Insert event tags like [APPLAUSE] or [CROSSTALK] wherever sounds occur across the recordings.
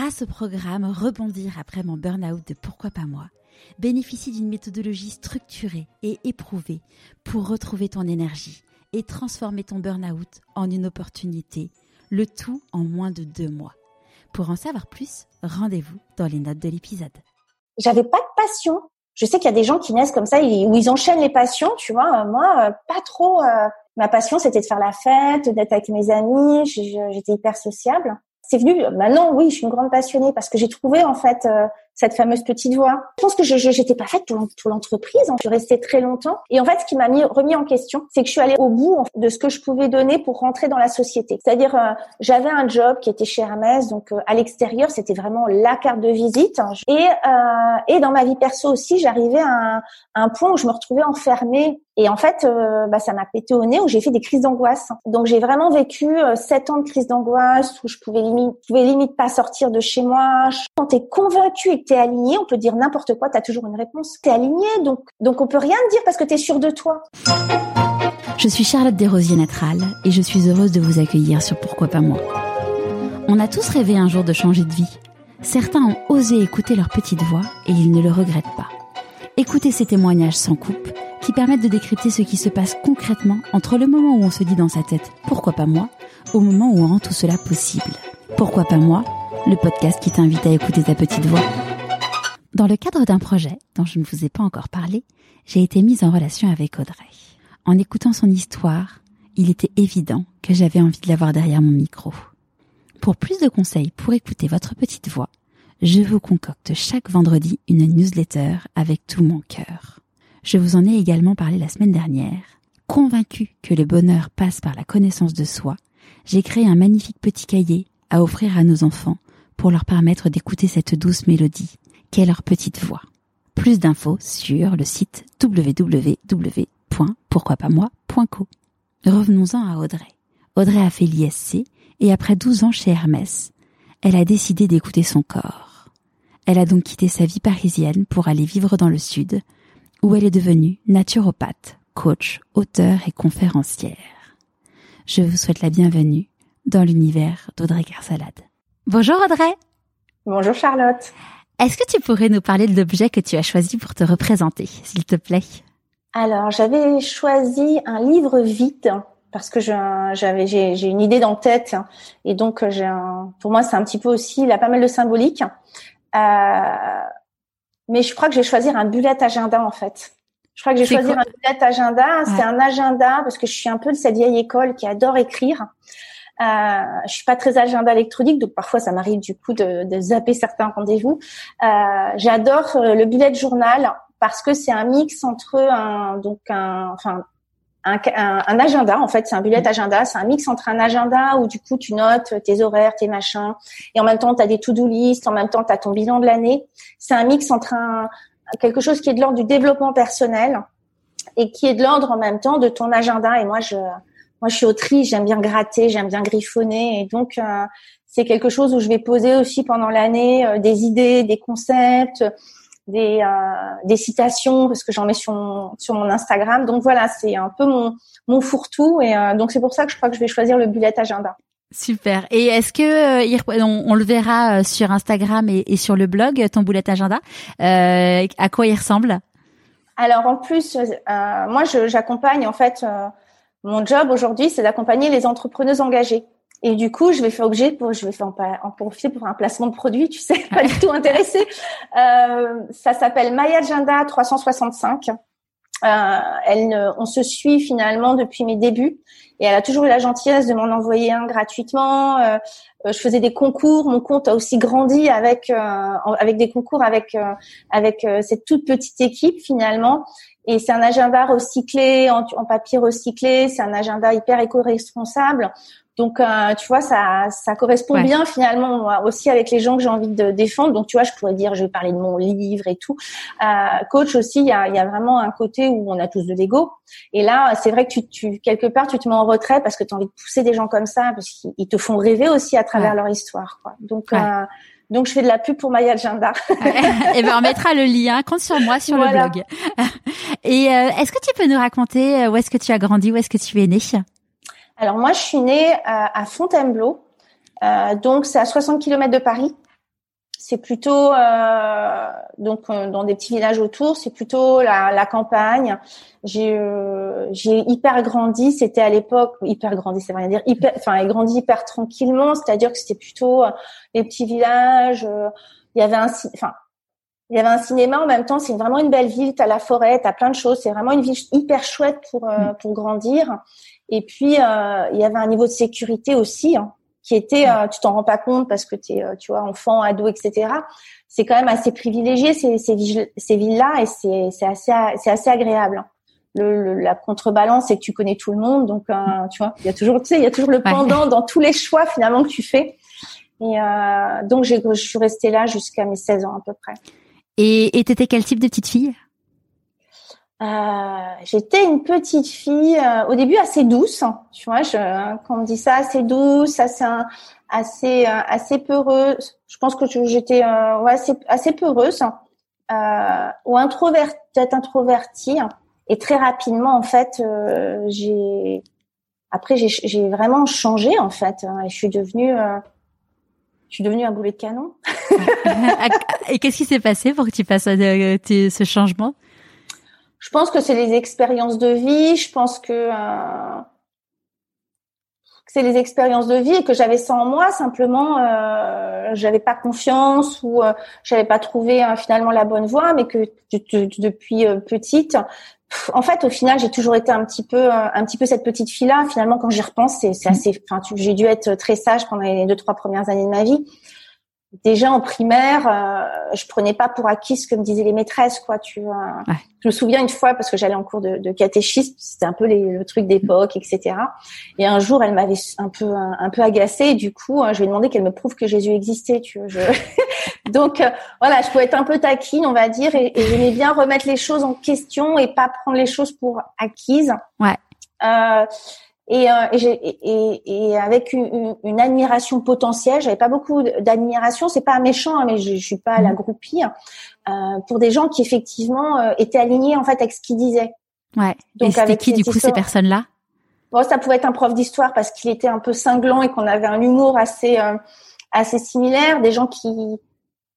grâce au programme Rebondir après mon burn-out de Pourquoi pas moi, bénéficie d'une méthodologie structurée et éprouvée pour retrouver ton énergie et transformer ton burn-out en une opportunité, le tout en moins de deux mois. Pour en savoir plus, rendez-vous dans les notes de l'épisode. J'avais pas de passion. Je sais qu'il y a des gens qui naissent comme ça, où ils enchaînent les passions, tu vois. Moi, euh, pas trop. Euh, ma passion, c'était de faire la fête, d'être avec mes amis. J'étais hyper sociable c'est venu maintenant oui je suis une grande passionnée parce que j'ai trouvé en fait euh, cette fameuse petite voix je pense que je j'étais pas faite pour l'entreprise hein. je suis restée très longtemps et en fait ce qui m'a mis remis en question c'est que je suis allée au bout de ce que je pouvais donner pour rentrer dans la société c'est-à-dire euh, j'avais un job qui était chez Hermès donc euh, à l'extérieur c'était vraiment la carte de visite hein. et et dans ma vie perso aussi j'arrivais à un, un point où je me retrouvais enfermée et en fait, euh, bah, ça m'a pété au nez où j'ai fait des crises d'angoisse. Donc j'ai vraiment vécu euh, sept ans de crise d'angoisse où je pouvais limite, pouvais limite pas sortir de chez moi. Quand t'es convaincu et que t'es aligné, on peut dire n'importe quoi, t'as toujours une réponse. T'es aligné, donc donc on peut rien dire parce que t'es sûr de toi. Je suis Charlotte Desrosiers Natral et je suis heureuse de vous accueillir sur Pourquoi pas moi. On a tous rêvé un jour de changer de vie. Certains ont osé écouter leur petite voix et ils ne le regrettent pas. Écoutez ces témoignages sans coupe qui permettent de décrypter ce qui se passe concrètement entre le moment où on se dit dans sa tête pourquoi pas moi au moment où on rend tout cela possible. Pourquoi pas moi Le podcast qui t'invite à écouter ta petite voix. Dans le cadre d'un projet dont je ne vous ai pas encore parlé, j'ai été mise en relation avec Audrey. En écoutant son histoire, il était évident que j'avais envie de l'avoir derrière mon micro. Pour plus de conseils pour écouter votre petite voix, je vous concocte chaque vendredi une newsletter avec tout mon cœur. Je vous en ai également parlé la semaine dernière. Convaincu que le bonheur passe par la connaissance de soi, j'ai créé un magnifique petit cahier à offrir à nos enfants pour leur permettre d'écouter cette douce mélodie qu'est leur petite voix. Plus d'infos sur le site www.pourquoipasmoi.co. Revenons-en à Audrey. Audrey a fait l'ISC et après 12 ans chez Hermès, elle a décidé d'écouter son corps. Elle a donc quitté sa vie parisienne pour aller vivre dans le sud, où elle est devenue naturopathe, coach, auteur et conférencière. Je vous souhaite la bienvenue dans l'univers d'Audrey Carsalade. Bonjour Audrey Bonjour Charlotte Est-ce que tu pourrais nous parler de l'objet que tu as choisi pour te représenter, s'il te plaît? Alors, j'avais choisi un livre vide parce que j'avais j'ai une idée dans la tête et donc j'ai pour moi c'est un petit peu aussi il a pas mal de symbolique euh, mais je crois que je vais choisir un bullet agenda en fait. Je crois que je vais choisir un bullet agenda. C'est un agenda parce que je suis un peu de cette vieille école qui adore écrire. Euh, je suis pas très agenda électronique, donc parfois ça m'arrive du coup de, de zapper certains rendez-vous. Euh, J'adore euh, le bullet journal parce que c'est un mix entre un donc un enfin un, un, agenda en fait c'est un bullet agenda c'est un mix entre un agenda où du coup tu notes tes horaires tes machins et en même temps tu as des to-do list en même temps tu as ton bilan de l'année. C'est un mix entre un quelque chose qui est de l'ordre du développement personnel et qui est de l'ordre en même temps de ton agenda. Et moi je moi je suis autrice j'aime bien gratter j'aime bien griffonner. Et donc euh, c'est quelque chose où je vais poser aussi pendant l'année euh, des idées des concepts des, euh, des citations parce que j'en mets sur mon, sur mon Instagram. Donc voilà, c'est un peu mon, mon fourre-tout et euh, donc c'est pour ça que je crois que je vais choisir le bullet agenda. Super. Et est-ce que euh, on, le verra sur Instagram et, sur le blog ton bullet agenda À quoi il ressemble? Alors en plus, moi j'accompagne en fait mon job aujourd'hui, c'est d'accompagner les entrepreneuses engagées. Et du coup, je vais faire objet pour, je vais faire en, profiter pour un placement de produit, tu sais, [LAUGHS] pas du tout intéressé. Euh, ça s'appelle My Agenda 365. Euh, elle, on se suit finalement depuis mes débuts et elle a toujours eu la gentillesse de m'en envoyer un gratuitement. Euh, euh je faisais des concours, mon compte a aussi grandi avec euh, avec des concours avec euh, avec cette toute petite équipe finalement. Et c'est un agenda recyclé en, en papier recyclé, c'est un agenda hyper éco-responsable donc, euh, tu vois, ça, ça correspond bien finalement aussi avec les gens que j'ai envie de défendre. Donc, tu vois, je pourrais dire, je vais parler de mon livre et tout. Euh, coach aussi, il y a, y a, vraiment un côté où on a tous de l'ego. Et là, c'est vrai que tu, tu, quelque part, tu te mets en retrait parce que tu as envie de pousser des gens comme ça, parce qu'ils te font rêver aussi à travers leur histoire. Quoi. Donc, euh, donc, je fais de la pub pour My Agenda. et eh ben, on mettra le lien. Compte sur moi sur le blog. et euh, est-ce que tu peux nous raconter où est-ce que tu as grandi, où est-ce que tu es née alors moi, je suis née à, Fontainebleau, euh, donc c'est à 60 km de Paris. c'est plutôt euh, donc euh, dans des petits villages autour, c'est plutôt la, la campagne. J'ai euh, j'ai hyper grandi, c'était à l'époque hyper grandi, ça veut dire hyper, enfin grandi hyper tranquillement, c'est-à-dire que c'était plutôt euh, les petits villages. il y avait un, enfin il y avait un cinéma en même temps. C'est vraiment une belle ville. T'as la forêt, t'as plein de choses. C'est vraiment une ville hyper chouette pour mm. pour grandir. Et puis il y avait un niveau de sécurité aussi. Hein qui était, euh, tu t'en rends pas compte parce que tu es, euh, tu vois, enfant, ado, etc. C'est quand même assez privilégié ces, ces, ces villes-là et c'est, c'est assez, c'est assez agréable. Le, la contrebalance, c'est que tu connais tout le monde, donc euh, tu vois, il y a toujours, tu sais, il y a toujours le pendant [LAUGHS] dans tous les choix finalement que tu fais. Et donc j'ai, je suis restée là jusqu'à mes 16 ans à peu près. Et t'étais quel type de petite fille? Euh, j'étais une petite fille euh, au début assez douce, hein, tu vois. Je, quand on dit ça, assez douce, assez assez euh, assez peureuse. Je pense que j'étais ouais, assez assez peureuse hein. ou introvertie, peut-être introvertie. Hein. Et très rapidement, en fait, j'ai après j'ai vraiment changé en fait. et je suis devenue je suis devenue un boulet de canon. [LAUGHS] et qu'est-ce qui s'est passé pour que tu fasses ce changement? Je pense que c'est les expériences de vie. Je pense que, euh, c'est les expériences de vie et que j'avais ça en moi. Simplement, euh, j'avais pas confiance ou euh, j'avais pas trouvé euh, finalement la bonne voie, mais que depuis euh, petite, en fait, au final, j'ai toujours été un petit peu, un petit peu cette petite fille-là. Finalement, quand j'y repense, c'est mmh. assez. Enfin, j'ai dû être très sage pendant les deux trois premières années de ma vie déjà en primaire, euh, je prenais pas pour acquis ce que me disaient les maîtresses, quoi. Tu vois. Je me souviens une fois parce que j'allais en cours de, de catéchisme, c'était un peu les, le truc d'époque, etc. Et un jour, elle m'avait un peu un, peu agacée. Et du coup, euh, je lui ai demandé qu'elle me prouve que Jésus existait. Tu vois. Je... [LAUGHS] Donc euh, voilà, je pouvais être un peu taquine, on va dire, et, et j'aimais bien remettre les choses en question et pas prendre les choses pour acquises. Ouais. Euh, et, euh, et, et, avec une, une, admiration potentielle. J'avais pas beaucoup d'admiration. C'est pas méchant, hein, mais je, je suis pas la mhm. groupie hein, euh, pour des gens qui effectivement euh, étaient alignés en fait avec ce qu'ils disaient. Ouais. Donc et c'était qui du coup ces personnes-là? Bon, ça pouvait être un prof d'histoire parce qu'il était un peu cinglant et qu'on avait un humour assez euh, assez similaire. Des gens qui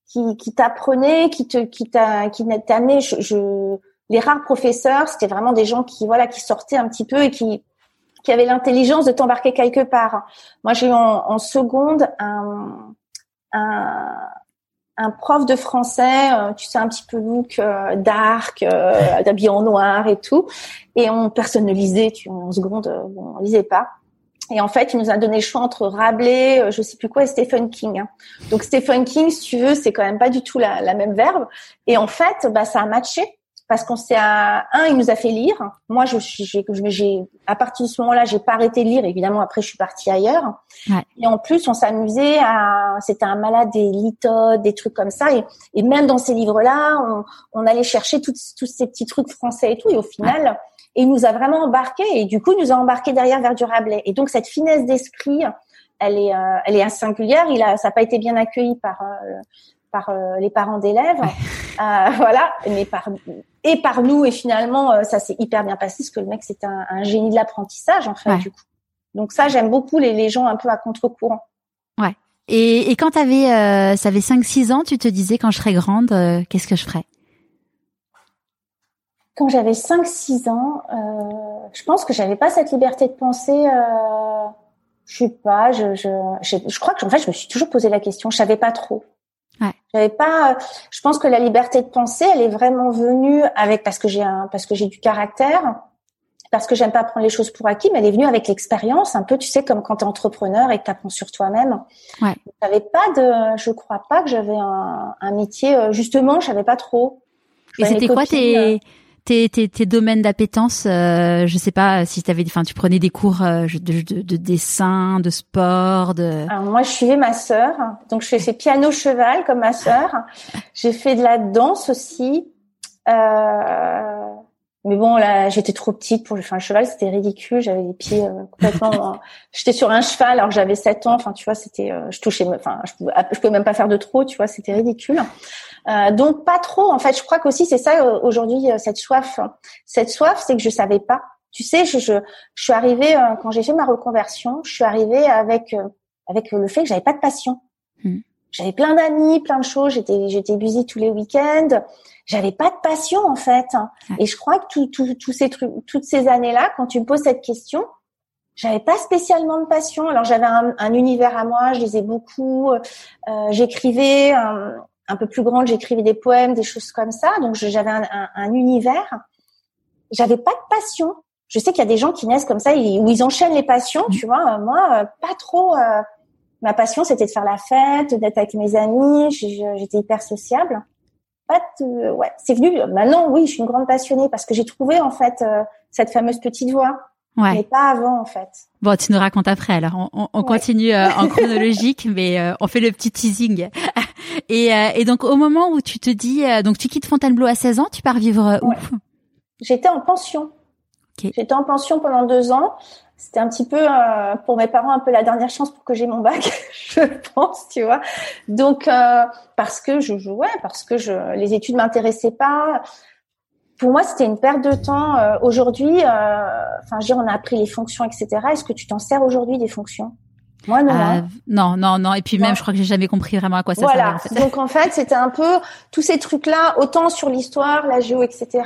qui, qui t'apprenaient, qui te qui t'a qui t'amenaient. Je, je les rares professeurs, c'était vraiment des gens qui voilà qui sortaient un petit peu et qui qui avait l'intelligence de t'embarquer quelque part. Moi, j'ai eu en, seconde un, un, un, prof de français, euh, tu sais, un petit peu look euh, dark, euh, habillé en noir et tout. Et on, personne ne lisait, tu, en seconde, euh, on lisait pas. Et en fait, il nous a donné le choix entre Rabelais, je sais plus quoi, et Stephen King. Hein. Donc Stephen King, si tu veux, c'est quand même pas du tout la, la même verbe. Et en fait, bah, ça a matché parce qu'on s'est un, il nous a fait lire. Moi, je j'ai, j'ai, à partir de ce moment-là, j'ai pas arrêté de lire. Évidemment, après, je suis partie ailleurs. Ouais. Et en plus, on s'amusait à, c'était un malade des litotes, des trucs comme ça. Et, et même dans ces livres-là, on, on allait chercher tous ces petits trucs français et tout. Et au final, et il nous a vraiment embarqué. Et du coup, il nous a embarqué derrière vers du Rabelais. Et donc, cette finesse d'esprit, elle est, euh, elle est singulière. Il a, ça n'a pas été bien accueilli par euh, par euh, les parents d'élèves, euh, [LAUGHS] voilà, mais par et par nous et finalement euh, ça s'est hyper bien passé parce que le mec c'était un, un, génie de l'apprentissage en fait du coup. Donc ça j'aime beaucoup les, les gens un peu à contre-courant. Ouais. Et, et quand t'avais euh, ça avait 5 6 ans, tu te disais quand je serai grande, qu'est-ce que je ferais? Quand j'avais 5 6 ans, je pense que j'avais pas cette liberté de penser je sais pas, je, je, je, je crois que en fait je me suis toujours posé la question, je savais pas trop. Ouais. J'avais pas. Je pense que la liberté de penser, elle est vraiment venue avec parce que j'ai un parce que j'ai du caractère, parce que j'aime pas prendre les choses pour acquis, mais elle est venue avec l'expérience, un peu, tu sais, comme quand tu es entrepreneur et que tu apprends sur toi-même. Ouais. J'avais pas de. Je crois pas que j'avais un, un métier. Euh, justement, je savais pas trop. et c'était quoi tes tes, tes, tes domaines d'appétence, euh, je sais pas si t'avais, enfin, tu prenais des cours euh, de, de, de, dessin, de sport, de. Alors moi, je suivais ma sœur, donc je faisais piano cheval comme ma sœur. J'ai fait de la danse aussi, euh, mais bon là, j'étais trop petite pour faire un cheval, c'était ridicule. J'avais les pieds euh, complètement. [LAUGHS] j'étais sur un cheval alors que j'avais 7 ans. Enfin, tu vois, c'était, euh, je touchais, enfin, je pouvais, je pouvais même pas faire de trop, tu vois, c'était ridicule. Euh, donc pas trop. En fait, je crois qu'aussi c'est ça euh, aujourd'hui euh, cette soif. Cette soif, c'est que je savais pas. Tu sais, je, je, je suis arrivée quand j'ai fait ma reconversion, je suis arrivée avec avec le fait que j'avais pas de passion. Hmm. J'avais plein d'amis, plein de choses. J'étais, j'étais busy tous les week-ends. J'avais pas de passion en fait. Et je crois que tout, tout, tous ces trucs, toutes ces années-là, quand tu me poses cette question, j'avais pas spécialement de passion. Alors j'avais un, un, univers à moi. Je lisais beaucoup. Euh, j'écrivais un, un, peu plus grande. J'écrivais des poèmes, des choses comme ça. Donc j'avais un, un, univers. J'avais pas de passion. Je sais qu'il y a des gens qui naissent comme ça, où ils enchaînent les passions. Tu vois, moi, pas trop. Euh, ma passion, c'était de faire la fête, d'être avec mes amis. J'étais hyper sociable. Pas de, ouais, c'est venu. Maintenant, oui, je suis une grande passionnée parce que j'ai trouvé en fait euh, cette fameuse petite voix. Ouais. Mais pas avant, en fait. Bon, tu nous racontes après. Alors, on, on continue euh, en [LAUGHS] chronologique, mais euh, on fait le petit teasing. [LAUGHS] et, et, donc, au moment où tu te dis, donc tu quittes Fontainebleau à 16 ans, tu pars vivre où? J'étais en pension. J'étais en pension pendant deux ans c'était un petit peu euh, pour mes parents un peu la dernière chance pour que j'ai mon bac, [LAUGHS] je pense, tu vois. Donc euh, parce que je jouais, parce que je les études m'intéressaient pas. Pour moi, c'était une perte de temps. Euh, aujourd'hui, enfin, je veux on a appris les fonctions, etc. Est-ce que tu t'en sers aujourd'hui des fonctions? Moi non. Euh, non, non, non. Et puis même, je crois que j'ai jamais compris vraiment à quoi ça voilà. servait. Donc en fait, c'était un peu tous ces trucs-là, autant sur l'histoire, la géo, etc.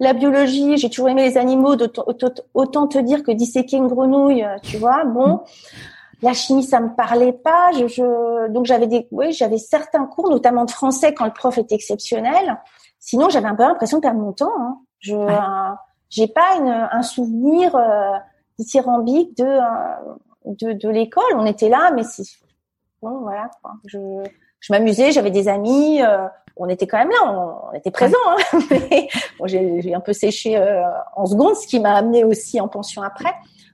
La biologie, j'ai toujours aimé les animaux, autant te dire que disséquer une grenouille, euh, tu vois. Bon, la chimie, ça me parlait pas. Je, je... donc j'avais des, oui, j'avais certains cours, notamment de français quand le prof était exceptionnel. Sinon, j'avais un peu l'impression de perdre mon temps. Hein. Je, euh, j'ai pas une, un souvenir euh, dithyrambique de de, de l'école. On était là, mais c'est bon, voilà. Quoi. Je, je m'amusais, j'avais des amis. Euh, on était quand même là, on, était présents. Hein, [LAUGHS] bon, j'ai un peu séché euh, en seconde, ce qui m'a amené aussi en pension après.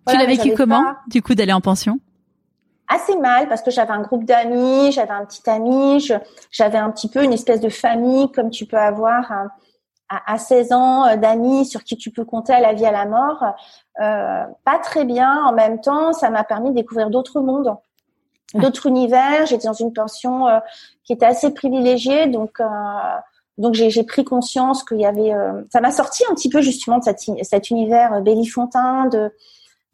tu l'as vécu comment, du coup, d'aller en pension? Assez mal parce que j'avais un groupe d'amis, j'avais un petit ami, j'avais un petit peu une espèce de famille comme tu peux avoir à, 16 ans euh, d'amis sur qui tu peux compter à la vie à la mort, euh, pas très bien. En même temps, ça m'a permis de découvrir d'autres mondes, d'autres univers. J'étais dans une pension euh, qui était assez privilégiée, donc euh, donc j'ai pris conscience qu'il y avait. Euh, ça m'a sorti un petit peu justement de cet, cet univers Bélifontain de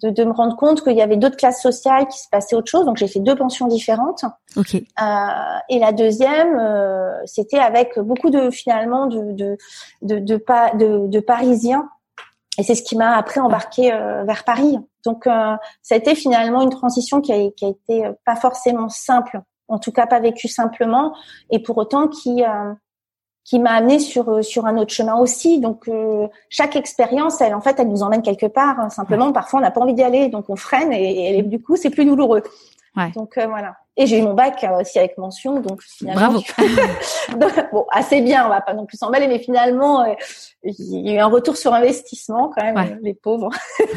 de, de me rendre compte qu'il y avait d'autres classes sociales qui se passaient autre chose. Donc j'ai fait deux pensions différentes. Ok. Euh, et la deuxième, euh, c'était avec beaucoup de finalement de de de, de, de, de Parisiens. Et c'est ce qui m'a après embarqué euh, vers Paris. Donc euh, ça a été finalement une transition qui a, qui a été pas forcément simple, en tout cas pas vécue simplement, et pour autant qui qui m'a amené sur euh, sur un autre chemin aussi. Donc euh, chaque expérience, elle en fait, elle nous emmène quelque part. Hein. Simplement, parfois, on n'a pas envie d'y aller, donc on freine et, du coup, c'est plus douloureux. Ouais. Donc euh, voilà. Et j'ai eu mon bac aussi avec mention, donc finalement. Bravo. [LAUGHS] bon, assez bien. On va pas non plus s'emballer, mais finalement, il y a eu un retour sur investissement quand même, les pauvres. [LAUGHS]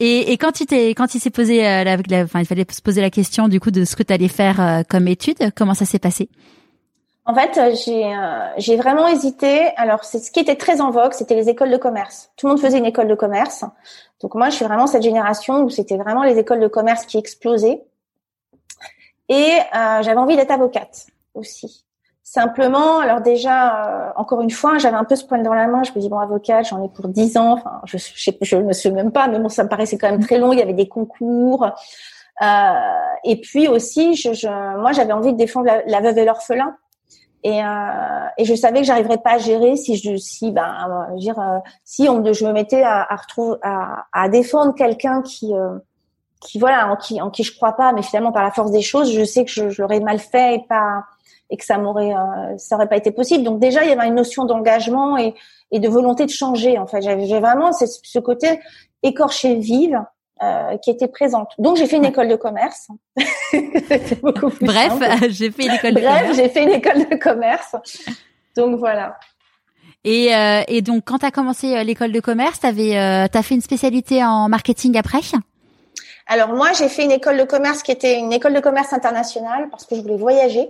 Et, et, quand tu t'es, quand il s'est posé, la, enfin, il fallait se poser la question du coup de ce que tu allais faire comme étude. Comment ça s'est passé? En fait, euh, j'ai euh, vraiment hésité. Alors, c'est ce qui était très en vogue, c'était les écoles de commerce. Tout le monde faisait une école de commerce. Donc moi, je suis vraiment cette génération où c'était vraiment les écoles de commerce qui explosaient. Et euh, j'avais envie d'être avocate aussi. Simplement, alors déjà, encore une fois, j'avais un peu ce point dans la main. Je me dis bon, avocate, j'en ai pour dix ans. Enfin, je je me souviens même pas, mais bon, ça me paraissait quand même très long. Il y avait des concours. et puis aussi, je, je moi, j'avais envie de défendre la veuve et l'orphelin et, euh, et je savais que j'arriverais pas à gérer si je si ben euh, dire euh, si on je me mettais à à, retrouver, à, à défendre quelqu'un qui euh, qui voilà en qui en qui je crois pas mais finalement par la force des choses je sais que je, je l'aurais mal fait et pas et que ça m'aurait ça aurait pas été possible. Donc déjà il y avait une notion d'engagement et et de volonté de changer en fait. J'avais vraiment ce côté écorché vive euh, qui était présente. Donc j'ai fait une école de commerce. [LAUGHS] Bref, [LAUGHS] j'ai fait une école de Bref, j'ai fait une école de commerce. Donc voilà. Et, euh, et donc quand tu as commencé euh, l'école de commerce, tu euh, as fait une spécialité en marketing après? Alors moi, j'ai fait une école de commerce qui était une école de commerce internationale parce que je voulais voyager.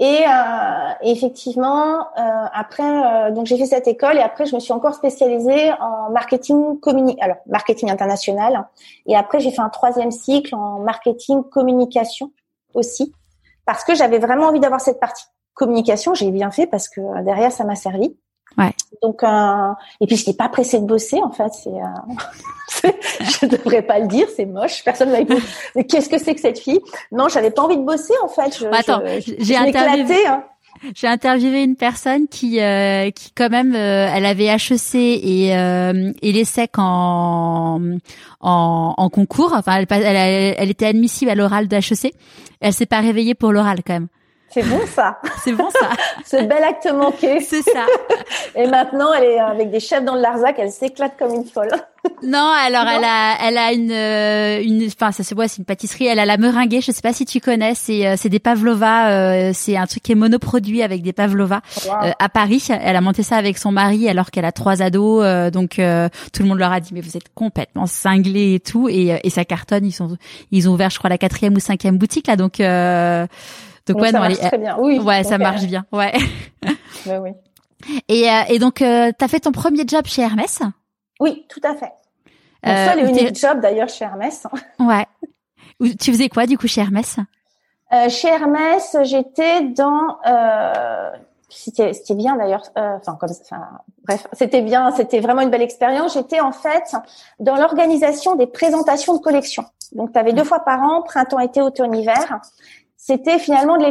Et, euh, effectivement, euh, après, euh, donc j'ai fait cette école et après je me suis encore spécialisée en marketing communi alors marketing international. Et après j'ai fait un troisième cycle en marketing communication aussi parce que j'avais vraiment envie d'avoir cette partie communication. J'ai bien fait parce que derrière ça m'a servi. Ouais. Donc, euh, et puis je n'étais pas pressée de bosser en fait. C'est, euh, [LAUGHS] je devrais pas le dire, c'est moche. Personne va écouter. [LAUGHS] Qu'est-ce que c'est que cette fille? Non, j'avais pas envie de bosser en fait. Je, Attends, j'ai interviewé. Hein. J'ai interviewé une personne qui, euh, qui quand même, euh, elle avait HEC et, euh, et l'ESSEC en, en, en concours. Enfin, elle, elle, elle était admissible à l'oral d'HEC. Elle s'est pas réveillée pour l'oral quand même. C'est bon ça. [LAUGHS] C'est bon ça. Ce bel acte manqué. [LAUGHS] C'est ça. Et maintenant, elle est avec des chefs dans le Larzac, elle s'éclate comme une folle. [LAUGHS] Non, alors elle a, elle a une, euh, une, enfin ça se voit, c'est une pâtisserie. Elle a la meringuée. Je sais pas si tu connais. C'est, euh, c'est des pavlova. Euh, c'est un truc qui est monoproduit avec des pavlova à Paris. Elle a monté ça avec son mari alors qu'elle a trois ados. donc tout le monde leur a dit mais vous êtes complètement cinglés et tout. Et, et ça cartonne. Ils sont, ils ont ouvert, je crois, la quatrième ou cinquième boutique là. Donc donc, ouais, ça marche très bien. Oui. Ouais, ça marche bien. Ouais. [LAUGHS] oui. Et, euh, et donc, euh, tu as fait ton premier job chez Hermès? Oui, tout à fait. Mon euh, seul et unique job d'ailleurs chez Hermès. [LAUGHS] Ouais. Tu faisais quoi du coup chez Hermès? Euh, Chez Hermès, j'étais dans. Euh, c'était bien d'ailleurs. Euh, enfin comme bref, c'était bien. C'était vraiment une belle expérience. J'étais en fait dans l'organisation des présentations de collections. Donc, tu avais deux fois par an, printemps, été, automne, hiver c'était finalement de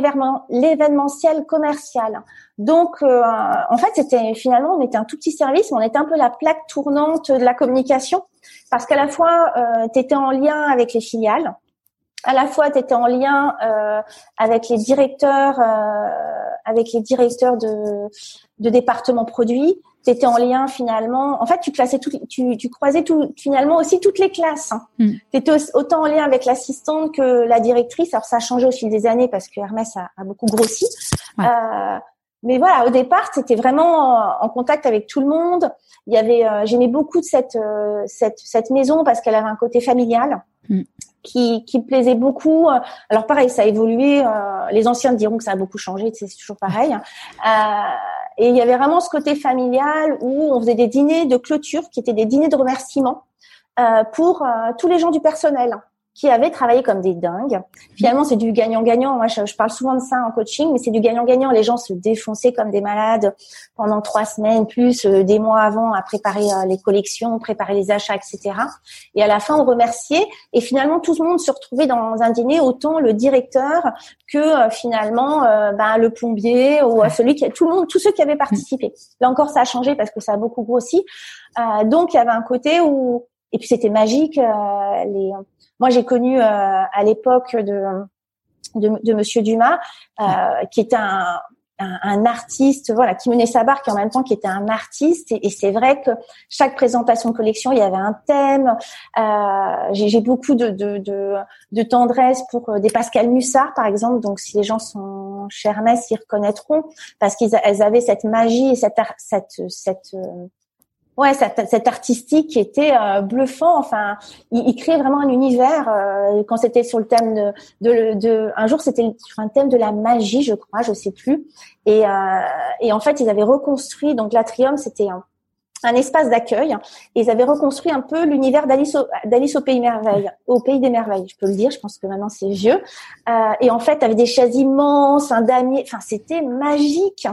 l'événementiel commercial. Donc, euh, en fait, c'était finalement, on était un tout petit service, mais on était un peu la plaque tournante de la communication, parce qu'à la fois, euh, tu étais en lien avec les filiales, à la fois, tu étais en lien euh, avec les directeurs, avec les directeurs de, de départements produits, tu en lien finalement. En fait, tu classais tout, tu, tu croisais tout, finalement aussi toutes les classes. Hein. Mm. Tu étais autant en lien avec l'assistante que la directrice. Alors ça a changé au fil des années parce que Hermès a, a beaucoup grossi. Euh, mais voilà, au départ, c'était vraiment en contact avec tout le monde. Il y avait, euh, j'aimais beaucoup cette, euh, cette cette maison parce qu'elle avait un côté familial. Mm. Qui, qui plaisait beaucoup. Alors pareil, ça a évolué. Euh, les anciens diront que ça a beaucoup changé, c'est toujours pareil. Euh, et il y avait vraiment ce côté familial où on faisait des dîners de clôture qui étaient des dîners de remerciement euh, pour euh, tous les gens du personnel qui avaient travaillé comme des dingues. Finalement, c'est du gagnant-gagnant. Moi, je, parle souvent de ça en coaching, mais c'est du gagnant-gagnant. Les gens se défonçaient comme des malades pendant trois semaines, plus euh, des mois avant, à préparer euh, les collections, préparer les achats, etc. Et à la fin, on remerciait. Et finalement, tout le monde se retrouvait dans un dîner, autant le directeur que euh, finalement ben, le plombier ou celui qui, tout le monde, tous ceux qui avaient participé. Là encore, ça a changé parce que ça a beaucoup grossi. donc, il y avait un côté où et puis c'était magique. les, moi, j'ai connu euh, à l'époque de, de, de Monsieur Dumas, euh, qui était un, un, artiste, voilà, qui menait sa barque et en même temps qui était un artiste. Et, c'est vrai que chaque présentation de collection, il y avait un thème. Euh, j'ai beaucoup de, de, de, de, tendresse pour des Pascal Mussard, par exemple. Donc, si les gens sont chez Hermès, ils reconnaîtront parce qu'elles avaient cette magie et cette, cette, cette ouais, cet, artistique qui était euh, bluffant. Enfin, il, il, créait vraiment un univers. Euh, quand c'était sur le thème de, de, de un jour, c'était sur un thème de la magie, je crois, je sais plus. Et, euh, et en fait, ils avaient reconstruit. Donc l'atrium, c'était un, un espace d'accueil. Et ils avaient reconstruit un peu l'univers d'Alice au, au pays merveilles, au pays des merveilles. Je peux le dire. Je pense que maintenant c'est vieux. Euh, et en fait, avais des chaises immenses, un damier. Enfin, c'était magique.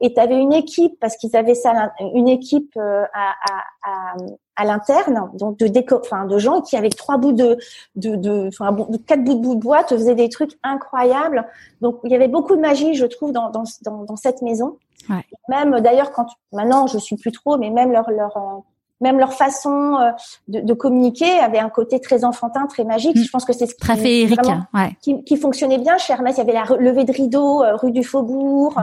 Et tu avais une équipe parce qu'ils avaient ça, une équipe euh, à, à, à, à l'interne, donc de déco, enfin de gens qui avec trois bouts de, de, de, enfin quatre bouts de bout de bois te faisaient des trucs incroyables. Donc il y avait beaucoup de magie, je trouve, dans dans, dans, dans cette maison. Ouais. Même d'ailleurs quand maintenant je suis plus trop, mais même leur leur euh, même leur façon euh, de, de, communiquer avait un côté très enfantin, très magique. Mm. Je pense que c'est ce très féerique, ouais. qui, qui, fonctionnait bien chez Hermès. Il y avait la levée de rideau euh, rue du Faubourg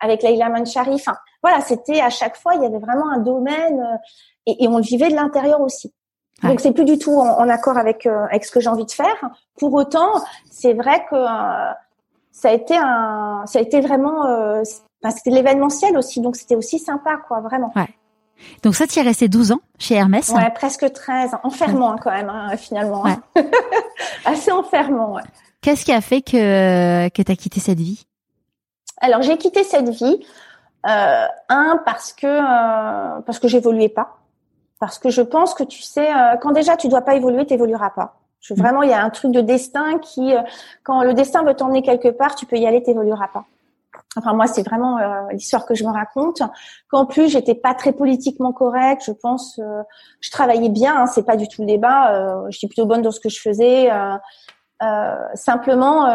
avec Leila Manchari. Enfin, voilà, c'était à chaque fois il y avait vraiment un domaine et, et on le vivait de l'intérieur aussi. Donc c'est plus du tout en, accord avec avec ce que j'ai envie de faire. Pour autant, c'est vrai que ça a été un, ça a été vraiment c'était l'événementiel aussi, donc c'était aussi sympa, quoi, vraiment. Ouais. Donc ça, tu es resté 12 ans chez Hermès Ouais, presque 13. Enfermant hein, quand même, hein, finalement. Hein. [LAUGHS] Assez enfermant, ouais. Qu'est-ce qui a fait que, que tu as quitté cette vie? Alors, j'ai quitté cette vie, euh, un, parce que, euh, parce que j'évoluais pas. Parce que je pense que, tu sais, euh, quand déjà tu dois pas évoluer, tu évolueras pas. Je, mm. vraiment, il y a un truc de destin qui, euh, quand le destin veut t'emmener quelque part, tu peux y aller, t'évolueras pas. Enfin moi c'est vraiment l'histoire que je me raconte. Qu'en plus j'étais pas très politiquement correcte. Je pense, je travaillais bien. Hein, c'est pas du tout le débat. j'étais plutôt bonne dans ce que je faisais. simplement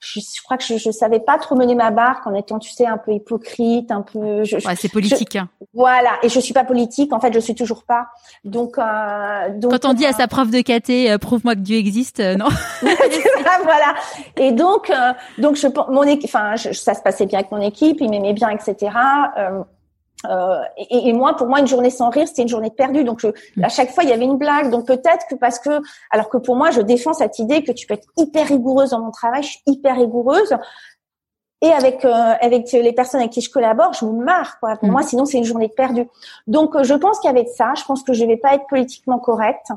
je, je, crois que je, je savais pas trop mener ma barque en étant, tu sais, un peu hypocrite, un peu. Je, ouais, c'est politique. Hein. Voilà, et je suis pas politique. En fait, je suis toujours pas. Donc, euh, donc quand on dit à sa prof de caté, euh, prouve-moi que Dieu existe, euh, non [LAUGHS] [LAUGHS] Voilà. Et donc, euh, donc je, mon enfin, ça se passait bien avec mon équipe, ils m'aimaient bien, etc. Euh, euh, et, et, moi, pour moi, une journée sans rire, c'était une journée perdue. Donc, je, mm. à chaque fois, il y avait une blague. Donc, peut-être que parce que, alors que pour moi, je défends cette idée que tu peux être hyper rigoureuse dans mon travail. Je suis hyper rigoureuse. Et avec euh, avec les personnes avec qui je collabore, je me marre. Quoi. Pour mm. moi, sinon, c'est une journée perdue. Donc, euh, je pense qu'il y avait de ça. Je pense que je vais pas être politiquement correcte.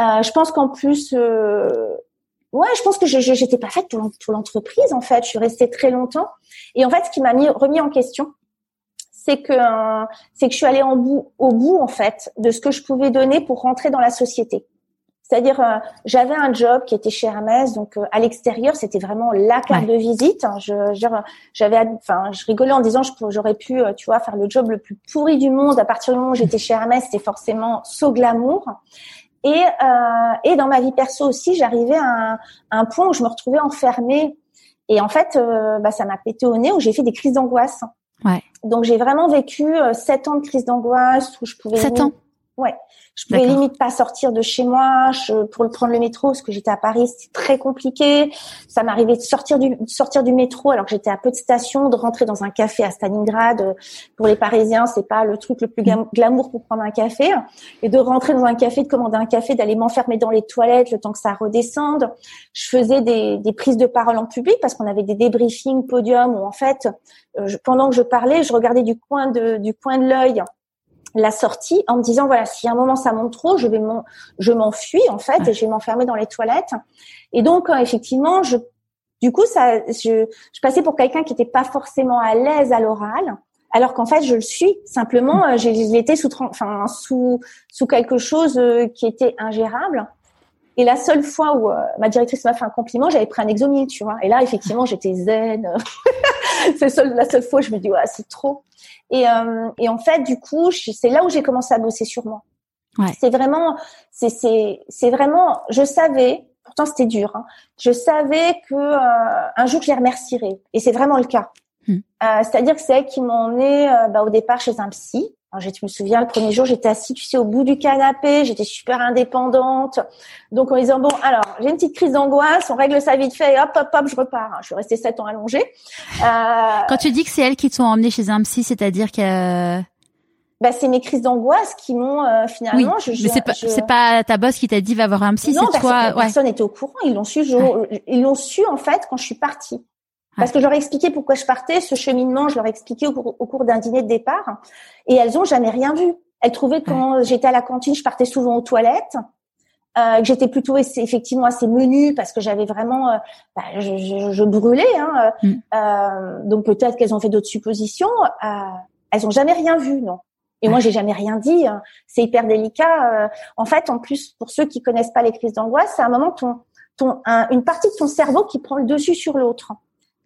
Euh, je pense qu'en plus, ouais, je pense que je j'étais pas faite pour l'entreprise. En fait, je suis restée très longtemps. Et en fait, ce qui m'a mis remis en question, c'est que c'est que je suis allée en bout, au bout en fait de ce que je pouvais donner pour rentrer dans la société. C'est-à-dire, euh, j'avais un job qui était chez Hermès, donc euh, à l'extérieur, c'était vraiment la carte de visite. Je, j'avais, enfin, je rigolais en disant, j'aurais pu, euh, tu vois, faire le job le plus pourri du monde. À partir du moment où j'étais chez Hermès, c'était forcément so glamour. Et, et dans ma vie perso aussi, j'arrivais à un, un, point où je me retrouvais enfermée. Et en fait, bah, ça m'a pété au nez, où j'ai fait des crises d'angoisse. Ouais. Donc j'ai vraiment vécu euh, sept ans de crise d'angoisse où je pouvais. Sept ans. Ouais. Je pouvais limite pas sortir de chez moi je, pour prendre le métro parce que j'étais à Paris, c'était très compliqué. Ça m'arrivait de sortir du de sortir du métro alors que j'étais à peu de stations, de rentrer dans un café à Stalingrad. Pour les Parisiens, c'est pas le truc le plus glamour pour prendre un café. Et de rentrer dans un café, de commander un café, d'aller m'enfermer dans les toilettes le temps que ça redescende. Je faisais des, des prises de parole en public parce qu'on avait des débriefings podium où en fait, euh, pendant que je parlais, je regardais du coin de du coin de l'œil la sortie en me disant voilà si à un moment ça monte trop je vais je m'enfuis en fait et je vais m'enfermer dans les toilettes. Et donc euh, effectivement je du coup ça je, je passais pour quelqu'un qui n'était pas forcément à l'aise à l'oral alors qu'en fait je le suis. Simplement euh, j'ai été sous enfin sous sous quelque chose euh, qui était ingérable et la seule fois où ma directrice m'a fait un compliment, j'avais pris un exomil, tu vois. Et là, effectivement, j'étais zen. [LAUGHS] c'est la seule fois où je me dis, ouais, c'est trop. Et, euh, et en fait, du coup, c'est là où j'ai commencé à bosser sur moi. Ouais. C'est vraiment, c'est c'est c'est vraiment, je savais, pourtant c'était dur. Hein, je savais que euh, un jour je les remercierais, et c'est vraiment le cas. Hmm. Euh, C'est-à-dire que c'est elle qui m'ont emmené euh, bah, au départ chez un psy. Alors, je me souviens, le premier jour, j'étais assise, tu sais, au bout du canapé, j'étais super indépendante. Donc, en disant, bon, alors, j'ai une petite crise d'angoisse, on règle ça vite fait, hop, hop, hop, je repars. Je suis restée sept ans allongée. Euh... Quand tu dis que c'est elles qui t'ont emmenée chez un psy, c'est-à-dire que... Bah, c'est mes crises d'angoisse qui m'ont euh, finalement. Oui, mais c'est pas c'est pas ta boss qui t'a dit va voir un psy, c'est toi. Personne, personne n'était au courant. Ils l'ont su. Ils l'ont su en fait quand je suis partie. Parce que je leur ai expliqué pourquoi je partais, ce cheminement, je leur ai expliqué au cours, au cours d'un dîner de départ, et elles ont jamais rien vu. Elles trouvaient que quand j'étais à la cantine, je partais souvent aux toilettes, euh, que j'étais plutôt effectivement assez menue parce que j'avais vraiment, euh, bah, je, je, je, brûlais. Hein, mm. euh, donc peut-être qu'elles ont fait d'autres suppositions. Euh, elles ont jamais rien vu, non. Et moi, j'ai jamais rien dit. Hein. C'est hyper délicat. Euh. en fait, en plus, pour ceux qui connaissent pas les crises d'angoisse, c'est un moment ton, ton, une partie de ton cerveau qui prend le dessus sur l'autre.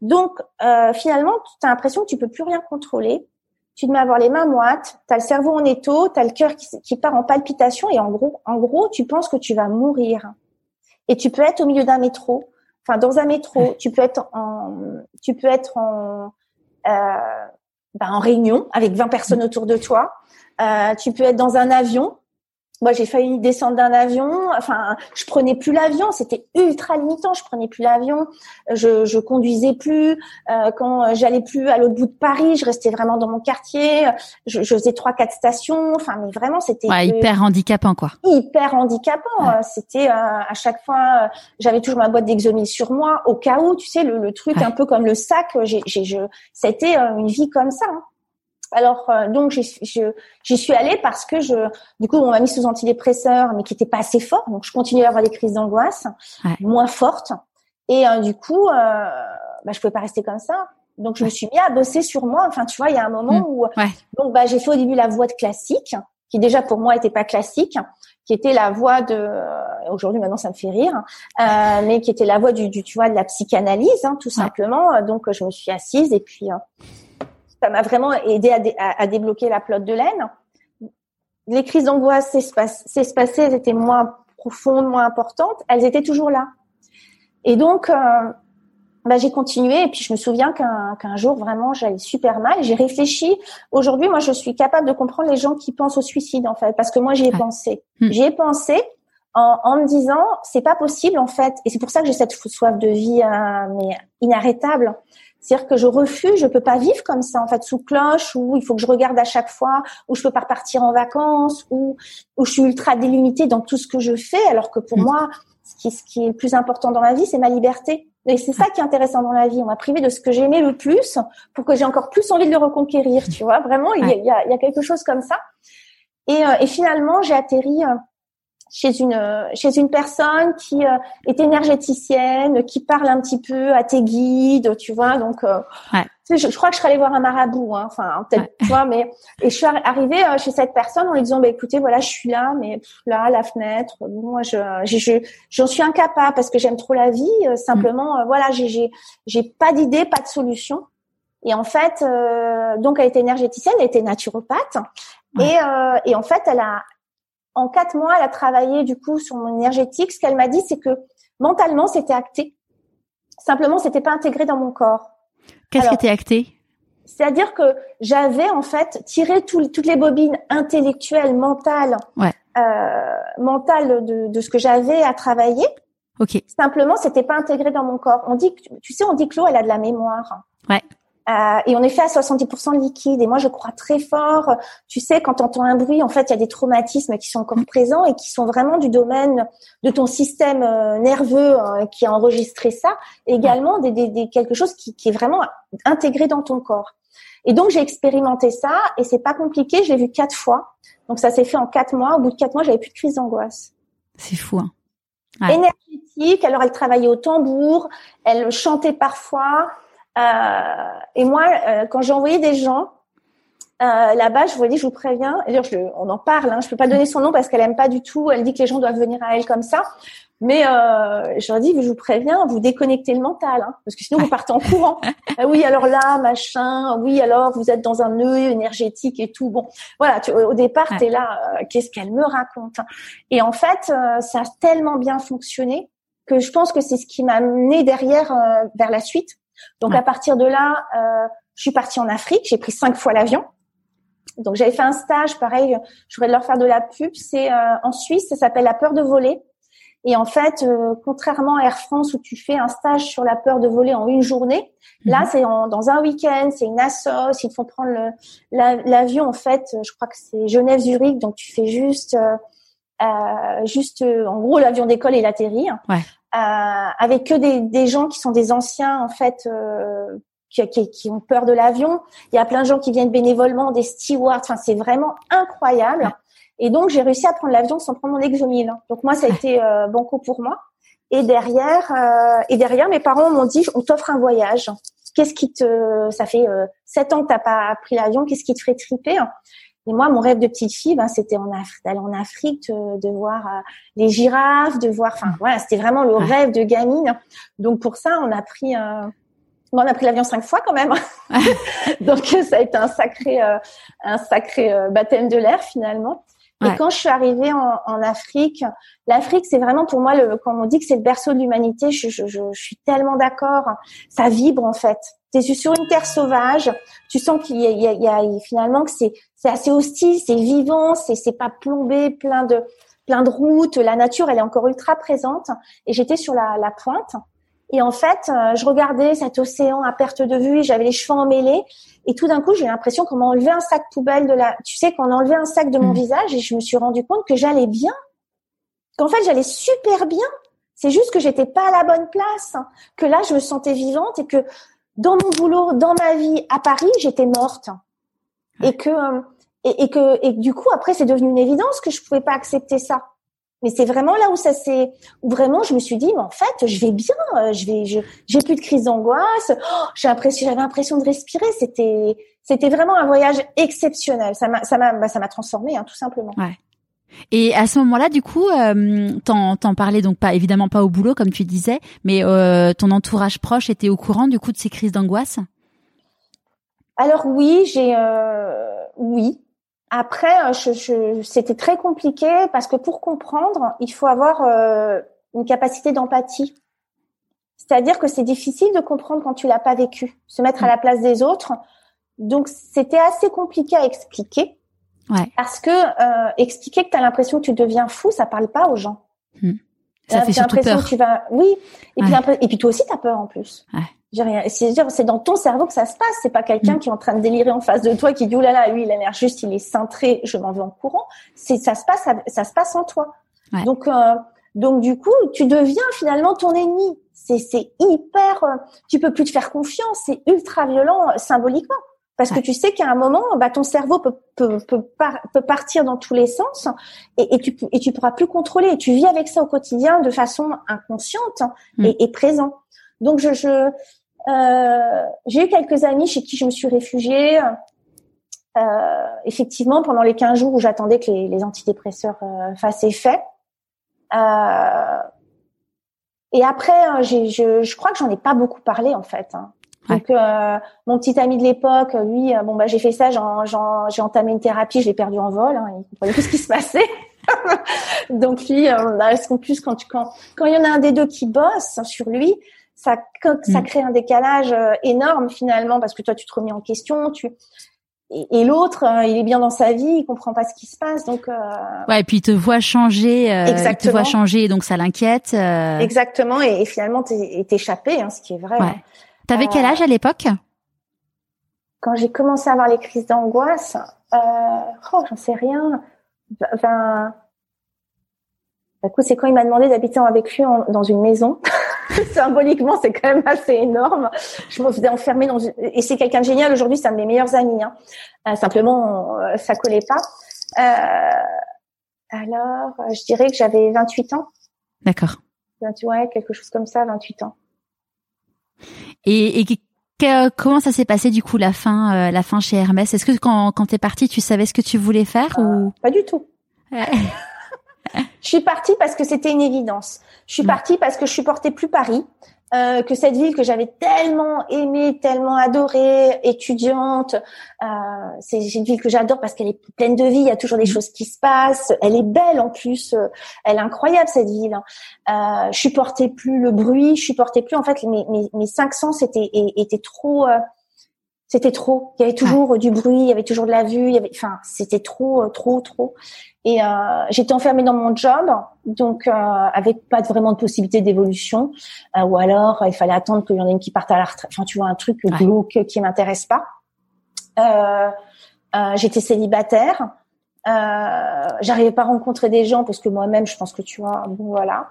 Donc, euh, finalement, tu as l'impression que tu peux plus rien contrôler. Tu te mets à avoir les mains moites, tu as le cerveau en étau, tu as le cœur qui, qui, part en palpitation et en gros, en gros, tu penses que tu vas mourir. Et tu peux être au milieu d'un métro, enfin dans un métro, tu peux être en, tu peux être en, euh, ben, en réunion avec 20 personnes autour de toi. Euh, tu peux être dans un avion moi, j'ai failli descendre d'un avion. Enfin, je prenais plus l'avion. C'était ultra limitant. Je prenais plus l'avion. Je, je conduisais plus. Euh, quand j'allais plus à l'autre bout de Paris, je restais vraiment dans mon quartier. Je, je faisais trois, quatre stations. Enfin, mais vraiment, c'était ouais, hyper handicapant, quoi. Hyper handicapant. C'était euh, à chaque fois, euh, j'avais toujours ma boîte d'exomil sur moi, au cas où, tu sais, le, le truc un peu comme le sac. J'ai, j'ai, je, c'était une vie comme ça. Hein. Alors euh, donc j'y suis allée parce que je du coup on m'a mis sous antidépresseur mais qui était pas assez fort. Donc je continuais à avoir des crises d'angoisse moins fortes. Et euh, du coup euh, bah, je pouvais pas rester comme ça. Donc je me suis mis à bosser sur moi. Enfin tu vois il y a un moment mm. où donc bah j'ai fait au début la voix de classique qui déjà pour moi était pas classique, qui était la voix de euh, aujourd'hui maintenant ça me fait rire, euh, mais qui était la voix du, du, tu vois de la psychanalyse hein, tout simplement. Donc je me suis assise et puis ça m'a vraiment aidé à, à, débloquer la plotte de laine. Les crises d'angoisse s'espaçaient, elles étaient moins profondes, moins importantes, elles étaient toujours là. Et donc, euh, bah, j'ai continué et puis je me souviens qu'un jour vraiment j'allais super mal. J'ai réfléchi. Aujourd'hui, moi, je suis capable de comprendre les gens qui pensent au suicide en fait, parce que moi j'y ai pensé. Hmm. J'y ai pensé en, en, me disant c'est pas possible en fait, et c'est pour ça que j'ai cette soif de vie euh, mais inarrêtable. C'est-à-dire que je refuse, je peux pas vivre comme ça en fait sous cloche où il faut que je regarde à chaque fois, où je peux pas repartir en vacances, où où je suis ultra délimitée dans tout ce que je fais, alors que pour hmm. moi, ce qui, ce qui est le plus important dans la vie, c'est ma liberté. Et c'est ça qui est intéressant dans la vie. On m'a privé de ce que j'aimais le plus pour que j'ai encore plus envie de le reconquérir. Tu vois, vraiment, il y, a, il, y a, il y a quelque chose comme ça. Et, euh, et finalement, j'ai atterri euh, chez une chez une personne qui euh, est énergéticienne, qui parle un petit peu à tes guides, tu vois. Donc, euh, ouais. je, je, crois que je serais allée voir un marabout, hein, enfin peut-être, tu vois. Mais et je suis arrivée euh, chez cette personne en lui disant, bah écoutez, voilà, je suis là, mais là, la fenêtre, moi, je je j'en suis incapable parce que j'aime trop la vie. simplement, voilà, j'ai j'ai j'ai pas d'idée, pas de solution. Et en fait, donc elle était énergéticienne, elle était naturopathe. Et, euh, et en fait, elle a, en quatre mois, elle a travaillé du coup sur mon énergétique. Ce qu'elle m'a dit, c'est que mentalement, c'était acté. Simplement, c'était pas intégré dans mon corps. Qu'est-ce qui était acté? C'est-à-dire que j'avais en fait tiré toutes les bobines intellectuelles, mentales, ouais. euh, mentales de, de, ce que j'avais à travailler. Ok. Simplement, c'était pas intégré dans mon corps. On dit, tu sais, on dit que l'eau, elle a de la mémoire. Ouais. Euh, et on est fait à 70% liquide. Et moi, je crois très fort. Tu sais, quand tu entends un bruit, en fait, il y a des traumatismes qui sont encore présents et qui sont vraiment du domaine de ton système euh, nerveux hein, qui a enregistré ça. également, des, des, des, quelque chose qui, qui est vraiment intégré dans ton corps. Et donc, j'ai expérimenté ça et c'est pas compliqué. Je l'ai vu quatre fois. Donc, ça s'est fait en quatre mois. Au bout de quatre mois, j'avais plus de crise d'angoisse. C'est fou. Hein. Ouais. Énergétique. Alors, elle travaillait au tambour. Elle chantait parfois. Euh, et moi, euh, quand j'ai envoyé des gens euh, là-bas, je vous dis, je vous préviens. Je, on en parle. Hein, je peux pas donner son nom parce qu'elle aime pas du tout. Elle dit que les gens doivent venir à elle comme ça. Mais euh, je leur dis, je vous préviens, vous déconnectez le mental, hein, parce que sinon vous partez en courant. [LAUGHS] ah oui, alors là, machin. Oui, alors vous êtes dans un nœud énergétique et tout. Bon, voilà. Tu, au départ, tu es là. Euh, Qu'est-ce qu'elle me raconte Et en fait, euh, ça a tellement bien fonctionné que je pense que c'est ce qui m'a amené derrière vers la suite. Donc à partir de là, euh, je suis partie en Afrique. J'ai pris cinq fois l'avion. Donc j'avais fait un stage, pareil. Je voudrais leur faire de la pub. C'est euh, en Suisse, ça s'appelle la peur de voler. Et en fait, euh, contrairement à Air France où tu fais un stage sur la peur de voler en une journée, mhm. là c'est dans un week-end, c'est une assos, ils te font prendre l'avion en fait. Je crois que c'est Genève-Zurich, donc tu fais juste, euh, juste en gros l'avion décolle et il atterrit. Ouais. Euh, avec que des, des, gens qui sont des anciens en fait euh, qui, qui, qui, ont peur de l'avion. Il y a plein de gens qui viennent bénévolement, des stewards. Enfin, c'est vraiment incroyable. Et donc, j'ai réussi à prendre l'avion sans prendre mon exomile. Donc moi, ça a été euh, banco pour moi. Et derrière, euh, et derrière, mes parents m'ont dit, on t'offre un voyage. Qu'est-ce qui te, ça fait euh, sept ans que t'as pas pris l'avion, qu'est-ce qui te ferait triper? Et moi, mon rêve de petite fille, ben, c'était en Afrique, d'aller en Afrique, de, voir euh, les girafes, de voir. Enfin, voilà, c'était vraiment le rêve de gamine. Donc pour ça, on a pris. Euh, bon, on a pris l'avion cinq fois quand même. [LAUGHS] Donc ça a été un sacré, euh, un sacré baptême de l'air finalement. Et quand je suis arrivée en, en Afrique, l'Afrique, c'est vraiment pour moi, le, quand on dit que c'est le berceau de l'humanité, je, je, je, je, suis tellement d'accord. Ça vibre en fait. T'es sur une terre sauvage. Tu sens qu'il y, y, y a, finalement que c'est c'est assez hostile, c'est vivant, c'est c'est pas plombé, plein de plein de routes. La nature, elle est encore ultra présente. Et j'étais sur la, la pointe. Et en fait, euh, je regardais cet océan à perte de vue, j'avais les cheveux emmêlés, et tout d'un coup, j'ai l'impression qu'on m'a enlevé un sac poubelle de la, tu sais, qu'on a enlevé un sac de mon mmh. visage, et je me suis rendu compte que j'allais bien, qu'en fait, j'allais super bien. C'est juste que j'étais pas à la bonne place, que là, je me sentais vivante et que dans mon boulot, dans ma vie à Paris, j'étais morte, et que et, et, que et du coup, après, c'est devenu une évidence que je pouvais pas accepter ça. mais c'est vraiment là où ça s'est, où vraiment je me suis dit, mais en fait, je vais bien, euh, je vais, je, j'ai plus de crise d'angoisse, oh, j'ai l'impression, j'avais l'impression de respirer. C'était, c'était vraiment un voyage exceptionnel. Ça m'a, ça m'a, bah, ça m'a transformé, hein, tout simplement. Ouais. Et à ce moment-là, du coup, euh, t'en, t'en parlais donc pas évidemment pas au boulot comme tu disais, mais euh, ton entourage proche était au courant du coup de ces crises d'angoisse? Alors oui, j'ai, euh, oui, après, euh, je, je, c'était très compliqué parce que pour comprendre, il faut avoir euh, une capacité d'empathie. C'est-à-dire que c'est difficile de comprendre quand tu l'as pas vécu, se mettre à la place des autres. Donc c'était assez compliqué à expliquer. Ouais. Parce que euh, expliquer que tu as l'impression que tu deviens fou, ça parle pas aux gens. Hmm. Ça fait surtout peur. Que tu vas... Oui. Et, puis, et puis toi aussi, tu as peur en plus. Ouais. C'est dans ton cerveau que ça se passe. C'est pas quelqu'un mm. qui est en train de délirer en face de toi qui dit oh là là, lui il a l'air juste, il est cintré, je m'en vais en courant. C'est ça se passe, ça, se passe en toi. Donc euh, donc du coup, tu deviens finalement ton ennemi. C'est c'est hyper. Euh, tu peux plus te faire confiance. C'est ultra violent euh, symboliquement parce que tu sais qu'à un moment, bah, ton cerveau peut, peut, peut, peut, partir dans tous les sens et, et, tu et tu pourras plus contrôler. Et tu vis avec ça au quotidien de façon inconsciente mm. et, et présent. Donc je, je euh, j'ai eu quelques amis chez qui je me suis réfugiée. Euh, effectivement, pendant les 15 jours où j'attendais que les, les antidépresseurs euh, fassent effet. Euh, et après, hein, je, je, crois que j'en ai pas beaucoup parlé en fait. Hein. Donc, euh, mon petit ami de l'époque, lui, bon bah j'ai fait ça, j'ai entamé une thérapie, je l'ai perdu en vol. Hein, il comprenait plus ce qui se passait. [LAUGHS] Donc lui, bah, en plus quand, quand quand il y en a un des deux qui bosse sur lui, ça, ça mm. crée un décalage euh, énorme finalement parce que toi tu te remets en question, tu et, l'autre, euh, il est bien dans sa vie, il comprend pas ce qui se passe, donc. Euh... Ouais, et puis il te voit changer, euh, il te voit changer, donc ça l'inquiète. Euh... Exactement, et, et finalement t'es échappé, hein, ce qui est vrai. Ouais. Hein. T'avais quel âge à l'époque? Quand j'ai commencé à avoir les crises d'angoisse, oh, j'en sais rien. Enfin, du coup, c'est quand il m'a demandé d'habiter avec lui dans une maison. [LAUGHS] symboliquement, c'est quand même assez énorme. Je me faisais enfermer dans une... Et c'est quelqu'un de génial. Aujourd'hui, c'est un de mes meilleurs amis. Hein. Euh, simplement, euh, ça collait pas. Euh, alors, je dirais que j'avais 28 ans. D'accord. Ouais, quelque chose comme ça, 28 ans. Et, et comment ça s'est passé du coup la fin, la fin chez Hermès? Est-ce que quand, quand t'es partie, tu savais ce que tu voulais faire ou Pas du tout. [LAUGHS] je suis partie parce que c'était une évidence. Je suis mm. partie parce que je supportais plus Paris. Euh, que cette ville que j'avais tellement aimée, tellement adorée, étudiante, euh, c'est une ville que j'adore parce qu'elle est pleine de vie, il y a toujours des mm. choses qui se passent, elle est belle en plus, euh, elle est incroyable cette ville. Euh, je supportais plus le bruit, je supportais plus en fait mes, mes, mes cinq sens étaient, étaient trop euh, c'était trop. Il y avait toujours du bruit, il y avait toujours de la vue, il y avait, enfin, c'était trop, euh, trop, trop. Et euh, j'étais enfermée dans mon job, donc euh, avec pas vraiment de possibilité d'évolution, euh, ou alors il fallait attendre qu'il y en ait une qui parte à la retraite. Enfin, tu vois, un truc ouais. glauque qui m'intéresse pas. Euh, euh, j'étais célibataire. Euh, j'arrivais pas à rencontrer des gens parce que moi-même, je pense que tu vois, bon voilà.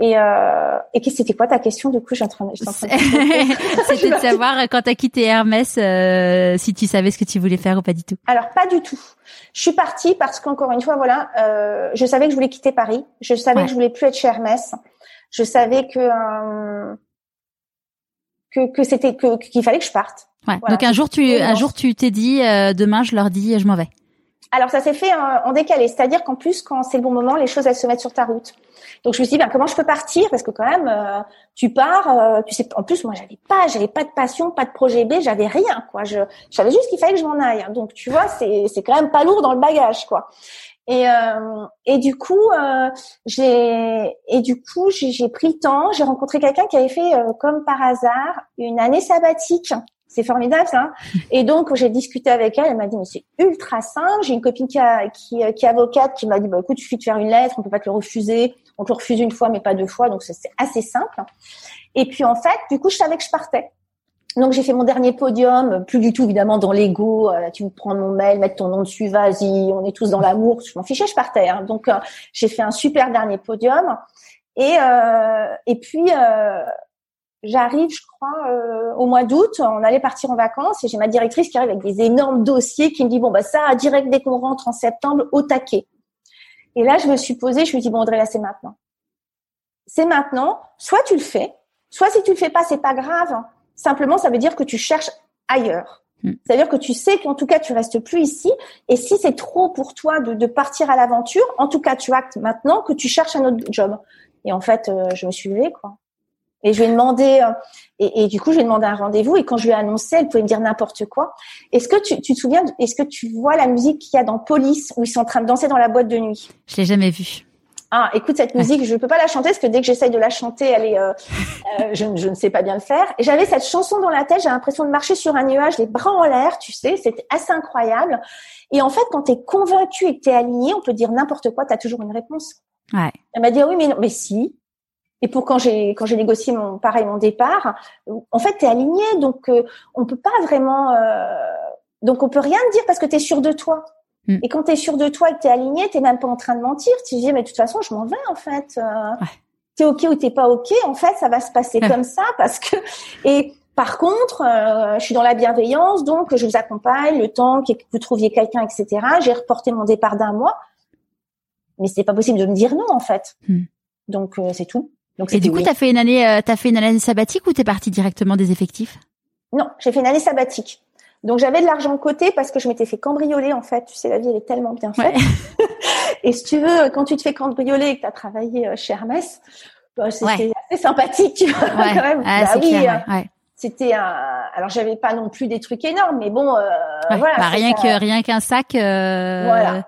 Et, euh, et c'était quoi ta question du coup? J'ai en train, de... [LAUGHS] C'était de savoir quand t'as quitté Hermès euh, si tu savais ce que tu voulais faire ou pas du tout. Alors pas du tout. Je suis partie parce qu'encore une fois, voilà, euh, je savais que je voulais quitter Paris. Je savais ouais. que je voulais plus être chez Hermès. Je savais que euh, que, que c'était que qu'il fallait que je parte. Ouais. Voilà. Donc un jour tu un jour tu t'es dit euh, demain je leur dis je m'en vais. Alors ça s'est fait en, décalé, c'est-à-dire qu'en plus quand c'est le bon moment, les choses elles se mettent sur ta route. Donc je me suis dit ben, comment je peux partir? Parce que quand même euh, tu pars, euh, tu sais en plus moi j'avais pas j'avais pas de passion, pas de projet B, j'avais rien quoi. Je savais juste qu'il fallait que je m'en aille. Donc tu vois c'est c'est quand même pas lourd dans le bagage quoi. Et, euh, et du coup, euh, j'ai et du coup j'ai pris le temps. J'ai rencontré quelqu'un qui avait fait euh, comme par hasard une année sabbatique c'est formidable ça. Et donc j'ai discuté avec elle, elle m'a dit mais c'est ultra simple. J'ai une copine qui, a, qui, qui est avocate qui m'a dit bah écoute, il suffit de faire une lettre, on peut pas te le refuser, on te le refuse une fois mais pas deux fois, donc c'est assez simple. Et puis en fait, du coup je savais que je partais. Donc j'ai fait mon dernier podium, plus du tout évidemment dans l'ego. Euh, tu me prends mon mail, mettre ton nom dessus, vas-y, on est tous dans l'amour. Je m'en fichais, je partais. Hein. Donc euh, j'ai fait un super dernier podium. Et euh, et puis euh, j'arrive, je crois, euh, au mois d'août, on allait partir en vacances et j'ai ma directrice qui arrive avec des énormes dossiers qui me dit bon bah ça direct dès qu'on rentre en septembre au taquet. Et là, je me suis posée, je me dis bon Audrey, là c'est maintenant. C'est maintenant. Soit tu le fais, soit si tu le fais pas, c'est pas grave. Simplement, ça veut dire que tu cherches ailleurs. Hmm. C'est-à-dire que tu sais qu'en tout cas, tu restes plus ici. Et si c'est trop pour toi de, de partir à l'aventure, en tout cas, tu actes maintenant que tu cherches un autre job. Et en fait, euh, je me suis levée, quoi. Et je lui ai demandé, euh, et, et, du coup, je lui ai demandé un rendez-vous. Et quand je lui ai annoncé, elle pouvait me dire n'importe quoi. Est-ce que tu, tu, te souviens, est-ce que tu vois la musique qu'il y a dans Police où ils sont en train de danser dans la boîte de nuit? Je l'ai jamais vue. Ah, écoute cette musique, je peux pas la chanter parce que dès que j'essaye de la chanter, elle est, euh, euh, je, je, ne sais pas bien le faire. Et j'avais cette chanson dans la tête, j'ai l'impression de marcher sur un nuage, les bras en l'air, tu sais, c'était assez incroyable. Et en fait, quand tu es convaincu et que tu es aligné, on peut dire n'importe quoi, tu as toujours une réponse. Ouais. Elle m'a dit oui, mais non, mais si. Et pour quand j'ai quand j'ai négocié mon pareil mon départ, en fait, tu es aligné, donc euh, on peut pas vraiment, euh, donc on peut rien te dire parce que tu es sûr de toi. Mm. Et quand tu es sûr de toi et que tu es aligné, tu même pas en train de mentir. Tu dis, mais de toute façon, je m'en vais, en fait. Euh, ouais. Tu es OK ou t'es pas OK. En fait, ça va se passer comme ça parce que... Et par contre, euh, je suis dans la bienveillance, donc je vous accompagne le temps que vous trouviez quelqu'un, etc. J'ai reporté mon départ d'un mois. Mais c'est pas possible de me dire non, en fait. Mm. Donc, euh, c'est tout. Donc, et du coup, tu as fait une année, euh, t'as fait une année sabbatique ou t'es parti directement des effectifs? Non, j'ai fait une année sabbatique. Donc j'avais de l'argent de côté parce que je m'étais fait cambrioler en fait. Tu sais, la vie elle est tellement bien faite. Ouais. [LAUGHS] et si tu veux, quand tu te fais cambrioler et que tu as travaillé euh, chez Hermès, bah, c'était ouais. assez sympathique, tu vois, ouais. [LAUGHS] quand même. Ah, bah, oui, clair, ouais. c'était un. Alors j'avais pas non plus des trucs énormes, mais bon, euh, voilà. Bah, rien que rien qu'un sac. Euh...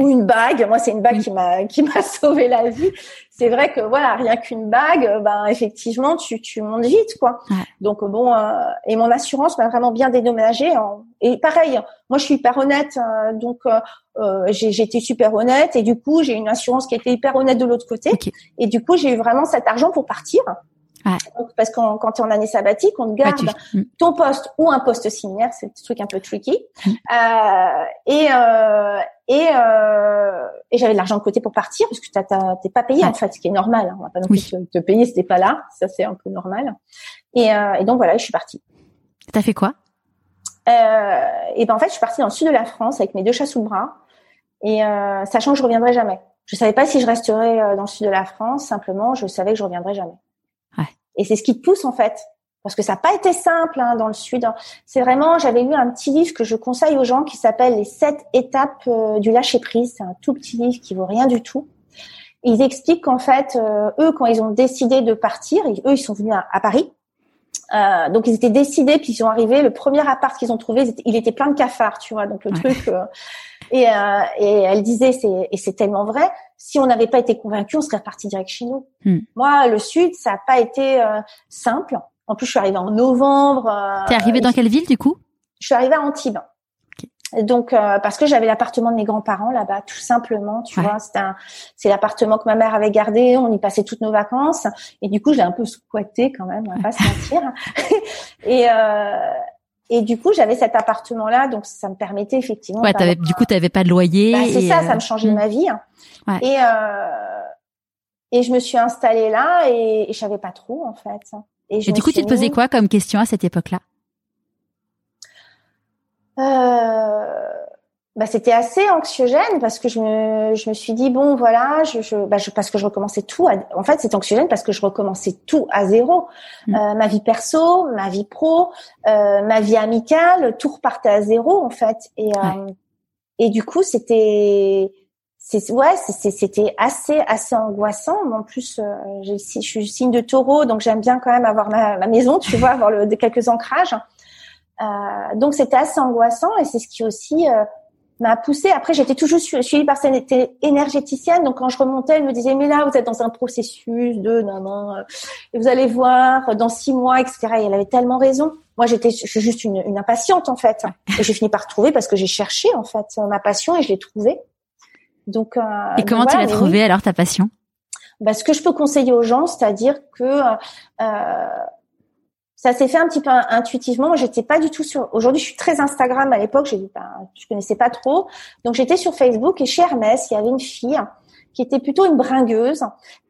Ou une bague. Moi, c'est une bague qui m'a qui m'a [LAUGHS] sauvé la vie c'est vrai que voilà, rien qu'une bague, ben effectivement, tu tu montes vite quoi. Ouais. Donc bon, euh, et mon assurance m'a vraiment bien dédommagé. Hein. Et pareil, moi je suis hyper honnête, euh, donc euh, j'ai été super honnête et du coup j'ai une assurance qui était hyper honnête de l'autre côté. Okay. Et du coup j'ai eu vraiment cet argent pour partir. Ouais. Donc, parce que quand tu es en année sabbatique, on te garde ouais, tu... ton poste ou un poste similaire, c'est un truc un peu tricky. Mm. Euh, et euh, et, euh, et j'avais de l'argent de côté pour partir parce que t'es pas payé en fait, ce qui est normal. Hein. On va pas non plus oui. te, te, payer si t'es pas là, ça c'est un peu normal. Et, euh, et donc voilà, je suis partie. T'as fait quoi? Euh, Et ben en fait, je suis partie dans le sud de la France avec mes deux chats sous le bras, et euh, sachant que je reviendrai jamais. Je savais pas si je resterais dans le sud de la France. Simplement, je savais que je reviendrais jamais. Et c'est ce qui pousse en fait parce que ça n'a pas été simple hein, dans le sud. C'est vraiment, j'avais lu un petit livre que je conseille aux gens qui s'appelle Les sept étapes euh, du lâcher prise. C'est un tout petit livre qui vaut rien du tout. Ils expliquent qu'en fait, euh, eux, quand ils ont décidé de partir, eux, ils sont venus à Paris. Euh, donc ils étaient décidés, puis ils sont arrivés. Le premier appart qu'ils ont trouvé, il était plein de cafards, tu vois. Donc le ouais. truc. Euh, et, euh, et elle disait, c'est, et c'est tellement vrai. Si on n'avait pas été convaincus, on serait reparti direct chez nous. Hmm. Moi, le sud, ça n'a pas été euh, simple. En plus, je suis arrivée en novembre. Euh, T'es arrivée dans quelle ville du coup? Je suis arrivée à Antibes. Donc euh, parce que j'avais l'appartement de mes grands-parents là-bas, tout simplement, tu ouais. vois, c'est un, c'est l'appartement que ma mère avait gardé, on y passait toutes nos vacances, et du coup je l'ai un peu squatté quand même, on va pas se mentir. [LAUGHS] et euh, et du coup j'avais cet appartement-là, donc ça me permettait effectivement. Ouais, t'avais, du coup t'avais pas de loyer. Bah, c'est ça, euh... ça me changeait mmh. ma vie. Ouais. Et euh, et je me suis installée là et, et je savais pas trop en fait. Et, et du coup, tu te posais quoi comme question à cette époque-là? euh, bah, C'était assez anxiogène parce que je me, je me suis dit, bon, voilà, je, je, bah, je parce que je recommençais tout. À, en fait, c'est anxiogène parce que je recommençais tout à zéro. Mm. Euh, ma vie perso, ma vie pro, euh, ma vie amicale, tout repartait à zéro, en fait. Et, euh, et du coup, c'était c'est ouais c'était assez assez angoissant en plus euh, je suis signe de taureau donc j'aime bien quand même avoir ma, ma maison tu vois avoir le, quelques ancrages euh, donc c'était assez angoissant et c'est ce qui aussi euh, m'a poussé après j'étais toujours suivie par cette énergéticienne. Donc quand je remontais elle me disait mais là vous êtes dans un processus de non non et vous allez voir dans six mois etc et elle avait tellement raison. Moi j'étais je suis juste une, une impatiente en fait. Et j'ai fini par trouver parce que j'ai cherché en fait ma passion et je l'ai trouvée. Donc, euh, et comment donc, tu l'as trouvé oui. alors ta passion? Bah, Ce que je peux conseiller aux gens, c'est-à-dire que euh, ça s'est fait un petit peu intuitivement. J'étais pas du tout sur. Aujourd'hui, je suis très Instagram. À l'époque, ben, je connaissais pas trop. Donc, j'étais sur Facebook et chez Hermès, il y avait une fille qui était plutôt une bringueuse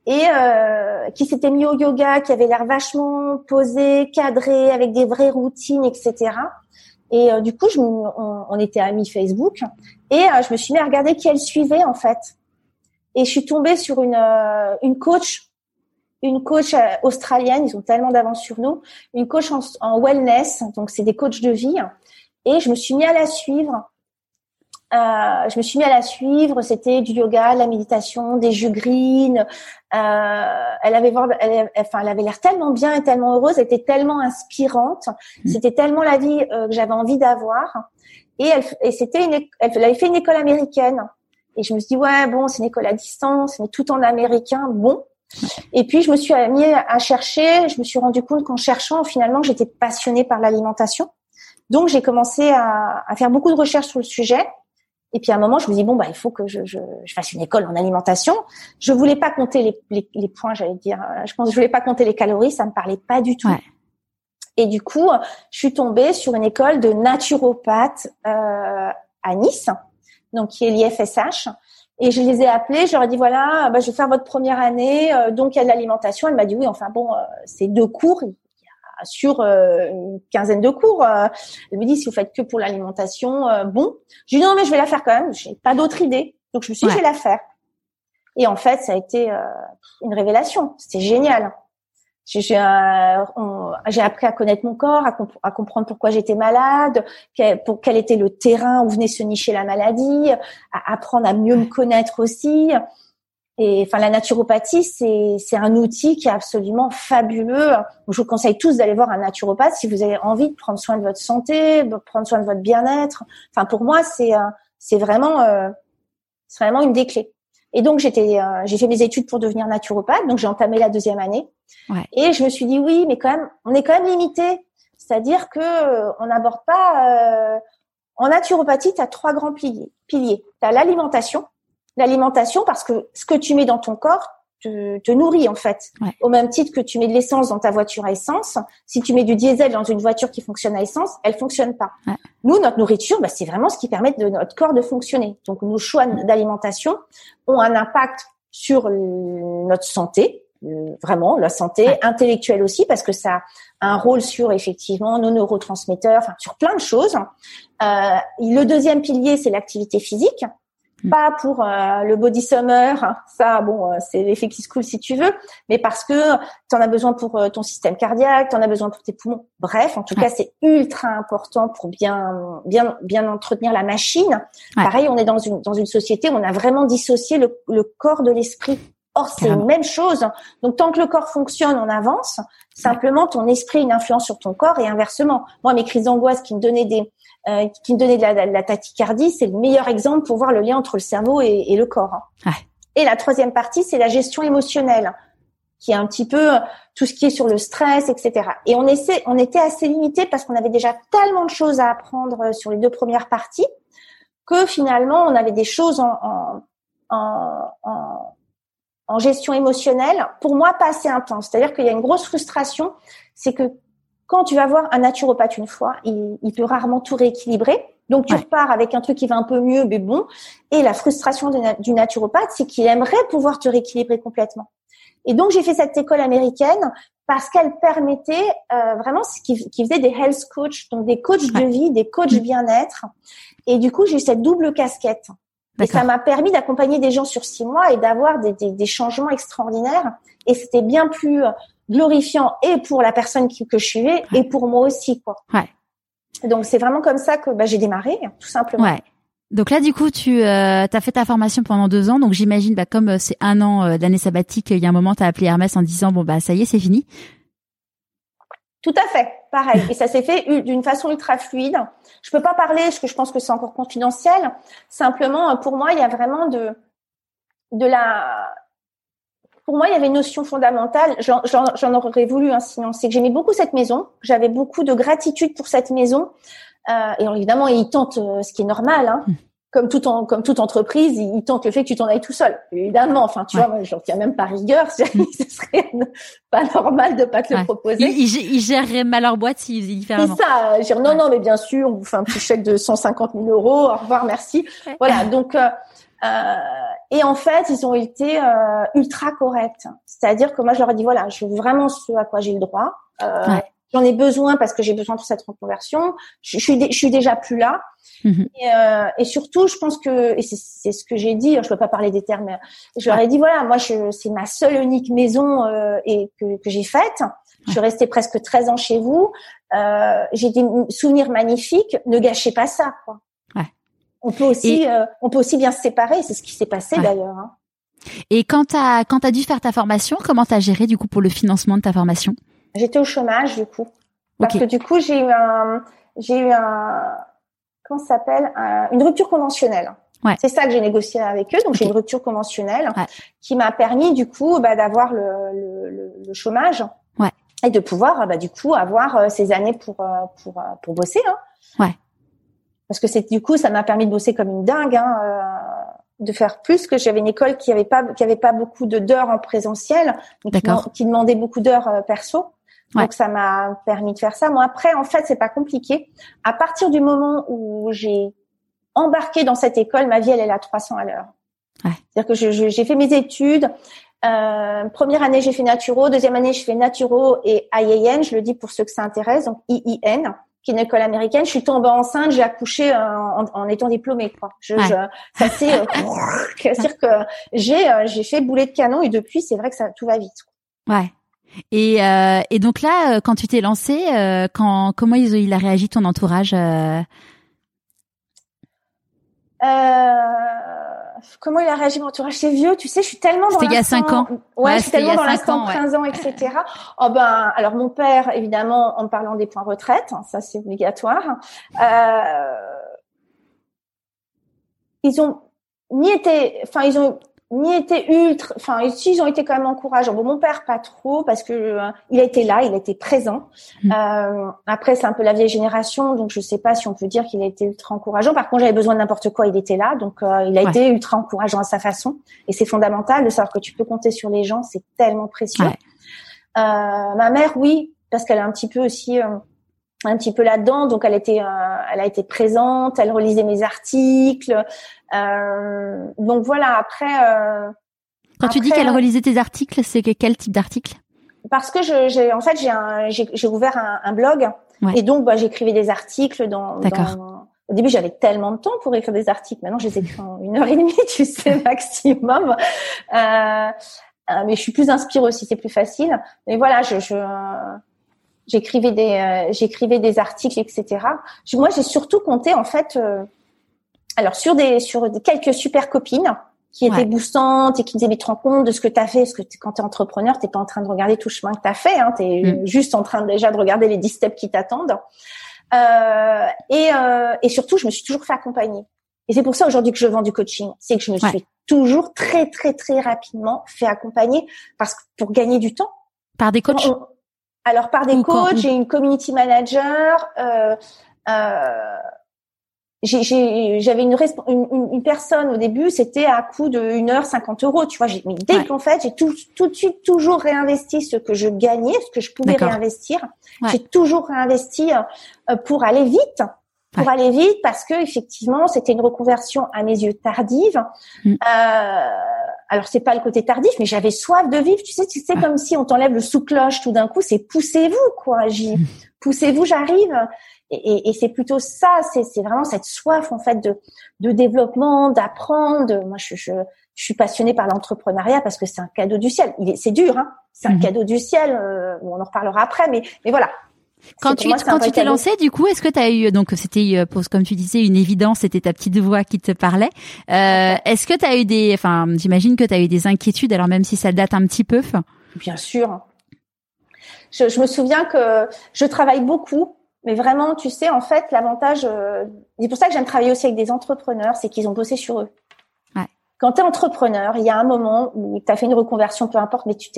et euh, qui s'était mis au yoga, qui avait l'air vachement posée, cadrée, avec des vraies routines, etc. Et euh, du coup, je, on, on, était amis Facebook et euh, je me suis mis à regarder qui elle suivait en fait. et je suis tombée sur une une coach une coach australienne, ils ont tellement d'avance sur nous, une coach en, en wellness, donc c'est des coachs de vie, et je me suis mis à la suivre euh, je me suis mis à la suivre. C'était du yoga, de la méditation, des jus green. Euh, elle avait, elle, enfin, elle avait l'air tellement bien et tellement heureuse. Elle était tellement inspirante. Mmh. C'était tellement la vie euh, que j'avais envie d'avoir. Et elle, et c'était une, elle, avait fait une école américaine. Et je me suis dit ouais bon, c'est une école à distance, mais tout en américain, bon. Et puis je me suis mis à chercher. Je me suis rendu compte qu'en cherchant, finalement, j'étais passionnée par l'alimentation. Donc j'ai commencé à, à, faire beaucoup de recherches sur le sujet. Et puis à un moment, je me dis bon bah il faut que je, je, je fasse une école en alimentation. Je voulais pas compter les, les, les points, j'allais dire. Je pense je voulais pas compter les calories, ça me parlait pas du tout. Et du coup, je suis tombée sur une école de naturopathe euh, à Nice, donc qui est l'IFSH. Et je les ai appelés, je leur ai dit voilà, bah, je vais faire votre première année, euh, donc il y a de l'alimentation. Elle m'a dit oui, enfin bon, euh, c'est deux cours, sur euh, une quinzaine de cours. Euh, elle me dit si vous faites que pour l'alimentation, euh, bon. Je dis non mais je vais la faire quand même. J'ai pas d'autre idée, donc je me suis dit je vais la faire. Et en fait, ça a été une révélation. C'était génial. J'ai appris à connaître mon corps, à, comprendre pourquoi j'étais malade, quel, était le terrain où venait se nicher la maladie, à apprendre à mieux me connaître aussi. Et enfin, la naturopathie, c'est un outil qui est absolument fabuleux. Je vous conseille tous d'aller voir un naturopathe si vous avez envie de prendre soin de votre santé, de prendre soin de votre bien-être. Enfin, pour moi, c'est euh, vraiment euh, c'est vraiment une des clés. Et donc j'étais euh, j'ai fait mes études pour devenir naturopathe, donc j'ai entamé la deuxième année. Ouais. Et je me suis dit oui, mais quand même, on est quand même limité. C'est-à-dire que on n'aborde pas en naturopathie, tu as trois grands piliers. Piliers. Tu as l'alimentation l'alimentation parce que ce que tu mets dans ton corps te, te nourrit en fait. Au même titre que tu mets de l'essence dans ta voiture à essence, si tu mets du diesel dans une voiture qui fonctionne à essence, elle fonctionne pas. Nous, notre nourriture, bah, c'est vraiment ce qui permet de notre corps de fonctionner. Donc nos choix d'alimentation ont un impact sur notre santé, vraiment la santé intellectuelle aussi parce que ça a un rôle sur effectivement nos neurotransmetteurs, enfin sur plein de choses. Euh, le deuxième pilier, c'est l'activité physique. Pas pour euh, le body summer, ça bon, euh, c'est l'effet qui se coule si tu veux, mais parce que tu en as besoin pour euh, ton système cardiaque, tu en as besoin pour tes poumons. Bref, en tout cas, c'est ultra important pour bien bien bien entretenir la machine. Pareil, on est dans une dans une société où on a vraiment dissocié le, le corps de l'esprit. Or, c'est la même chose. Donc, tant que le corps fonctionne, on avance. Simplement, ton esprit a une influence sur ton corps et inversement. Moi, mes crises d'angoisse qui me donnaient des, euh, qui me donnait de la, tachycardie, c'est le meilleur exemple pour voir le lien entre le cerveau et, le corps. Hein. Et la troisième partie, c'est la gestion émotionnelle, qui est un petit peu euh, tout ce qui est sur le stress, etc. Et on essaie, on était assez limité parce qu'on avait déjà tellement de choses à apprendre euh, sur les deux premières parties que finalement on avait des choses en, en, en, en gestion émotionnelle, pour moi pas assez intense. C'est-à-dire qu'il y a une grosse frustration, c'est que quand tu vas voir un naturopathe une fois, il, il peut rarement tout rééquilibrer. Donc tu repars avec un truc qui va un peu mieux, mais bon. Et la frustration du naturopathe, c'est qu'il aimerait pouvoir te rééquilibrer complètement. Et donc j'ai fait cette école américaine parce qu'elle permettait euh, vraiment qui, qui faisait des health coach, donc des coachs de vie, des coachs mmh. bien-être. Et du coup j'ai eu cette double casquette. Et ça m'a permis d'accompagner des gens sur six mois et d'avoir des, des, des, changements extraordinaires. Et c'était bien plus glorifiant et pour la personne qui, que je suis et pour moi aussi quoi. Ouais. Donc c'est vraiment comme ça que bah, j'ai démarré tout simplement. Ouais. Donc là, du coup, tu euh, as fait ta formation pendant deux ans. Donc j'imagine, bah, comme euh, c'est un an euh, d'année sabbatique, il y a un moment, tu as appelé Hermès en disant, bon, bah ça y est, c'est fini. Tout à fait, pareil. Et ça s'est fait d'une façon ultra fluide. Je peux pas parler, parce que je pense que c'est encore confidentiel. Simplement, pour moi, il y a vraiment de de la pour moi, il y avait une notion fondamentale. J'en aurais voulu, hein, sinon, c'est que j'aimais beaucoup cette maison. J'avais beaucoup de gratitude pour cette maison. Euh, et évidemment, il tente euh, ce qui est normal. Hein. Comme, tout en, comme toute entreprise, il tente le fait que tu t'en ailles tout seul. Évidemment, enfin, tu vois, j'en tiens même pas rigueur. [LAUGHS] Ce serait pas normal de pas te le proposer. Ils, il, gérerait mal leur boîte s'ils faisaient différemment. C'est ça. Dire non, non, mais bien sûr, on vous fait un petit chèque de 150 000 euros. Au revoir, merci. Voilà. Donc, euh, euh, et en fait, ils ont été euh, ultra corrects. C'est-à-dire que moi, je leur ai dit voilà, je veux vraiment ce à quoi j'ai le droit. Euh, j'en ai besoin parce que j'ai besoin de cette reconversion. Je, suis, je suis déjà plus là. Mhm. Et, euh, et, surtout, je pense que, et c'est ce que j'ai dit, je ne peux pas parler des termes, mais je leur ai dit, voilà, moi, c'est ma seule unique maison euh, et que, que j'ai faite. Je suis restée presque 13 ans chez vous. Euh, j'ai des souvenirs magnifiques. Ne gâchez pas ça. Quoi. Ouais. On peut aussi, on peut aussi bien se séparer. C'est ce qui s'est passé d'ailleurs. Hein. Et quand tu as as dû faire ta formation, comment tu as géré du coup pour le financement de ta formation? J'étais au chômage du coup. Parce que du coup, j'ai eu un j'ai eu un comment ça s'appelle une rupture conventionnelle. Ouais. C'est ça que j'ai négocié avec eux. Donc j'ai une rupture conventionnelle qui m'a permis du coup bah, d'avoir le, le, le, chômage ouais. et de pouvoir bah, du coup avoir euh, ces années pour euh, pour euh, pour bosser. Hein. Ouais. Parce que c'est du coup ça m'a permis de bosser comme une dingue. Hein, de faire plus que j'avais une école qui avait pas qui avait pas beaucoup de d'heures en présentiel mais qui, qui, demandait beaucoup d'heures euh, donc ça m'a permis de faire ça moi après en fait c'est pas compliqué à partir du moment où j'ai embarqué dans cette école ma vie elle est à 300 à l'heure ouais. c'est-à-dire que j'ai fait mes études euh, première année j'ai fait naturo deuxième année je fais naturo et IAN je le dis pour ceux que ça intéresse donc IIN qui est une école américaine. Je suis tombée enceinte, j'ai accouché euh, en, en, étant diplômée. Quoi. Je, je ça c'est, euh, [LAUGHS] c'est-à-dire que j'ai euh, j'ai fait boulet de canon et depuis c'est vrai que ça tout va vite. Ouais. Et, euh, et donc là, quand tu t'es lancée, quand comment il, il a réagi ton entourage euh? Comment il a réagi mon entourage? C'est vieux, tu sais, je suis tellement dans C'était il y a 5 ans. Ouais, je suis tellement dans l'instant 15 ans, etc. [LAUGHS] Oh ben, alors mon père, évidemment, en parlant des points retraite, hein, ça c'est obligatoire. Euh, ils ont ni été, enfin ils ont ni été ultra, enfin ici ils ont été quand même encourageants. Bon, mon père pas trop parce que euh, il a été là, il a été présent. Mmh. Euh, après c'est un peu la vieille génération, donc je sais pas si on peut dire qu'il a été ultra encourageant. Par contre j'avais besoin de n'importe quoi, il était là, donc euh, il a été ultra encourageant à sa façon. Et c'est fondamental de savoir que tu peux compter sur les gens, c'est tellement précieux. ma mère oui, parce qu'elle a un petit peu aussi un petit peu là-dedans. Donc elle était, euh, elle a été présente, elle relisait mes articles. Euh, donc voilà. Après. Euh, Quand tu dis qu'elle relisait tes articles, c'est quel type d'article? Parce que j'ai, en fait, j'ai, j'ai, ouvert un, blog et donc bah, j'écrivais des articles dans. D'accord. Au début, j'avais tellement de temps pour écrire des articles. Maintenant, je les écris en une heure et demie, [LAUGHS] tu sais, [LAUGHS] maximum. Euh, mais je suis plus inspirée aussi, c'est plus facile. Mais voilà, je, je j'écrivais des euh, j'écrivais des articles etc moi j'ai surtout compté en fait euh, alors sur des sur des, quelques super copines qui étaient boostantes et qui disaient mais tu te rends compte de ce que tu as fait? Parce que quand tu es entrepreneur t'es pas en train de regarder tout le chemin que tu as fait hein, tu es mm. juste en train déjà de regarder les 10 steps qui t'attendent. Euh, et, euh, et surtout je me suis toujours fait accompagner. Et c'est pour ça aujourd'hui que je vends du coaching. C'est que je me suis toujours très très très rapidement fait accompagner parce que pour gagner du temps. Par des coachs alors par des coachs, j'ai une community manager. Euh, euh, j'avais une, une, une, personne au début, c'était à coût de 1 heure 50 euros, tu vois. J'ai, mais dès qu'en fait, j'ai tout, tout de suite toujours réinvesti ce que je gagnais, ce que je pouvais réinvestir. J'ai toujours réinvesti euh, pour aller vite, pour aller vite, parce que effectivement, c'était une reconversion à mes yeux tardive. Mm. Euh, alors c'est pas le côté tardif, mais j'avais soif de vivre. Tu sais, tu sais ah. comme si on t'enlève le sous-cloche tout d'un coup. C'est poussez-vous quoi. J'y [LAUGHS] poussez-vous, j'arrive. Et, et, c'est plutôt ça. C'est vraiment cette soif en fait de, de développement, d'apprendre. Moi, je, je, je, suis passionnée par l'entrepreneuriat parce que c'est un cadeau du ciel. Il est, c'est dur, hein. C'est un mhm. cadeau du ciel. Euh, on en reparlera après, mais mais voilà. Quand tu quand tu t'es lancé, du coup, est-ce que tu as eu donc c'était euh, comme tu disais une évidence, c'était ta petite voix qui te parlait. Euh, est-ce que tu as eu des enfin, j'imagine que tu as eu des inquiétudes alors même si ça date un petit peu. Bien sûr. Je, je, me souviens que je travaille beaucoup, mais vraiment, tu sais, en fait, l'avantage, euh, c'est pour ça que j'aime travailler aussi avec des entrepreneurs, c'est qu'ils ont bossé sur eux quand tu es entrepreneur, il y a un moment où tu as fait une reconversion, peu importe, mais tu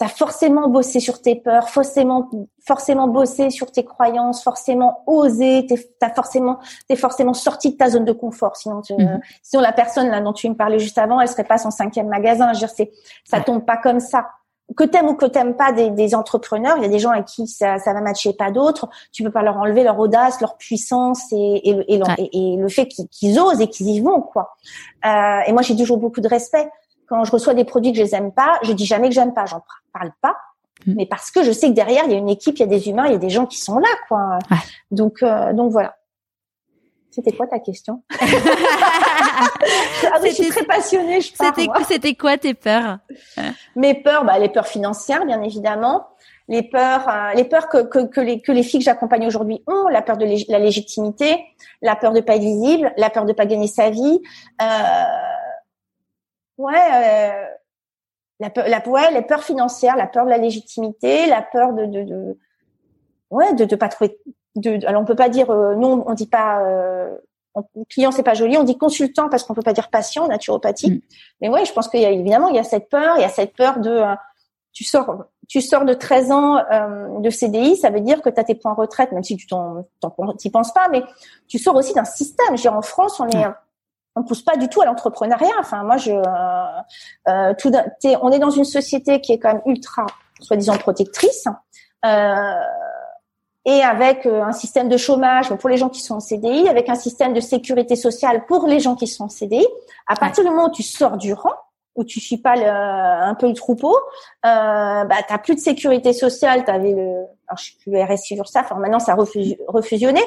as forcément bossé sur tes peurs, forcément, forcément bossé sur tes croyances, forcément osé, tu es forcément, es forcément sorti de ta zone de confort. Sinon, tu, mhm. sinon la personne là dont tu me parlais juste avant, elle serait pas son cinquième magasin. Je veux dire, ça tombe pas comme ça que t'aimes ou que t'aimes pas des, des, entrepreneurs, il y a des gens à qui ça, ça va matcher, pas d'autres. Tu peux pas leur enlever leur audace, leur puissance et, et, et, et le fait qu'ils osent et qu'ils y vont, quoi. Euh, et moi, j'ai toujours beaucoup de respect. Quand je reçois des produits que je les aime pas, je dis jamais que j'aime pas. J'en parle pas Mm. Mais parce que je sais que derrière, il y a une équipe, il y a des humains, il y a des gens qui sont là, quoi. Donc, euh, donc voilà. C'était quoi ta question? [LAUGHS] ah, Je suis très passionnée, je C'était, c'était quoi tes peurs Mes peurs, bah, les peurs financières, bien évidemment. Les peurs, euh, les peurs que, que, que, les, que les filles que j'accompagne aujourd'hui ont, la peur de la légitimité, la peur de pas être visible, la peur de pas gagner sa vie. Euh, ouais, euh, la peur, la, ouais, les peurs financières, la peur de la légitimité, la peur de, de, de ouais, de, de pas trouver de, alors on peut pas dire non, on dit pas euh, client c'est pas joli, on dit consultant parce qu'on peut pas dire patient, naturopathie. Mm. Mais ouais, je pense qu'il y a évidemment il y a cette peur, il y a cette peur de euh, tu sors tu sors de 13 ans euh, de CDI, ça veut dire que tu as tes points retraite même si tu t'en t'y penses pas mais tu sors aussi d'un système, je veux dire, en France, on est on pousse pas du tout à l'entrepreneuriat. Enfin, moi, je, euh, tout, on est dans une société qui est quand même ultra, soi-disant protectrice. Euh, et avec euh, un système de chômage pour les gens qui sont en CDI, avec un système de sécurité sociale pour les gens qui sont en CDI. À partir du moment où tu sors du rang, où tu suis pas le, un peu le troupeau, euh, bah t'as plus de sécurité sociale. T'avais le, alors je suis plus RSI ça. Enfin maintenant ça a refusionné.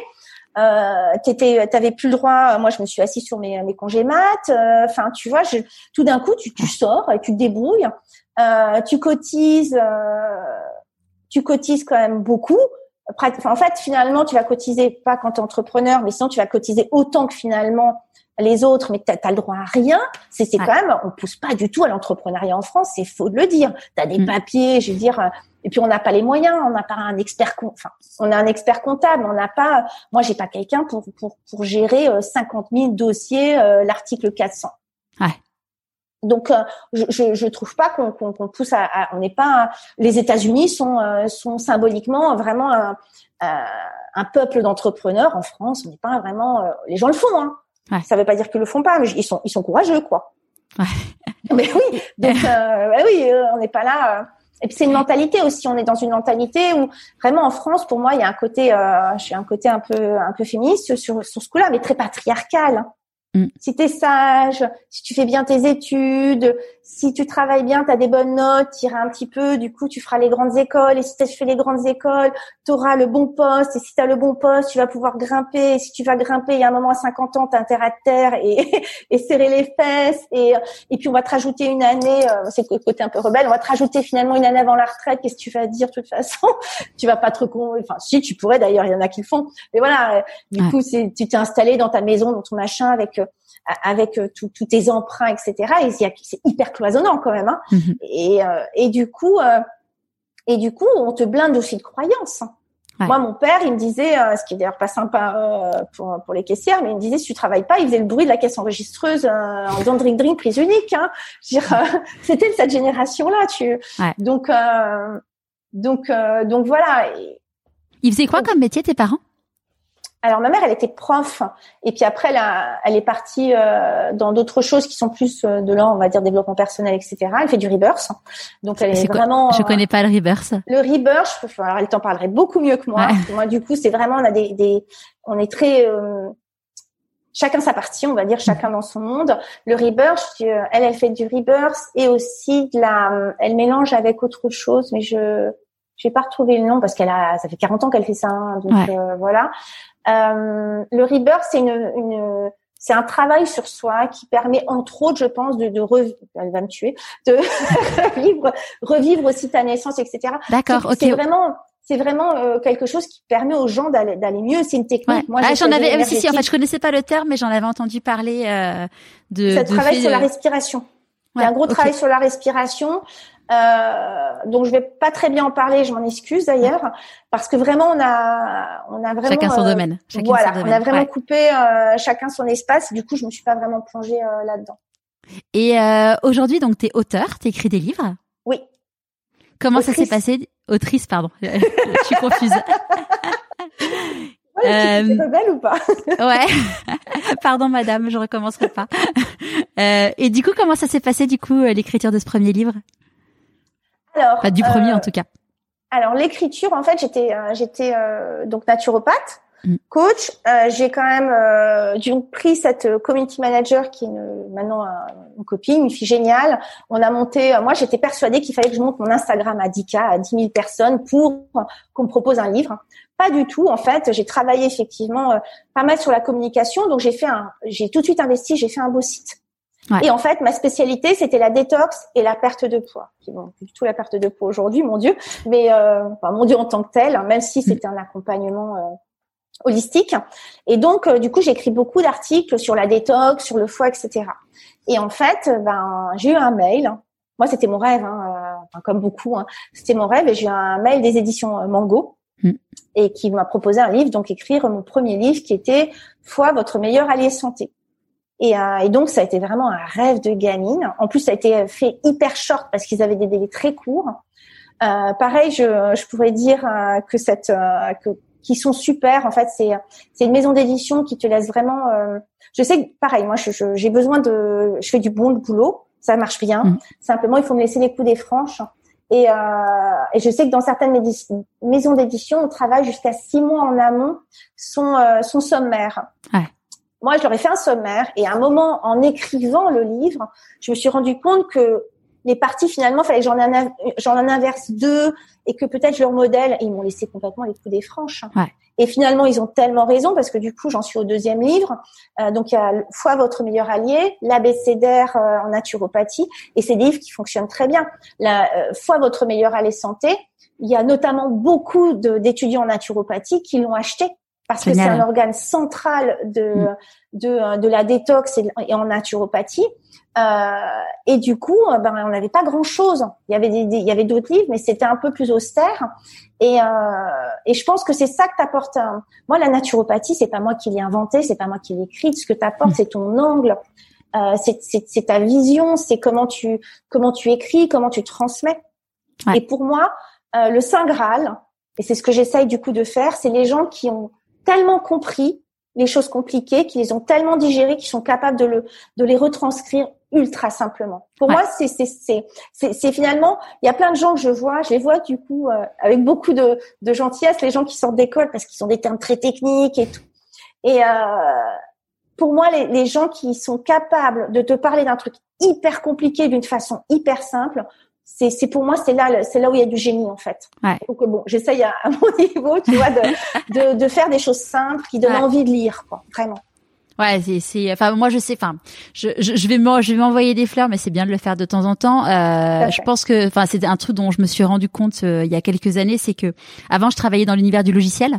Euh, t'étais, t'avais plus le droit. Moi, je me suis assise sur mes, mes congés maths. Euh, enfin, tu vois, je, tout d'un coup, tu, tu sors et tu te débrouilles. Euh, tu cotises, euh, tu cotises quand même beaucoup en fait, finalement, tu vas cotiser pas quand tu es entrepreneur, mais sinon tu vas cotiser autant que finalement les autres, mais tu le droit à rien. C'est quand même, on pousse pas du tout à l'entrepreneuriat en France, c'est faux de le dire. Tu as des mm. papiers, je veux dire, euh, et puis on n'a pas les moyens, on n'a pas un expert, enfin, on a un expert comptable, on n'a pas, moi j'ai pas quelqu'un pour, pour, pour gérer 50 euh, 000 dossiers, euh, l'article 400. Ouais. Donc, euh, je, je trouve pas qu'on pousse à, on n'est pas. les États-Unis sont euh, sont symboliquement vraiment un, un peuple d'entrepreneurs. En France, on n'est pas vraiment. Euh, les gens le font. Hein. Ouais. Ça veut pas dire qu'ils le font pas, mais ils sont ils sont courageux, quoi. Ouais. [LAUGHS] Mais oui. Donc, oui, on n'est pas là. Et puis c'est une mentalité aussi. On est dans une mentalité où vraiment en France, pour moi, il y a un côté, je suis un côté un peu un peu féministe sur sur ce coup-là, mais très patriarcal. Hein. Mm. Si tu sage, si tu fais bien tes études, si tu travailles bien, tu as des bonnes notes, tu iras un petit peu, du coup, tu feras les grandes écoles. Et si tu fais les grandes écoles, tu auras le bon poste. Et si tu as le bon poste, tu vas pouvoir grimper. Et si tu vas grimper, il y a un moment à 50 ans, tu as intérêt à terre et, [LAUGHS] et serrer les fesses. Et, et puis, on va te rajouter une année, euh, c'est le côté un peu rebelle, on va te rajouter finalement une année avant la retraite. Qu'est-ce que tu vas dire de toute façon? [LAUGHS] Tu vas pas te Enfin, si, tu pourrais d'ailleurs, il y en a qui le font. Mais voilà, du coup, c'est, tu t'es installé dans ta maison, dans ton machin, avec euh, avec euh, tous tes emprunts, etc. Et c'est hyper cloisonnant quand même. Hein. Mhm. Et, euh, et du coup, euh, et du coup, on te blinde aussi de croyances. Moi, mon père, il me disait, ce qui est d'ailleurs pas sympa pour, pour les caissières, mais il me disait, si tu travailles pas, il faisait le bruit de la caisse enregistreuse en faisant drink drink prise unique. Hein. [LAUGHS] C'était cette génération-là. Tu... Donc, donc, donc voilà. Il faisait quoi comme métier tes parents? Alors ma mère, elle était prof, et puis après, elle, elle est partie euh, dans d'autres choses qui sont plus euh, de là, on va dire développement personnel, etc. Elle fait du rebirth, donc elle est, vraiment. Je connais pas le rebirth. Le rebirth, alors elle t'en parlerait beaucoup mieux que moi. Moi, du coup, c'est vraiment on a des, des on est très euh, chacun sa partie, on va dire chacun dans son monde. Le rebirth, elle, elle fait du rebirth et aussi de la, elle mélange avec autre chose, mais je je vais pas retrouver le nom parce qu'elle a, ça fait 40 ans qu'elle fait ça, hein, donc voilà. Euh, le rebirth, c'est une, une c'est un travail sur soi qui permet, entre autres, je pense, de, de revivre, elle va me tuer, de [LAUGHS] revivre, revivre aussi ta naissance, etc. D'accord, ok. C'est vraiment, c'est vraiment euh, quelque chose qui permet aux gens d'aller d'aller mieux. C'est une technique. Moi, ah, j'en avais, si, si, en fait, je connaissais pas le terme, mais j'en avais entendu parler euh, de. Ça travaille sur la respiration. Il y a un gros travail sur la respiration. Euh, donc je vais pas très bien en parler, je m'en excuse d'ailleurs, parce que vraiment on a on a vraiment chacun son euh, domaine. voilà, on a vraiment coupé euh, chacun son espace. Du coup, je me suis pas vraiment plongée euh, là-dedans. Et aujourd'hui, donc tu es auteur, tu écris des livres? Oui. Comment ça s'est passé? Autrice, pardon. [LAUGHS] je suis confuse. [LAUGHS] Ouais, euh... rebelle ou pas? [LAUGHS] Ouais. Pardon madame, je recommencerai pas. Euh, et du coup, comment ça s'est passé du coup l'écriture de ce premier livre? Alors, du premier en euh, tout cas. Alors l'écriture, en fait, j'étais euh, j'étais euh, donc naturopathe. mm. coach. Euh, j'ai quand même euh, donc pris cette community manager qui est maintenant une copine, une fille géniale. On a monté. moi, j'étais persuadée qu'il fallait que je monte mon Instagram à 10K, à 10 000 personnes pour qu'on me propose un livre. Pas du tout. En fait, j'ai travaillé effectivement pas mal sur la communication. Donc, j'ai fait un, j'ai tout de suite investi. J'ai fait un beau site. Et en fait, ma spécialité, c'était la détox et la perte de poids. Bon, du tout la perte de poids aujourd'hui, mon Dieu, mais euh, enfin, mon Dieu en tant que tel, hein, même si c'était un accompagnement euh, holistique. Et donc, euh, du coup, j'ai écrit beaucoup d'articles sur la détox, sur le foie, etc. Et en fait, ben, j'ai eu un mail. Moi, c'était mon rêve, hein, euh, comme beaucoup. Hein, c'était mon rêve, et j'ai eu un mail des éditions Mango. Mm. Et qui m'a proposé un livre, donc écrire mon premier livre qui était Foie, votre meilleur allié santé. Et, euh, et, donc, ça a été vraiment un rêve de gamine. En plus, ça a été fait hyper short parce qu'ils avaient des délais très courts. Euh, pareil, je, je pourrais dire euh, que cette, euh, que qui sont super. En fait, c'est c'est une maison d'édition qui te laisse vraiment. Euh, je sais que pareil, moi, j'ai je, besoin de, je fais du bon boulot, ça marche bien. Mmh. Simplement, il faut me laisser les coups des franches. Et, euh, et je sais que dans certaines maisons d'édition, on travaille jusqu'à six mois en amont son, son sommaire. Ouais. Moi, je leur ai fait un sommaire et à un moment, en écrivant le livre, je me suis rendu compte que les parties, finalement, fallait que j'en en inverse deux et que peut-être leur modèle, ils m'ont laissé complètement les coups des franches. Ouais. Et finalement, ils ont tellement raison parce que du coup, j'en suis au deuxième livre. Euh, donc, il y a Foi votre meilleur allié, l'abécédaire euh, en naturopathie, et c'est des livres qui fonctionnent très bien. La euh, Foi votre meilleur allié santé, il y a notamment beaucoup d'étudiants en naturopathie qui l'ont acheté parce que c'est un organe central de mm. de, euh, de la détox et, en naturopathie. Euh, et du coup, euh, ben on n'avait pas grand chose. Il y avait des, il y avait d'autres livres, mais c'était un peu plus austère. Et euh, et je pense que c'est ça que t'apportes. Moi, la naturopathie, c'est pas moi qui l'ai inventé, c'est pas moi qui l'ai écrite. Ce que t'apportes, mm. c'est ton angle, euh, c'est ta vision, c'est comment tu comment tu écris, comment tu transmets. Et pour moi, euh, le saint graal, et c'est ce que j'essaye du coup de faire, c'est les gens qui ont tellement compris les choses compliquées, qui les ont tellement digérées, qui sont capables de le de les retranscrire ultra simplement. Pour moi, c'est c'est c'est c'est finalement, il y a plein de gens que je vois, je les vois du coup euh, avec beaucoup de de gentillesse, les gens qui sortent d'école parce qu'ils ont des termes très techniques et tout. Et euh, pour moi, les, les gens qui sont capables de te parler d'un truc hyper compliqué d'une façon hyper simple, c'est c'est pour moi c'est là c'est là où il y a du génie en fait. Ouais. Donc bon, j'essaye à, à, mon [LAUGHS] niveau, tu vois, de, de, de faire des choses simples qui donnent envie de lire, quoi, vraiment. Ouais, c'est, c'est, enfin, moi, je sais, enfin, je, je, je vais, je vais m'envoyer des fleurs, mais c'est bien de le faire de temps en temps. Euh, je pense que, enfin, c'est un truc dont je me suis rendu compte euh, il y a quelques années, c'est que avant, je travaillais dans l'univers du logiciel,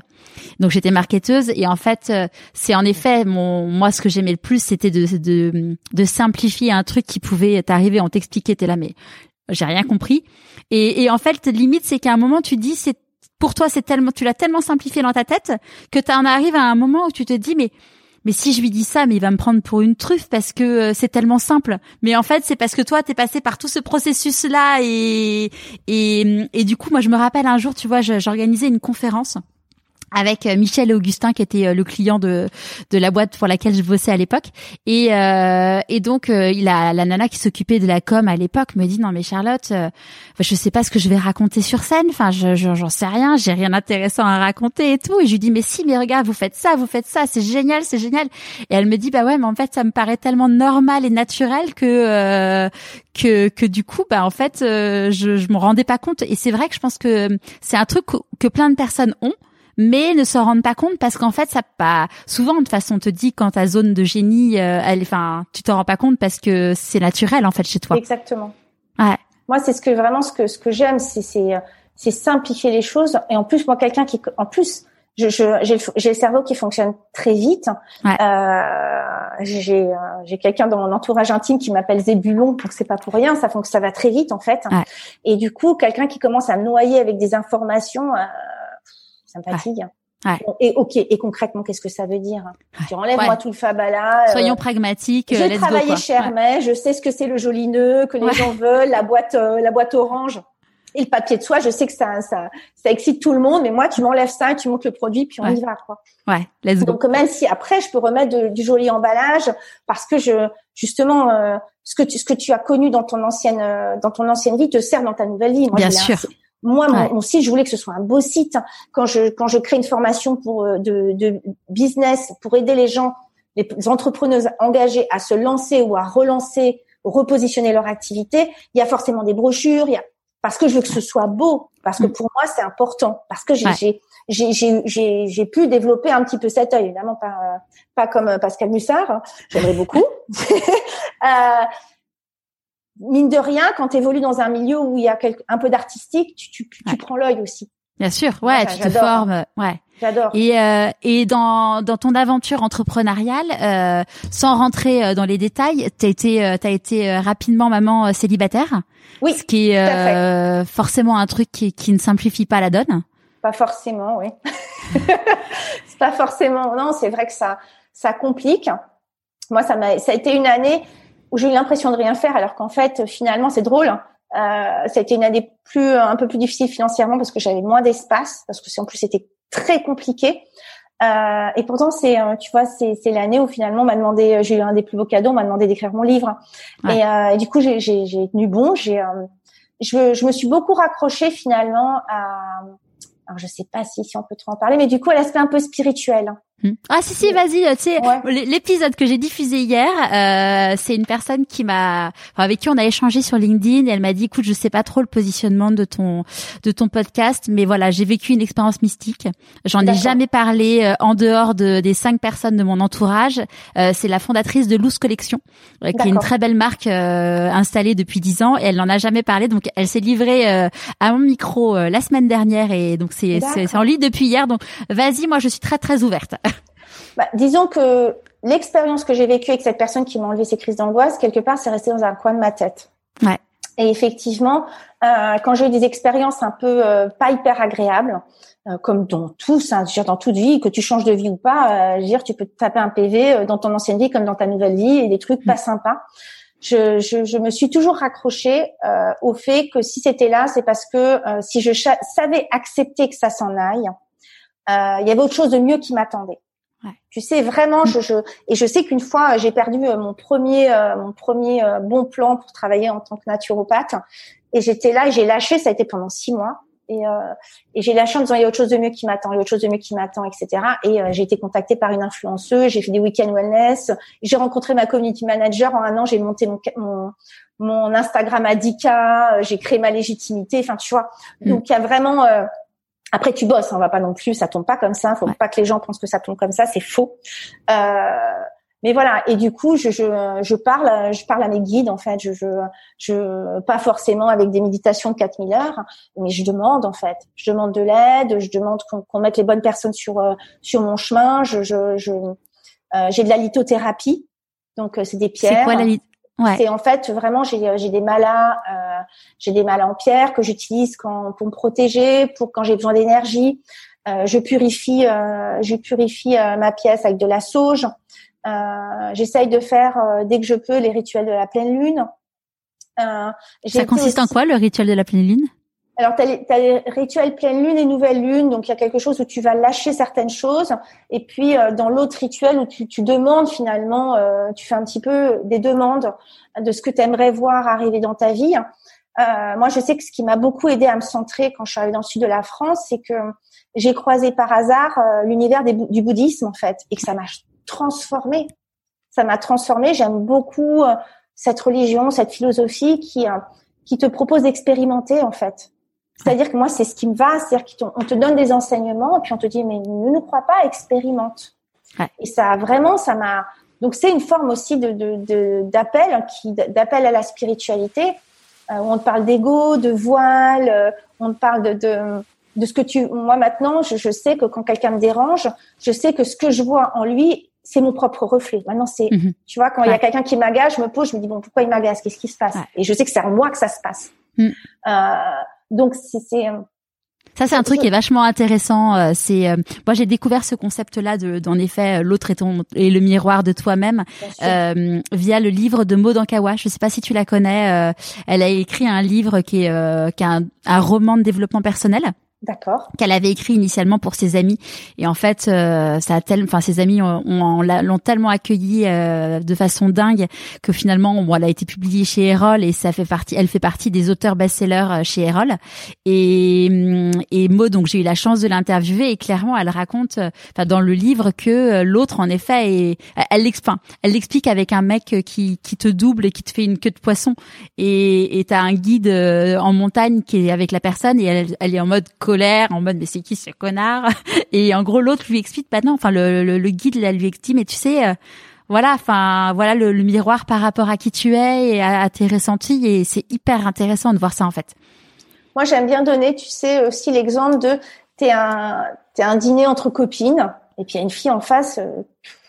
donc j'étais marketeuse, et en fait, euh, c'est en effet mon, moi, ce que j'aimais le plus, c'était de, de, de simplifier un truc qui pouvait t'arriver, on t'expliquait, t'es là, mais j'ai rien compris. Et, et en fait, limite, c'est qu'à un moment, tu dis, c'est pour toi, c'est tellement, tu l'as tellement simplifié dans ta tête que tu en arrives à un moment où tu te dis, mais mais si je lui dis ça, mais il va me prendre pour une truffe parce que euh, c'est tellement simple. Mais en fait, c'est parce que toi, t'es passé par tout ce processus-là et, et et du coup, moi, je me rappelle un jour, tu vois, j'organisais une conférence avec euh, Michel et Augustin qui était euh, le client de de la boîte pour laquelle je bossais à l'époque. Et euh, et donc il a la nana qui s'occupait de la com à l'époque me dit non mais Charlotte euh, je sais pas ce que je vais raconter sur scène. Enfin je j'en sais rien j'ai rien d'intéressant à raconter et tout. Et je lui dis mais si mais regarde vous faites ça vous faites ça c'est génial c'est génial. Et elle me dit bah ouais mais en fait ça me paraît tellement normal et naturel que que que du coup bah en fait je je me rendais pas compte. Et c'est vrai que je pense que c'est un truc que plein de personnes ont mais ne s'en rendent pas compte parce qu'en fait ça pas souvent de toute façon on te dit quand ta zone de génie euh, elle enfin tu t'en rends pas compte parce que c'est naturel en fait chez toi. Exactement. Ouais. Moi c'est ce que vraiment ce que ce que j'aime c'est c'est c'est simplifier les choses et en plus moi quelqu'un qui en plus je, je j'ai le, le, cerveau qui fonctionne très vite. Ouais. Euh, j'ai euh, j'ai quelqu'un dans mon entourage intime qui m'appelle Zébulon que c'est pas pour rien. Ça que ça va très vite en fait. Ouais. Et du coup, quelqu'un qui commence à me noyer avec des informations, euh, ça me fatigue. Et ok, et concrètement, qu'est-ce que ça veut dire? Tu enlèves moi tout le fabala. Euh, Soyons pragmatiques. J'ai euh, travaillé chez Hermès, je sais ce que c'est le joli nœud, que les gens veulent, la boîte, euh, la boîte orange et le papier de soie. Je sais que ça, ça, ça excite tout le monde, mais moi, tu m'enlèves ça, tu montes le produit, puis on y va, quoi. Ouais, let's go. Donc même si après, je peux remettre du joli emballage, parce que je, justement, ce que tu, ce que tu as connu dans ton ancienne, dans ton ancienne vie te sert dans ta nouvelle vie. Moi, Bien sûr Moi, mon, site, je voulais que ce soit un beau site. Quand je quand je crée une formation pour euh, de, de business pour aider les gens, les entrepreneurs engagés à se lancer ou à relancer, repositionner leur activité, il y a forcément des brochures. Il y a parce que je veux que ce soit beau, parce que mm. pour moi c'est important, parce que j'ai j'ai j'ai pu développer un petit peu cet œil, évidemment pas pas comme Pascal Mussard, hein. j'aimerais beaucoup. [LAUGHS] euh, mine de rien, quand tu évolues dans un milieu où il y a un peu d'artistique, tu, tu, tu prends l'œil aussi. Bien sûr, ouais, tu te formes, ouais. J'adore. Et euh, et dans dans ton aventure entrepreneuriale, euh, sans rentrer euh, dans les détails, t'as été euh, t'as été rapidement maman célibataire. Oui. Ce qui est forcément un truc qui qui ne simplifie pas la donne. Pas forcément, oui. [LAUGHS] c'est pas forcément. Non, c'est vrai que ça ça complique. Moi, ça m'a ça a été une année où j'ai eu l'impression de rien faire, alors qu'en fait, finalement, c'est drôle. Euh, ça a été une année plus un peu plus difficile financièrement parce que j'avais moins d'espace, parce que en plus c'était très compliqué. Euh, et pourtant, c'est, euh, tu vois, c'est, c'est l'année où finalement on m'a demandé, j'ai eu un des plus beaux cadeaux, on m'a demandé d'écrire mon livre. Et, euh, et, du coup, j'ai, j'ai, j'ai tenu bon. J'ai, euh, je, je me suis beaucoup raccrochée finalement à, alors je sais pas si, si on peut trop en parler, mais du coup, à l'aspect un peu spirituel. Hmm. Ah si si vas-y tu sais l'épisode que j'ai diffusé hier euh, c'est une personne qui m'a avec qui on a échangé sur LinkedIn et elle m'a dit écoute je sais pas trop le positionnement de ton de ton podcast mais voilà j'ai vécu une expérience mystique. J'en ai jamais parlé euh, en dehors de, des cinq personnes de mon entourage. Euh, c'est la fondatrice de Loose Collection qui est une très belle marque installée depuis dix ans et elle n'en a jamais parlé. Donc elle s'est livrée à mon micro la semaine dernière et donc c'est c'est en ligne depuis hier. Donc vas-y moi je suis très très ouverte bah, disons que l'expérience que j'ai vécue avec cette personne qui m'a enlevé ces crises d'angoisse, quelque part, c'est resté dans un coin de ma tête. Ouais. Et effectivement, euh, quand j'ai eu des expériences un peu euh, pas hyper agréables, euh, comme dans tout, hein, dans toute vie, que tu changes de vie ou pas, euh, dire, tu peux te taper un PV euh, dans ton ancienne vie comme dans ta nouvelle vie et des trucs pas sympas. Je, je, je, me suis toujours raccrochée euh, au fait que si c'était là, c'est parce que si je savais accepter que ça s'en aille, il y avait autre chose de mieux qui m'attendait. Tu sais vraiment, je, je et je sais qu'une fois j'ai perdu euh, mon premier euh, mon premier euh, bon plan pour travailler en tant que naturopathe et j'étais là j'ai lâché. Ça a été pendant six mois et, et j'ai lâché en disant il y a autre chose de mieux qui m'attend, il y a autre chose de mieux qui m'attend, etc. Et j'ai été contactée par une influenceuse, j'ai fait des week-ends wellness, j'ai rencontré ma community manager en un an, j'ai monté mon, mon mon Instagram Adika, j'ai créé ma légitimité. Enfin, tu vois. Mm. Donc il y a vraiment après, tu bosses, on va pas non plus, ça tombe pas comme ça. Faut pas que les gens pensent que ça tombe comme ça, c'est faux. Euh, mais voilà. Et du coup, je, je, je, parle, je parle à mes guides en fait. Je, je, je pas forcément avec des méditations de 4000 heures, mais je demande en fait. Je demande de l'aide, je demande qu'on mette les bonnes personnes sur euh, sur mon chemin. Je, je, je euh, j'ai de la lithothérapie, donc euh, c'est des pierres. C'est quoi la Ouais. C'est en fait vraiment j'ai j'ai des malas euh, j'ai des malas en pierre que j'utilise quand pour me protéger pour quand j'ai besoin d'énergie. Euh, je purifie euh, je purifie euh, ma pièce avec de la sauge. Euh, J'essaye de faire euh, dès que je peux les rituels de la pleine lune. Ça consiste en quoi le rituel de la pleine lune? Alors, tu as, les rituels pleine lune et nouvelle lune, donc il y a quelque chose où tu vas lâcher certaines choses, et puis euh, dans l'autre rituel où tu, tu demandes finalement, euh, tu fais un petit peu des demandes de ce que tu aimerais voir arriver dans ta vie. Euh, moi, je sais que ce qui m'a beaucoup aidé à me centrer quand je suis arrivée dans le sud de la France, c'est que j'ai croisé par hasard l'univers du bouddhisme en fait, et que ça m'a transformée. Ça m'a transformée. J'aime beaucoup cette religion, cette philosophie qui qui te propose d'expérimenter en fait. C'est-à-dire que moi, c'est ce qui me va, c'est-à-dire qu'on te donne des enseignements, et puis on te dit, mais ne nous crois pas, expérimente. Ouais. Et ça, vraiment, ça m'a. Donc, c'est une forme aussi de d'appel, de, qui d'appel à la spiritualité, euh, où on te parle d'ego, de voile, euh, on te parle de, de, de ce que tu. Moi, maintenant, je, je sais que quand quelqu'un me dérange, je sais que ce que je vois en lui, c'est mon propre reflet. Maintenant, c'est, mhm. tu vois, quand il y a quelqu'un qui m'agace, je me pose, je me dis bon, pourquoi il m'agace? Qu'est-ce qui se passe? Et je sais que c'est en moi que ça se passe. Mm. Euh, donc c'est euh, ça, c'est un truc qui est vachement intéressant. Euh, c'est euh, moi, j'ai découvert ce concept-là de, d'en effet, l'autre est, ton, est le miroir de toi-même euh, via le livre de Maud Ankawa. Je sais pas si tu la connais. elle a écrit un livre qui est, qui est un, un, roman de développement personnel. D'accord. Qu'elle avait écrit initialement pour ses amis. Et en fait euh, ça a tellement enfin ses amis ont, l'ont tellement accueilli euh, de façon dingue que finalement bon elle a été publiée chez Erol et ça fait partie elle fait partie des auteurs best-sellers euh, chez Erol. Et hum, et Maud donc j'ai eu la chance de l'interviewer et clairement elle raconte enfin dans le livre que l'autre en effet et elle l'explique elle l'explique avec un mec qui qui te double et qui te fait une queue de poisson. Et et t'as un guide en montagne qui est avec la personne et elle, elle est en mode en mode mais c'est qui ce connard [LAUGHS] Et en gros l'autre lui explique bah non, enfin le, le, guide là lui explique mais tu sais euh, voilà, enfin voilà le, miroir par rapport à qui tu es et à, tes ressentis et c'est hyper intéressant de voir ça en fait. Moi j'aime bien donner, tu sais aussi l'exemple de t'es un t'es un dîner entre copines et puis il y a une fille en face. Euh,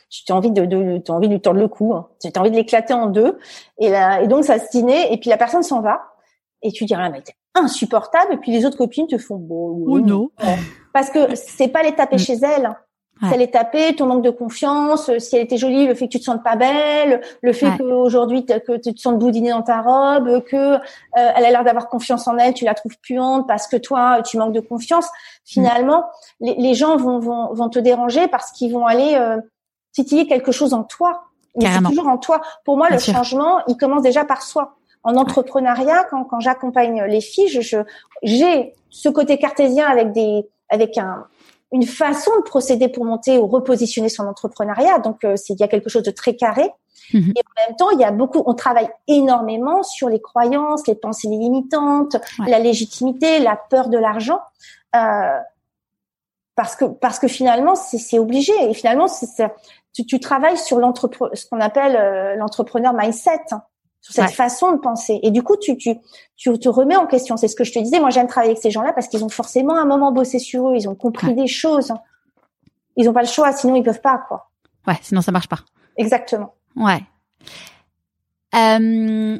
tu as envie de, de as envie de lui tordre le cou, hein. tu as envie de l'éclater en deux, et, donc ça se dîner, et puis la personne s'en va, et tu dis ah mais insupportable et puis les autres copines te font bon ou non. Parce que c'est pas les taper mm. chez elle c'est les taper ton manque de confiance si elle était jolie le fait que tu te sentes pas belle le fait qu'aujourd'hui que tu te sens boudiner dans ta robe que euh, elle a l'air d'avoir confiance en elle tu la trouves puante parce que toi tu manques de confiance. Finalement les, les, gens vont, vont vont te déranger parce qu'ils vont aller euh, titiller quelque chose en toi. Mais c'est toujours en toi. Pour moi le changement il commence déjà par soi en entrepreneuriat, quand, quand j'accompagne les filles, je, j'ai ce côté cartésien avec des, avec un, une façon de procéder pour monter ou repositionner son entrepreneuriat. Donc, euh, il y a quelque chose de très carré. Mhm. Et en même temps, il y a beaucoup, on travaille énormément sur les croyances, les pensées limitantes, la légitimité, la peur de l'argent, euh, parce que parce que finalement, c'est obligé. Et finalement, c'est tu, tu travailles sur ce qu'on appelle euh, l'entrepreneur mindset sur cette façon de penser. Et du coup, tu, tu, tu te remets en question. C'est ce que je te disais. Moi, j'aime travailler avec ces gens-là parce qu'ils ont forcément un moment bossé sur eux. Ils ont compris des choses. Ils n'ont pas le choix, sinon ils peuvent pas, quoi. Ouais, sinon ça marche pas. Exactement. Ouais. Euh,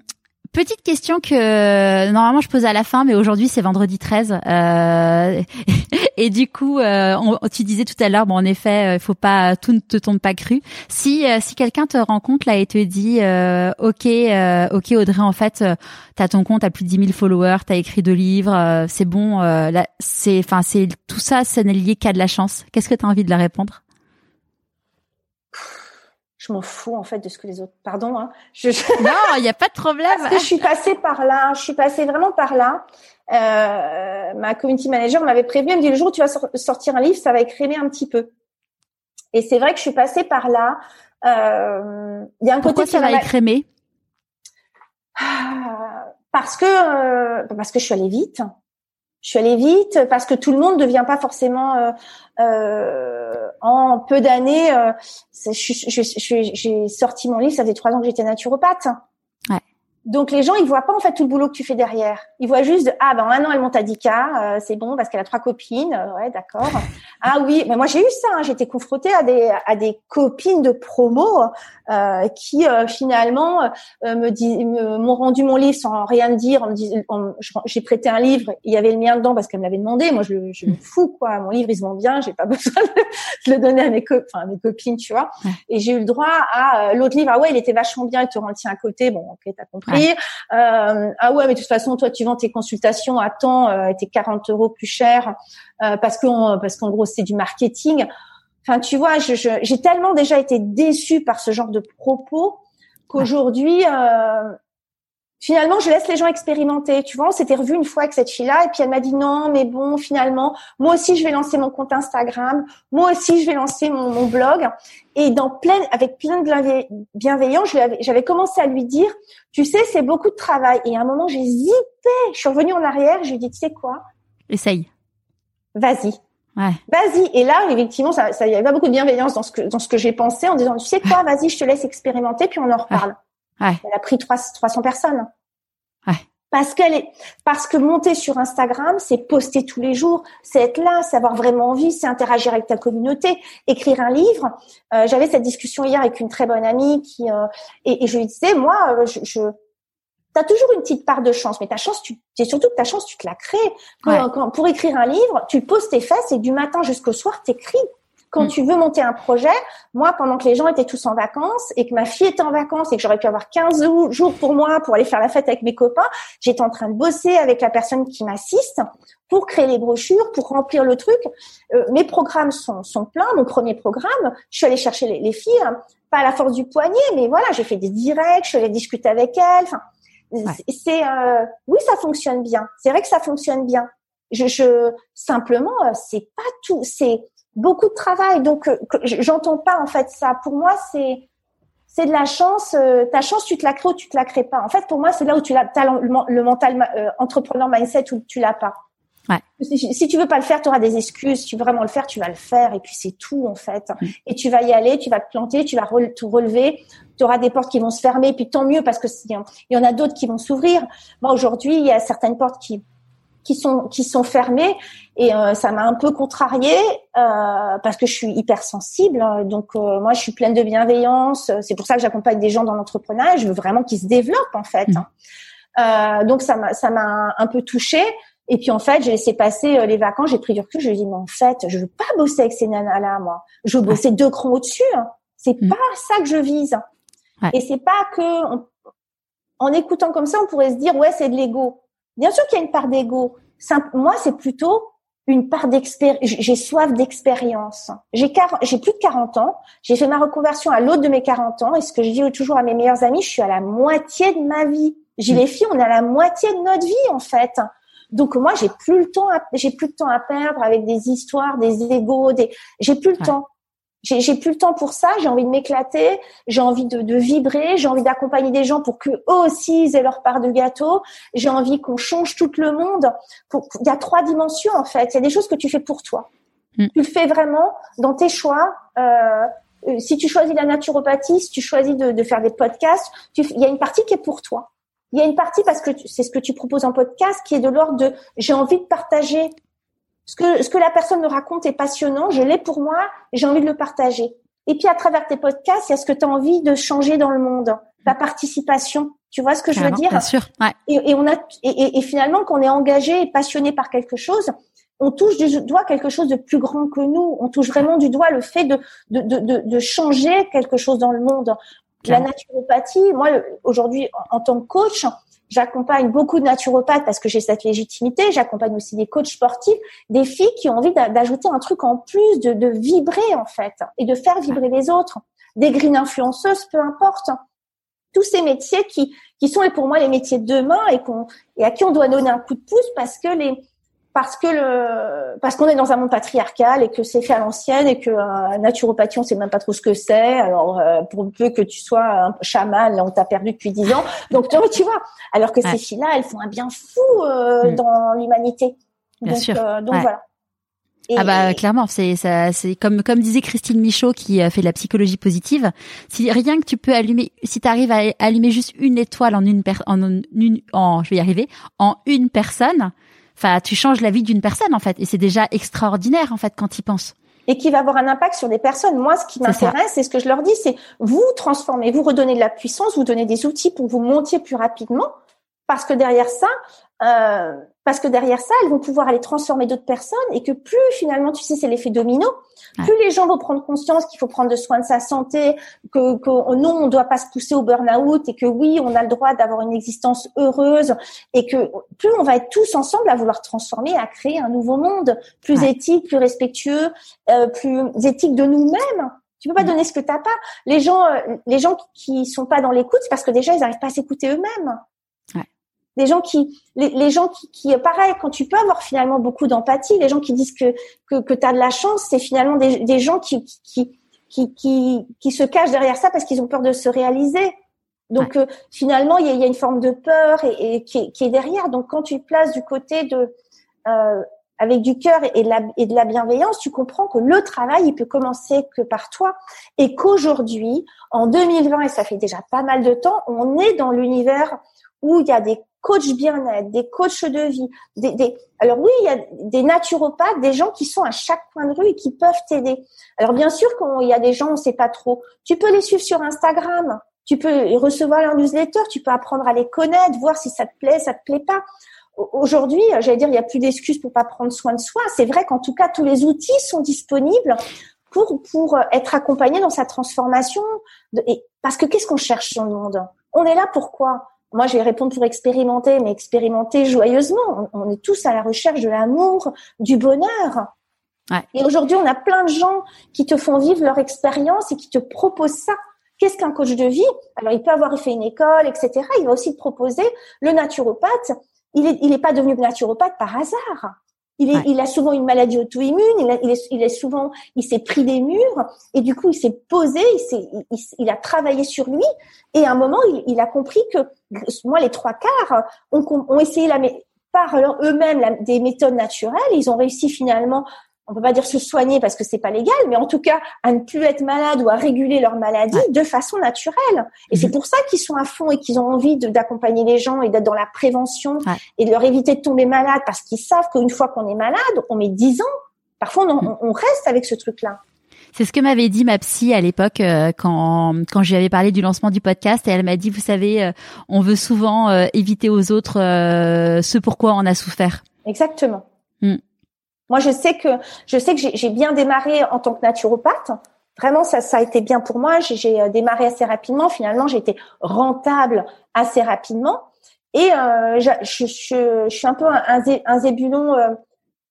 Petite question que normalement je pose à la fin, mais aujourd'hui c'est vendredi 13. Euh, [LAUGHS] et du coup, euh, tu disais tout à l'heure, bon en effet, il faut pas tout ne te tombe pas cru. Si euh, si quelqu'un te rencontre là et te dit, ok, ok Audrey, en fait, t'as ton compte, t'as plus de 10 000 followers, t'as écrit deux livres, c'est bon, là, c'est, enfin c'est tout ça, ça n'est lié qu'à de la chance. Qu'est-ce que tu as envie de leur répondre? Je m'en fous en fait de ce que les autres. Pardon. Hein, je... Non, il n'y a pas de problème. Parce que je suis passée par là. Je suis passée vraiment par là. Euh, ma community manager m'avait prévenu. Elle me dit le jour où tu vas sortir un livre, ça va écrémer un petit peu. Et c'est vrai que je suis passée par là. Euh, il y a un Pourquoi côté ça va écrémer? Ah, Parce que euh, parce que je suis allée vite. Je suis allée vite parce que tout le monde ne devient pas forcément euh, euh, en peu d'années. Euh, j'ai sorti mon livre, ça fait trois ans que j'étais naturopathe. Donc les gens, ils voient pas en fait tout le boulot que tu fais derrière. Ils voient juste ah ben maintenant elle monte à 10 euh, c'est bon parce qu'elle a trois copines, euh, ouais d'accord. Ah oui, mais moi j'ai eu ça, hein. j'étais confrontée à des à des copines de promo euh, qui euh, finalement me m'ont rendu mon livre sans rien dire, on me j'ai prêté un livre, il y avait le mien dedans parce qu'elle me l'avait demandé, moi je, je me fous quoi, mon livre il se vend bien, j'ai pas [LAUGHS] besoin de le donner à mes co enfin, mes copines, tu vois. Et j'ai eu le droit à l'autre livre, ah ouais, il était vachement bien, il te rend à côté, bon ok, t'as compris. Euh, ah ouais, mais de toute façon, toi, tu vends tes consultations à temps, euh, tes 40 euros plus cher euh, parce qu'en parce qu'en gros, c'est du marketing. Enfin, tu vois, j'ai je, tellement déjà été déçue par ce genre de propos qu'aujourd'hui, euh, finalement, je laisse les gens expérimenter. Tu vois, on s'était revu une fois avec cette fille-là, et puis elle m'a dit non, mais bon, finalement, moi aussi, je vais lancer mon compte Instagram. Moi aussi, je vais lancer mon, mon blog. Et dans plein, avec plein de bienveillance, j'avais commencé à lui dire, tu sais, c'est beaucoup de travail. Et à un moment, j'hésitais. Je suis revenue en arrière. Je lui ai dit, tu sais quoi? Essaye. Vas-y. Ouais. Vas-y. Et là, effectivement, ça, ça, il y avait pas beaucoup de bienveillance dans ce que dans ce que j'ai pensé en disant, tu sais quoi, vas-y, je te laisse expérimenter, puis on en reparle. Ouais. Elle a pris 300 personnes. Ouais. Parce qu'elle est, parce que monter sur Instagram, c'est poster tous les jours, c'est être là, c'est avoir vraiment envie, c'est interagir avec ta communauté, écrire un livre. Euh, J'avais cette discussion hier avec une très bonne amie qui, euh, et, et, je lui disais, moi, euh, je, je as toujours une petite part de chance, mais ta chance, tu, c'est surtout que ta chance, tu te la crées. Quand, quand, pour écrire un livre, tu poses tes fesses et du matin jusqu'au soir, t'écris. Quand Mm. tu veux monter un projet, moi, pendant que les gens étaient tous en vacances et que ma fille était en vacances et que j'aurais pu avoir 15 jou- jours pour moi pour aller faire la fête avec mes copains, j'étais en train de bosser avec la personne qui m'assiste pour créer les brochures, pour remplir le truc. Euh, mes programmes sont, sont pleins. Mon premier programme, je suis allée chercher les, les filles, hein, pas à la force du poignet, mais voilà, j'ai fait des directs, je suis allée discuter avec elles. Enfin, c'est- c'est euh, oui, ça fonctionne bien. C'est vrai que ça fonctionne bien. Je, je simplement, euh, c'est pas tout, c'est beaucoup de travail. Donc, euh, j'entends pas en fait ça. Pour moi, c'est c'est de la chance. euh, ta chance, tu te la crées ou tu te la crées pas. En fait, pour moi, c'est là où tu l'as, t'as le, le mental euh, entrepreneur mindset où tu l'as pas. Ouais. Si, si tu veux pas le faire, tu auras des excuses. Si tu veux vraiment le faire, tu vas le faire et puis c'est tout en fait. Mm. Et tu vas y aller, tu vas te planter, tu vas tout relever. Tu auras des portes qui vont se fermer, puis tant mieux parce que s'il y en- il y en a d'autres qui vont s'ouvrir. Moi aujourd'hui, il y a certaines portes qui qui sont qui sont fermées et euh, ça m'a un peu contrariée euh, parce que je suis hypersensible. hein. Donc euh, moi, je suis pleine de bienveillance. C'est pour ça que j'accompagne des gens dans l'entrepreneuriat. Je veux vraiment qu'ils se développent en fait. Mhm. Euh, donc ça m'a ça m'a un peu touchée. Et puis en fait, j'ai laissé passer les vacances, j'ai pris du recul, je me dis mais en fait, je veux pas bosser avec ces nanas-là, moi. Je veux bosser deux crans au-dessus. hein. C'est Mm. pas ça que je vise. Ouais. Et c'est pas que on- en écoutant comme ça, on pourrait se dire ouais, c'est de l'ego. Bien sûr qu'il y a une part d'ego. Moi, c'est plutôt une part d'expérience. J'ai soif d'expérience. J'ai plus de 40 ans. J'ai fait ma reconversion à l'autre de mes 40 ans. Et ce que je dis toujours à mes meilleurs amis, je suis à la moitié de ma vie. J'ai Mm. les filles, on est à la moitié de notre vie en fait. Donc moi, j'ai plus le temps, à- j'ai plus de temps à perdre avec des histoires, des égos, des. J'ai plus le Ouais. temps. J'ai j'ai plus le temps pour ça. J'ai envie de m'éclater. J'ai envie de, de vibrer. J'ai envie d'accompagner des gens pour que eux aussi ils aient leur part de gâteau. J'ai envie qu'on change tout le monde. Pour- Il y a trois dimensions en fait. Il y a des choses que tu fais pour toi. Mm. Tu le fais vraiment dans tes choix. Euh, euh, si tu choisis la naturopathie, si tu choisis de, de faire des podcasts, tu il y a une partie qui est pour toi. Il y a une partie parce que c'est ce que tu proposes en podcast qui est de l'ordre de j'ai envie de partager ce que ce que la personne me raconte est passionnant, je l'ai pour moi, et j'ai envie de le partager. Et puis à travers tes podcasts, il y a ce que tu as envie de changer dans le monde, ta participation. Tu vois ce que je veux dire? Bien sûr. Ouais. et, et on a et, et- finalement quand on est engagé et passionné par quelque chose, on touche du doigt quelque chose de plus grand que nous. On touche vraiment du doigt le fait de de de, de, de changer quelque chose dans le monde. La naturopathie, moi aujourd'hui en, en tant que coach, j'accompagne beaucoup de naturopathes parce que j'ai cette légitimité. J'accompagne aussi des coachs sportifs, des filles qui ont envie d'a- d'ajouter un truc en plus, de, de vibrer en fait et de faire vibrer les autres. Des green influenceuses, peu importe tous ces métiers qui qui sont pour moi les métiers de demain et qu'on et à qui on doit donner un coup de pouce parce que les parce que le parce qu'on est dans un monde patriarcal et que c'est fait à l'ancienne et que euh, naturopathie on sait même pas trop ce que c'est alors euh, pour peu que tu sois un chaman là on t'a perdu depuis dix ans donc tu vois, tu vois alors que Ouais. ces filles là elles font un bien fou euh, Mm. dans l'humanité Bien donc sûr. euh, donc Ouais. voilà Et- Ah bah clairement, c'est ça, c'est comme comme disait Christine Michaud qui euh, fait de la psychologie positive. Si rien que tu peux allumer, si tu arrives à allumer juste une étoile en une per, en une, en, je vais y arriver, en une personne, enfin tu changes la vie d'une personne en fait, et c'est déjà extraordinaire en fait quand tu y penses. et qui va avoir un impact sur des personnes. Moi, ce qui m'intéresse, c'est ce que je leur dis, c'est vous transformez, vous redonnez de la puissance, vous donnez des outils pour vous montiez plus rapidement, parce que derrière ça, euh, parce que derrière ça, elles vont pouvoir aller transformer d'autres personnes et que plus finalement, tu sais, c'est l'effet domino, Ouais. plus les gens vont prendre conscience qu'il faut prendre soin de sa santé, que, que non, on doit pas se pousser au burn-out et que oui, on a le droit d'avoir une existence heureuse et que plus on va être tous ensemble à vouloir transformer, à créer un nouveau monde plus Ouais. éthique, plus respectueux, euh, plus éthique de nous-mêmes. Tu peux pas Mm. donner ce que t'as pas. Les gens, euh, les gens qui sont pas dans l'écoute, c'est parce que déjà ils n'arrivent pas à s'écouter eux-mêmes. Les gens qui, les, les gens qui, qui, pareil, quand tu peux avoir finalement beaucoup d'empathie, les gens qui disent que que, que t'as de la chance, c'est finalement des, des gens qui qui, qui qui qui se cachent derrière ça parce qu'ils ont peur de se réaliser. Donc euh, finalement, il y y a une forme de peur et, et qui, est, qui est derrière. Donc quand tu te places du côté de euh, avec du cœur et de, la, et de la bienveillance, tu comprends que le travail, il peut commencer que par toi et qu'aujourd'hui, en 2020, et ça fait déjà pas mal de temps, on est dans l'univers où il y a des coachs bien-être, des coachs de vie, des, des, alors oui, il y a des naturopathes, des gens qui sont à chaque coin de rue et qui peuvent t'aider. Alors bien sûr qu'il y a des gens, on sait pas trop. Tu peux les suivre sur Instagram, tu peux recevoir leur newsletter, tu peux apprendre à les connaître, voir si ça te plaît, ça te plaît pas. Aujourd'hui, j'allais dire, il n'y a plus d'excuses pour pas prendre soin de soi. C'est vrai qu'en tout cas, tous les outils sont disponibles pour pour être accompagné dans sa transformation. et parce que qu'est-ce qu'on cherche dans le monde? On est là pourquoi moi, je vais répondre pour expérimenter, mais expérimenter joyeusement. On, est tous à la recherche de l'amour, du bonheur. Ouais. Et aujourd'hui, on a plein de gens qui te font vivre leur expérience et qui te proposent ça. Qu'est-ce qu'un coach de vie? Alors, il peut avoir fait une école, etc. Il va aussi te proposer le naturopathe. Il n'est il est pas devenu naturopathe par hasard. Il, est, il a souvent une maladie auto-immune, il, il, est, il est souvent, il s'est pris des murs et du coup il s'est posé, il, s'est, il, il, a travaillé sur lui et à un moment il, a compris que moi les trois quarts ont, ont essayé la, par eux-mêmes des méthodes naturelles, ils ont réussi finalement on peut pas dire se soigner parce que c'est pas légal, mais en tout cas à ne plus être malade ou à réguler leur maladie de façon naturelle. Et c'est mhm. pour ça qu'ils sont à fond et qu'ils ont envie d'accompagner les gens et d'être dans la prévention et de leur éviter de tomber malade parce qu'ils savent qu'une fois qu'on est malade, on met dix ans. Parfois, on, mhm. on reste avec ce truc-là. C'est ce que m'avait dit ma psy à l'époque euh, quand quand j'y avais parlé du lancement du podcast et elle m'a dit vous savez euh, on veut souvent euh, éviter aux autres ce pourquoi on a souffert. Exactement. Mm. Moi, je sais que je sais que j'ai bien démarré en tant que naturopathe. Vraiment, ça, ça a été bien pour moi. J'ai euh, démarré assez rapidement. Finalement, j'ai été rentable assez rapidement. Et euh, je, je, je, suis un peu un, un zébulon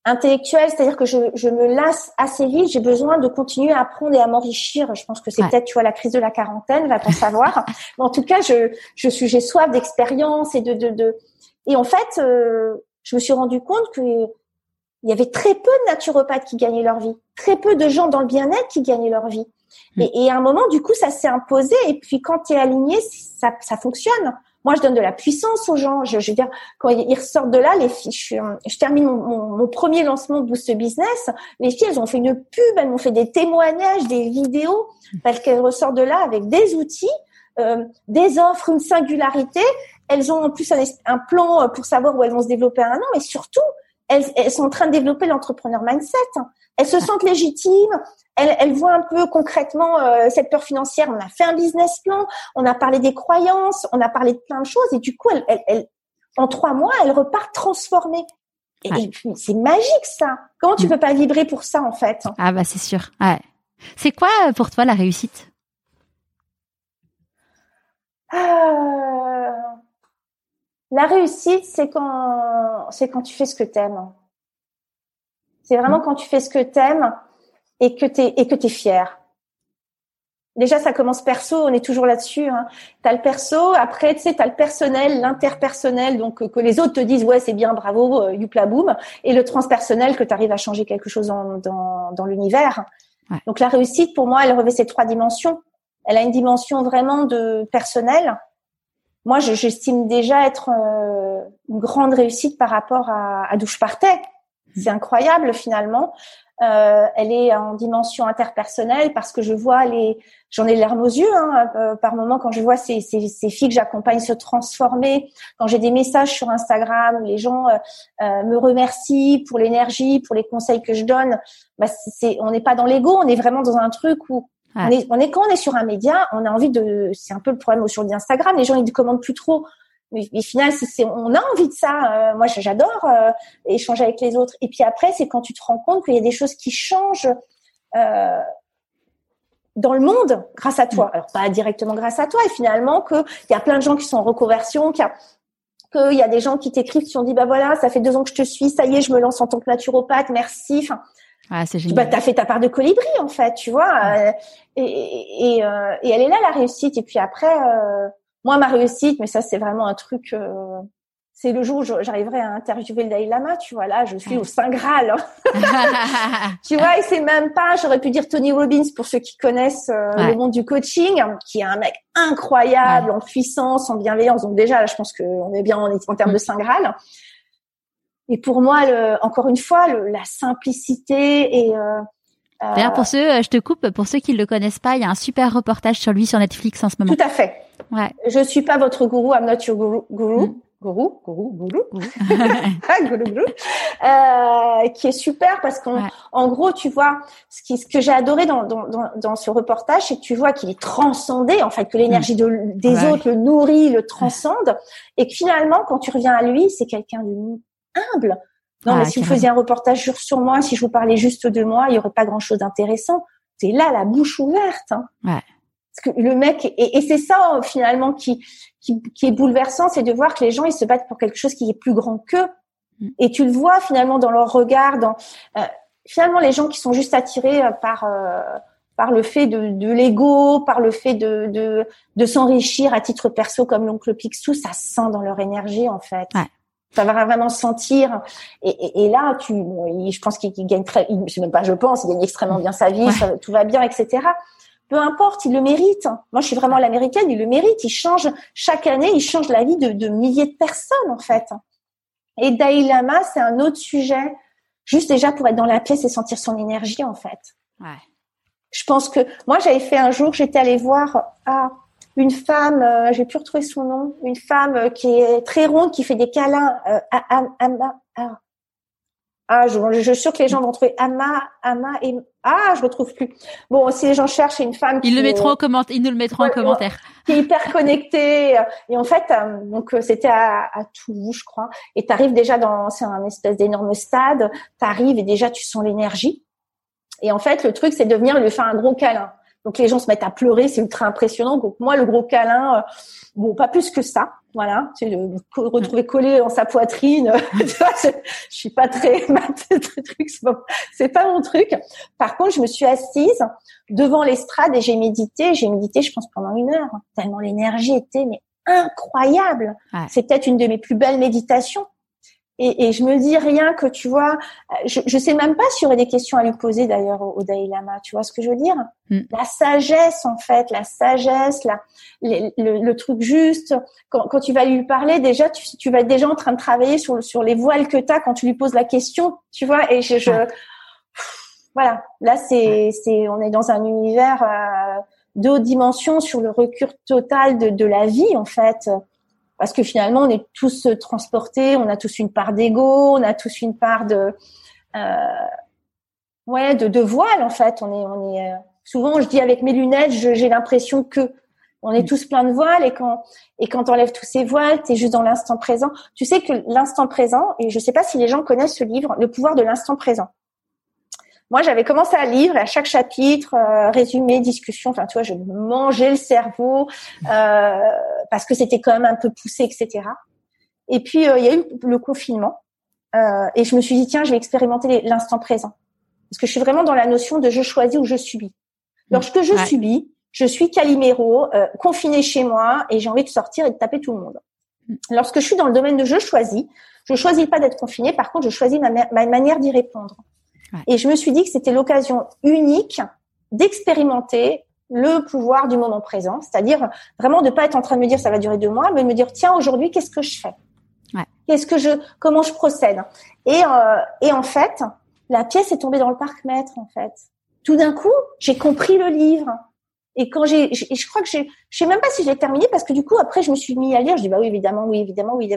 euh, intellectuel, c'est-à-dire que je, je, me lasse assez vite. J'ai besoin de continuer à apprendre et à m'enrichir. Je pense que c'est peut-être, tu vois, la crise de la quarantaine, va-t-on [LAUGHS] savoir. Mais en tout cas, je, je suis, j'ai soif d'expérience et de, de, de, Et en fait, euh, je me suis rendu compte que il y avait très peu de naturopathes qui gagnaient leur vie, très peu de gens dans le bien-être qui gagnaient leur vie. Mm. Et, à un moment, du coup, ça s'est imposé. Et puis, quand tu es aligné, ça, ça fonctionne. Moi, je donne de la puissance aux gens. Je, je veux dire, quand ils ressortent de là, les filles, je, je termine mon, mon, premier lancement de Boost Business. Les filles, elles ont fait une pub, elles m'ont fait des témoignages, des vidéos, parce qu'elles ressortent de là avec des outils, euh, des offres, une singularité. Elles ont en plus un, un plan pour savoir où elles vont se développer un an, mais surtout, elles, sont en train de développer l'entrepreneur mindset. Elles se sentent légitimes. Elles, voient un peu concrètement euh, cette peur financière. On a fait un business plan. On a parlé des croyances. On a parlé de plein de choses. Et du coup, elles, en trois mois, elles repartent transformées. Et, c'est magique ça. Comment tu mm. peux pas vibrer pour ça en fait Ah bah c'est sûr. Ouais. C'est quoi euh, pour toi la réussite? Euh... La réussite, c'est quand, c'est quand tu fais ce que t'aimes. C'est vraiment mmh. quand tu fais ce que t'aimes et que t'es et que t'es fier. Déjà, ça commence perso, on est toujours là-dessus. Hein. T'as le perso, après, tu sais, t'as le personnel, l'interpersonnel, donc que les autres te disent ouais, c'est bien, bravo, euh, youpla boum, et le transpersonnel que tu arrives à changer quelque chose dans dans, dans l'univers. Donc la réussite, pour moi, elle revêt ces trois dimensions. Elle a une dimension vraiment de personnel, moi, j'estime déjà être euh, une grande réussite par rapport à, à d'où je partais. C'est incroyable finalement. Euh, elle est en dimension interpersonnelle parce que je vois les, j'en ai les larmes aux yeux hein, euh, par moment quand je vois ces, ces, ces filles que j'accompagne se transformer, quand j'ai des messages sur Instagram, les gens euh, euh me remercient pour l'énergie, pour les conseils que je donne. Bah, on n'est pas dans l'ego, on est vraiment dans un truc où on, est, on est, quand on est sur un média, on a envie de. C'est un peu le problème sur d'Instagram. Les gens ils ne commandent plus trop. Mais, mais finalement, c'est, on a envie de ça. Euh, moi, j'adore euh, échanger avec les autres. Et puis après, c'est quand tu te rends compte qu'il y a des choses qui changent euh, dans le monde grâce à toi. Mm. Alors pas directement grâce à toi. Et finalement, qu'il y a plein de gens qui sont en reconversion, qu'il y a qu'il y a des gens qui t'écrivent, qui ont dit bah voilà, ça fait deux ans que je te suis, ça y est, je me lance en tant que naturopathe, merci. Enfin, ah, c'est génial. Bah, t'as fait ta part de colibri en fait, tu vois. Euh, et, et, euh, et, elle est là la réussite. Et puis après, euh, moi ma réussite, mais ça c'est vraiment un truc. Euh, c'est le jour où j'arriverai à interviewer le Dalai Lama, tu vois. Là, je suis au Saint Graal. [LAUGHS] tu vois, et c'est même pas. J'aurais pu dire Tony Robbins pour ceux qui connaissent le monde du coaching, qui est un mec incroyable en puissance, en bienveillance. Donc déjà, là, je pense qu'on est bien en, en termes de Saint Graal. Et pour moi, le, encore une fois, le, la simplicité et euh, euh D'ailleurs, pour ceux, euh, je te coupe, pour ceux qui ne le connaissent pas, il y a un super reportage sur lui sur Netflix en ce moment. Tout à fait. Ouais. Je suis pas votre gourou, I'm not your guru. guru. Mm. Gourou, gourou, gourou, [LAUGHS] [LAUGHS] gourou, gourou, euh, qui est super parce qu'en en gros, tu vois, ce, qui, ce que j'ai adoré dans, dans, dans, dans, ce reportage, c'est que tu vois qu'il est transcendé, en fait, que l'énergie mm. de, des autres le nourrit, le transcende, et que finalement, quand tu reviens à lui, c'est quelqu'un de humble. Non, ah, mais si vous faisiez un reportage sur moi, si je vous parlais juste de moi, il y aurait pas grand chose d'intéressant. t'es là, la bouche ouverte. Hein. Ouais. Parce que le mec, et, et c'est ça finalement qui, qui, qui est bouleversant, c'est de voir que les gens ils se battent pour quelque chose qui est plus grand qu'eux. Mm. Et tu le vois finalement dans leur regard, dans euh, finalement les gens qui sont juste attirés euh, par euh, par le fait de, de l'ego, par le fait de de, de s'enrichir à titre perso comme l'oncle Picsou, ça sent dans leur énergie en fait. Ouais. Ça va vraiment sentir. Et, et, et là, tu, je pense qu'il gagne très, je sais même pas, je pense, il gagne extrêmement bien sa vie, ça, tout va bien, etc peu importe, il le mérite. Moi, je suis vraiment l'américaine, il le mérite. Il change chaque année, il change la vie de, de milliers de personnes en fait. Et Dalai Lama, c'est un autre sujet, juste déjà pour être dans la pièce et sentir son énergie en fait. Ouais. Je pense que moi, j'avais fait un jour, j'étais allée voir ah, une femme, euh, j'ai pu retrouver son nom, une femme euh, qui est très ronde, qui fait des câlins euh, à, à, à, ah, je, je, suis sûre que les gens vont trouver Ama, Ama et ah, je retrouve plus. Bon, si les gens cherchent une femme, ils le mettront en commentaire. Ils nous le mettront en commentaire. Qui est hyper connectée. Et en fait, euh, donc euh, c'était à, à Toulouse, je crois. Et tu arrives déjà dans, c'est un espèce d'énorme stade. Tu arrives et déjà tu sens l'énergie. Et en fait, le truc, c'est de venir lui faire un gros câlin. Donc les gens se mettent à pleurer, c'est ultra impressionnant. Donc moi, le gros câlin, euh, bon, pas plus que ça. Voilà, tu sais, retrouver collé dans sa poitrine. [LAUGHS] tu vois, je, je, suis pas très [LAUGHS] truc, c'est pas mon truc. Par contre, je me suis assise devant l'estrade et j'ai médité. J'ai médité, je pense, pendant une heure. Tellement l'énergie était mais incroyable. Ouais. C'est peut-être une de mes plus belles méditations. Et, et, je me dis rien que tu vois, je, je sais même pas s'il y aurait des questions à lui poser d'ailleurs au, au Dalai Lama. Tu vois ce que je veux dire? Mm. La sagesse en fait, la sagesse, la, le, le, le truc juste. Quand, quand, tu vas lui parler, déjà tu, tu vas être déjà en train de travailler sur sur les voiles que tu as quand tu lui poses la question. Tu vois Et je, je voilà, là c'est c'est on est dans un univers euh, de haute dimension sur le recul total de, de la vie en fait parce que finalement on est tous transportés, on a tous une part d'ego, on a tous une part de euh, ouais de, de, voile en fait. On est on est euh, souvent je dis avec mes lunettes, j'ai l'impression que on est tous plein de voiles et quand et quand enlèves tous ces voiles, tu es juste dans l'instant présent. Tu sais que l'instant présent et je sais pas si les gens connaissent ce livre, Le pouvoir de l'instant présent. Moi, j'avais commencé à lire à chaque chapitre, euh, résumé, discussion. Enfin, tu vois, je mangeais le cerveau euh, parce que c'était quand même un peu poussé, etc. Et puis, euh, il y a eu le confinement euh, et je me suis dit tiens, je vais expérimenter l'instant présent parce que je suis vraiment dans la notion de je choisis ou je subis. Lorsque je ouais. subis, je suis Calimero, euh, confiné chez moi et j'ai envie de sortir et de taper tout le monde. Lorsque je suis dans le domaine de je choisis, je choisis pas d'être confiné. Par contre, je choisis ma, ma manière d'y répondre. Ouais. Et je me suis dit que c'était l'occasion unique d'expérimenter le pouvoir du moment présent, c'est-à-dire vraiment de pas être en train de me dire ça va durer deux mois, mais de me dire tiens aujourd'hui qu'est-ce que je fais, ouais. qu'est-ce que je, comment je procède. Et euh, et en fait la pièce est tombée dans le parc maître en fait. Tout d'un coup j'ai compris le livre et quand j'ai, je crois que j'ai, je sais même pas si je l'ai terminé parce que du coup après je me suis mis à lire, je dis bah oui évidemment, oui évidemment, oui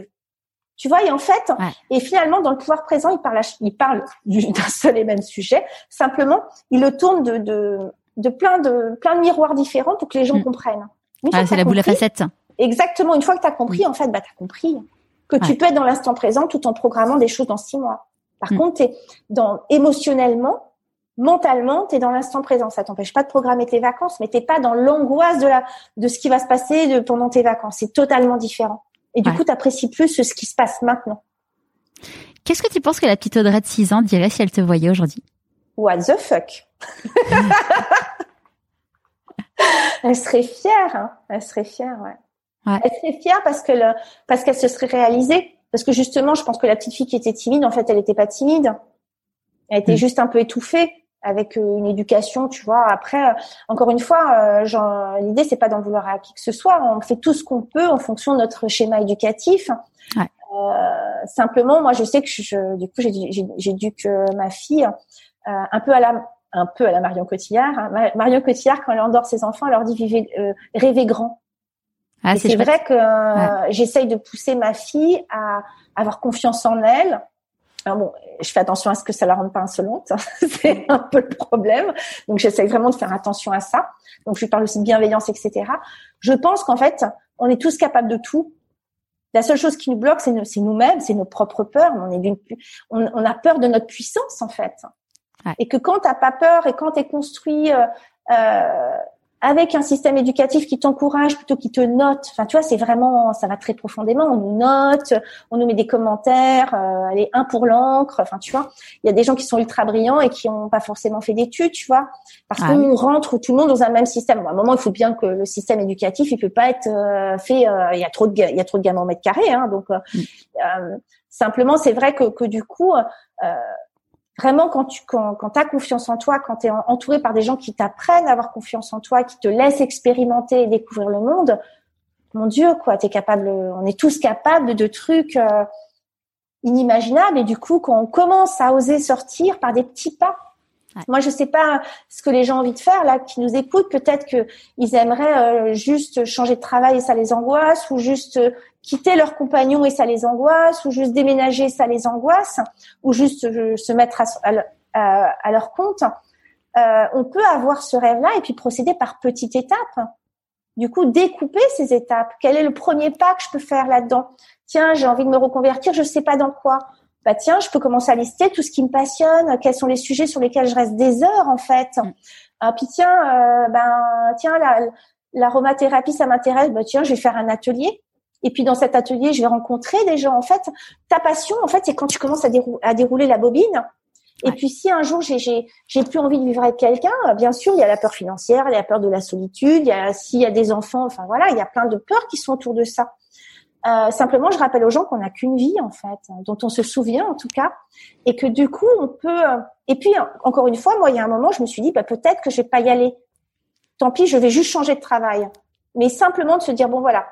tu vois, et en fait, ouais. et finalement, dans le pouvoir présent, il parle, il parle [LAUGHS] d'un seul et même sujet. Simplement, il le tourne de, de, de plein de plein de miroirs différents pour que les gens mmh. comprennent. Ah, c'est la boule à facettes. Exactement. Une fois que tu as compris, en fait, bah t'as compris que ouais. tu peux être dans l'instant présent tout en programmant des choses dans six mois. Par mmh. contre, t'es dans émotionnellement, mentalement, tu es dans l'instant présent. Ça t'empêche pas de programmer tes vacances, mais t'es pas dans l'angoisse de la de ce qui va se passer de, pendant tes vacances. C'est totalement différent. Et du ouais. coup, tu apprécies plus ce qui se passe maintenant. Qu'est-ce que tu penses que la petite Audrey de 6 ans dirait si elle te voyait aujourd'hui? What the fuck? [LAUGHS] Elle serait fière, hein elle serait fière, ouais. ouais. Elle serait fière parce que le, parce qu'elle se serait réalisée. Parce que justement, je pense que la petite fille qui était timide, en fait, elle n'était pas timide. Elle était mmh. juste un peu étouffée avec euh, une éducation, tu vois. Après, euh, encore une fois, euh, l'idée c'est pas d'en vouloir à qui que ce soit. On fait tout ce qu'on peut en fonction de notre schéma éducatif. Ouais. Euh, simplement, moi, je sais que je, du coup, j'éduque ma fille euh, un peu à la un peu à la Marion Cotillard. Hein. Marion Cotillard, quand elle endort ses enfants, elle leur dit vivez, euh, rêvez grand. Ah, c'est vrai que ouais. j'essaye de pousser ma fille à avoir confiance en elle, alors bon, je fais attention à ce que ça la rende pas insolente, [LAUGHS] c'est un peu le problème. Donc j'essaie vraiment de faire attention à ça. Donc je lui parle aussi de bienveillance, etc. Je pense qu'en fait, on est tous capables de tout. La seule chose qui nous bloque, c'est nous-mêmes, c'est nos propres peurs. On, est on, on a peur de notre puissance, en fait. Et que quand t'as pas peur et quand tu es construit euh, euh, avec un système éducatif qui t'encourage plutôt qui te note. Enfin, tu vois, c'est vraiment, ça va très profondément. On nous note, on nous met des commentaires, euh, allez, un pour l'encre. Enfin, tu vois, il y a des gens qui sont ultra brillants et qui n'ont pas forcément fait d'études, tu vois, parce ah qu'on rentre tout le monde dans un même système. à un moment, il faut bien que le système éducatif, il peut pas être euh, fait. Euh, il y a trop de, il y a trop de gamins au mètre carré, hein, donc. Euh, mm. simplement, c'est vrai que, que du coup, vraiment quand tu quand, quand as confiance en toi, quand tu es entouré par des gens qui t'apprennent à avoir confiance en toi, qui te laissent expérimenter et découvrir le monde, mon Dieu, quoi, t'es capable, on est tous capables de trucs euh, inimaginables. Et du coup, quand on commence à oser sortir par des petits pas, moi, je sais pas ce que les gens ont envie de faire là, qui nous écoutent. Peut-être que ils aimeraient euh, juste changer de travail et ça les angoisse, ou juste euh, quitter leur compagnon et ça les angoisse, ou juste déménager et ça les angoisse, ou juste euh, se mettre à, leur compte. on peut avoir ce rêve-là et puis procéder par petites étapes. Du coup, découper ces étapes. Quel est le premier pas que je peux faire là-dedans? Tiens, j'ai envie de me reconvertir, je sais pas dans quoi bah tiens, je peux commencer à lister tout ce qui me passionne, quels sont les sujets sur lesquels je reste des heures en fait. Mm. Ah, puis tiens, euh, ben tiens la l'aromathérapie ça m'intéresse, bah tiens, je vais faire un atelier. Et puis dans cet atelier, je vais rencontrer des gens. En fait, ta passion, en fait, c'est quand tu commences à, à dérouler la bobine. Et puis si un jour j'ai j'ai plus envie de vivre avec quelqu'un, bien sûr, il y a la peur financière, il y a la peur de la solitude, il y a s'il y a des enfants, enfin voilà, il y a plein de peurs qui sont autour de ça. Euh, simplement, je rappelle aux gens qu'on n'a qu'une vie en fait, dont on se souvient en tout cas, et que du coup, on peut. Euh, et puis, encore une fois, moi, il y a un moment, je me suis dit, bah, peut-être que je vais pas y aller. Tant pis, je vais juste changer de travail. Mais simplement de se dire, bon voilà,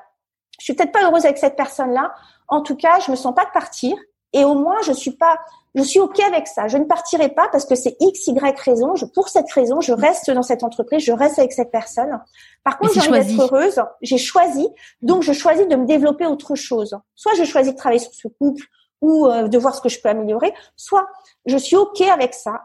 je suis peut-être pas heureuse avec cette personne-là. En tout cas, je me sens pas de partir. Et au moins, je suis pas, je suis ok avec ça. Je ne partirai pas parce que c'est x, y raison. Je, pour cette raison, je reste dans cette entreprise, je reste avec cette personne. Par contre, j'ai envie d'être heureuse. J'ai choisi, donc je choisis de me développer autre chose. Soit je choisis de travailler sur ce couple ou euh, de voir ce que je peux améliorer. Soit je suis ok avec ça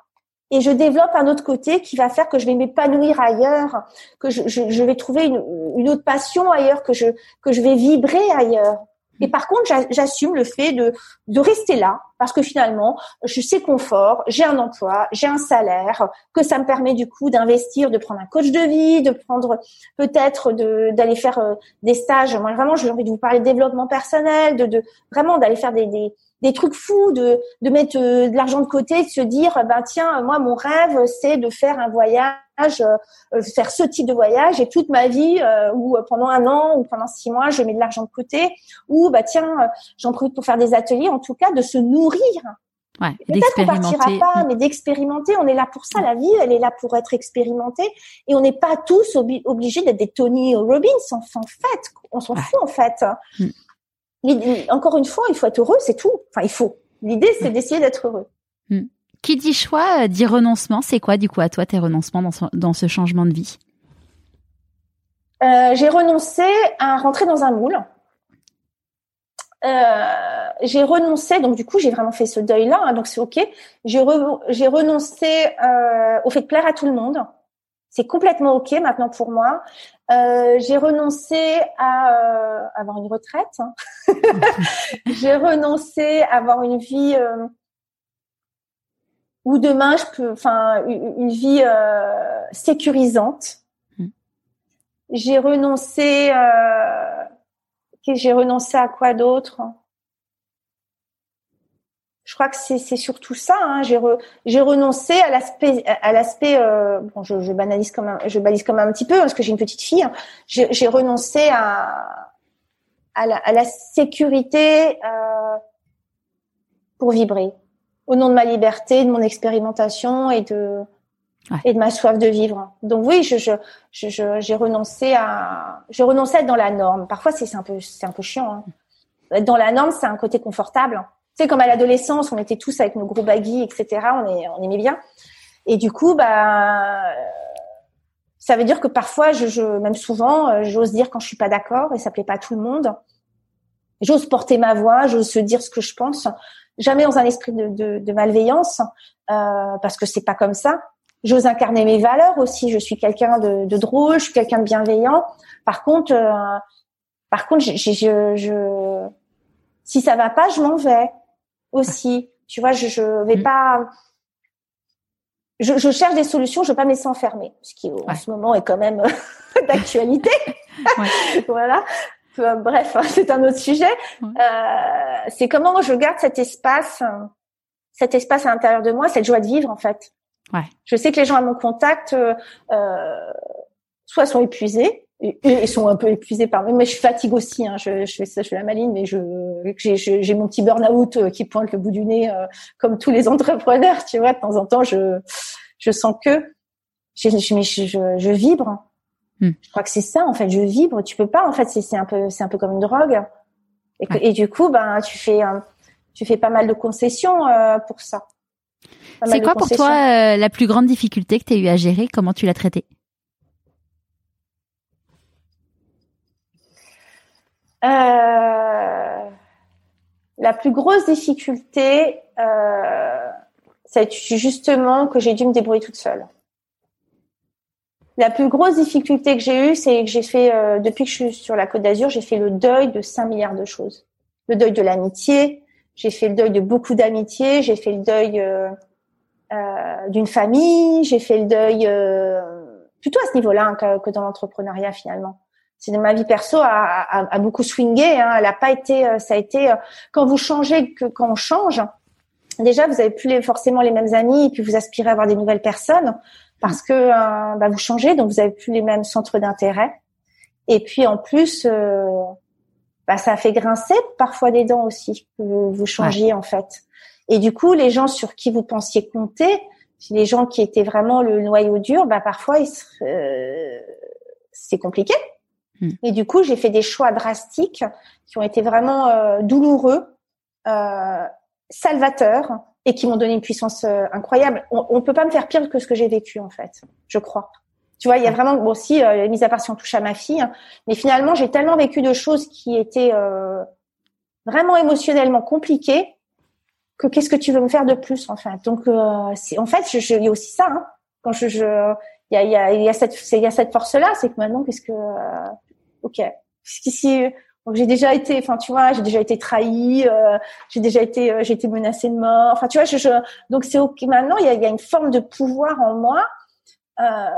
et je développe un autre côté qui va faire que je vais m'épanouir ailleurs, que je, je, je vais trouver une, une, autre passion ailleurs, que je que je vais vibrer ailleurs. Et par contre, j'assume le fait de, de rester là parce que finalement, je sais confort, j'ai un emploi, j'ai un salaire, que ça me permet du coup d'investir, de prendre un coach de vie, de prendre peut-être d'aller faire euh, des stages. Moi, vraiment, j'ai envie de vous parler de développement personnel, de, de vraiment d'aller faire des, des, des trucs fous, de, de mettre euh, de l'argent de côté, de se dire, ben tiens, moi, mon rêve, c'est de faire un voyage euh, faire ce type de voyage et toute ma vie euh, ou pendant un an ou pendant six mois je mets de l'argent de côté ou bah tiens euh, j'en profite pour faire des ateliers en tout cas de se nourrir Ouais, Peut-être qu'on partira pas, mais d'expérimenter. On est là pour ça. La vie, elle est là pour être expérimentée. Et on n'est pas tous obligés d'être des Tony Robbins. En fait, on s'en fout en fait. Mm. Encore une fois, il faut être heureux, c'est tout. Enfin, il faut. L'idée, c'est d'essayer d'être heureux. Mm. Qui dit choix euh, dit renoncement. C'est quoi du coup à toi tes renoncements dans ce, changement de vie? Euh, J'ai renoncé à rentrer dans un moule. Euh, j'ai renoncé, donc du coup j'ai vraiment fait ce deuil-là, hein, donc c'est ok. J'ai renoncé au fait de plaire à tout le monde. C'est complètement ok maintenant pour moi. J'ai renoncé à avoir une retraite. [LAUGHS] j'ai renoncé à avoir une vie ou demain je peux, enfin, une vie euh, sécurisante. Mm. J'ai renoncé. Euh, j'ai renoncé à quoi d'autre Je crois que c'est surtout ça. Hein. J'ai j'ai renoncé à l'aspect à l'aspect. Euh, bon, je, je, banalise comme un, je balise comme un petit peu parce que j'ai une petite fille. Hein. J'ai renoncé à à la, à la sécurité euh, pour vibrer au nom de ma liberté, de mon expérimentation et de et de ma soif de vivre. Donc oui, je je je j'ai renoncé à j'ai renoncé à être dans la norme. Parfois c'est un peu c'est un peu chiant. Hein. Être dans la norme, c'est un côté confortable. Tu sais, comme à l'adolescence, on était tous avec nos gros baguilles, etc. On est on aimait bien. Et du coup, bah ça veut dire que parfois, je, je même souvent, euh, j'ose dire quand je suis pas d'accord et ça plaît pas à tout le monde. J'ose porter ma voix, j'ose se dire ce que je pense jamais dans un esprit de, de, de malveillance, euh, parce que c'est pas comme ça. J'ose incarner mes valeurs aussi. Je suis quelqu'un de, de, drôle, je suis quelqu'un de bienveillant. Par contre, euh, par contre, je, je, je, si ça va pas, je m'en vais aussi. Tu vois, je, je vais mm. pas. je, je, cherche des solutions, je veux pas me laisser enfermer, ce qui en ce moment est quand même [LAUGHS] d'actualité. [LAUGHS] voilà. Bref, hein, c'est un autre sujet. Euh, c'est comment je garde cet espace, cet espace à l'intérieur de moi, cette joie de vivre en fait. Ouais. Je sais que les gens à mon contact, euh, euh soit sont épuisés, et, sont un peu épuisés par moi, mais je fatigue aussi. Hein, je, je fais ça, je fais la maline, mais je j'ai mon petit burn-out euh, qui pointe le bout du nez, euh, comme tous les [LAUGHS] entrepreneurs, tu vois. De temps en temps, je je sens que je, je, je, je vibre. Hmm. Je crois que c'est ça, en fait. Je vibre. Tu peux pas, en fait. C'est un peu c'est un peu comme une drogue. Et, et du coup, ben tu fais tu fais pas mal de concessions euh, pour ça. C'est quoi pour toi la plus grande difficulté que tu as eu à gérer? Comment tu l'as traitée? Euh, la plus grosse difficulté, euh, c'est justement que j'ai dû me débrouiller toute seule. La plus grosse difficulté que j'ai eue, c'est que j'ai fait, euh, depuis que je suis sur la Côte d'Azur, j'ai fait le deuil de 5 milliards de choses. Le deuil de l'amitié, j'ai fait le deuil de beaucoup d'amitié, j'ai fait le deuil euh, euh d'une famille, j'ai fait le deuil plutôt à ce niveau-là hein, que, dans l'entrepreneuriat finalement ma vie perso a, a, a beaucoup swingé. Hein. Elle a pas été, euh, ça a été euh, quand vous changez, que quand on change, déjà vous avez plus les, forcément les mêmes amis et puis vous aspirez à avoir des nouvelles personnes parce que euh, bah, vous changez, donc vous avez plus les mêmes centres d'intérêt. Et puis en plus, bah, ça a fait grincer parfois des dents aussi que vous, changiez en fait. Et du coup, les gens sur qui vous pensiez compter, les gens qui étaient vraiment le noyau dur, bah parfois c'est compliqué. Et du coup, j'ai fait des choix drastiques qui ont été vraiment euh, douloureux, euh, salvateurs et qui m'ont donné une puissance euh, incroyable. On, ne peut pas me faire pire que ce que j'ai vécu en fait, je crois. Tu vois, il y a vraiment bon si euh, mis à part si on touche à ma fille, hein, mais finalement j'ai tellement vécu de choses qui étaient euh, vraiment émotionnellement compliquées que qu'est-ce que tu veux me faire de plus en fait? Donc c'est en fait, je, il y a aussi ça. Hein, quand je, je il y a, y, a, y a cette il y a cette force là, c'est que maintenant qu'est-ce que ok. Puisqu'ici, j'ai déjà été, enfin tu vois, j'ai déjà été trahie, euh, j'ai déjà été, euh, j'ai été menacée de mort. Enfin tu vois, je, je donc c'est ok. Maintenant, il y a, y a, une forme de pouvoir en moi euh,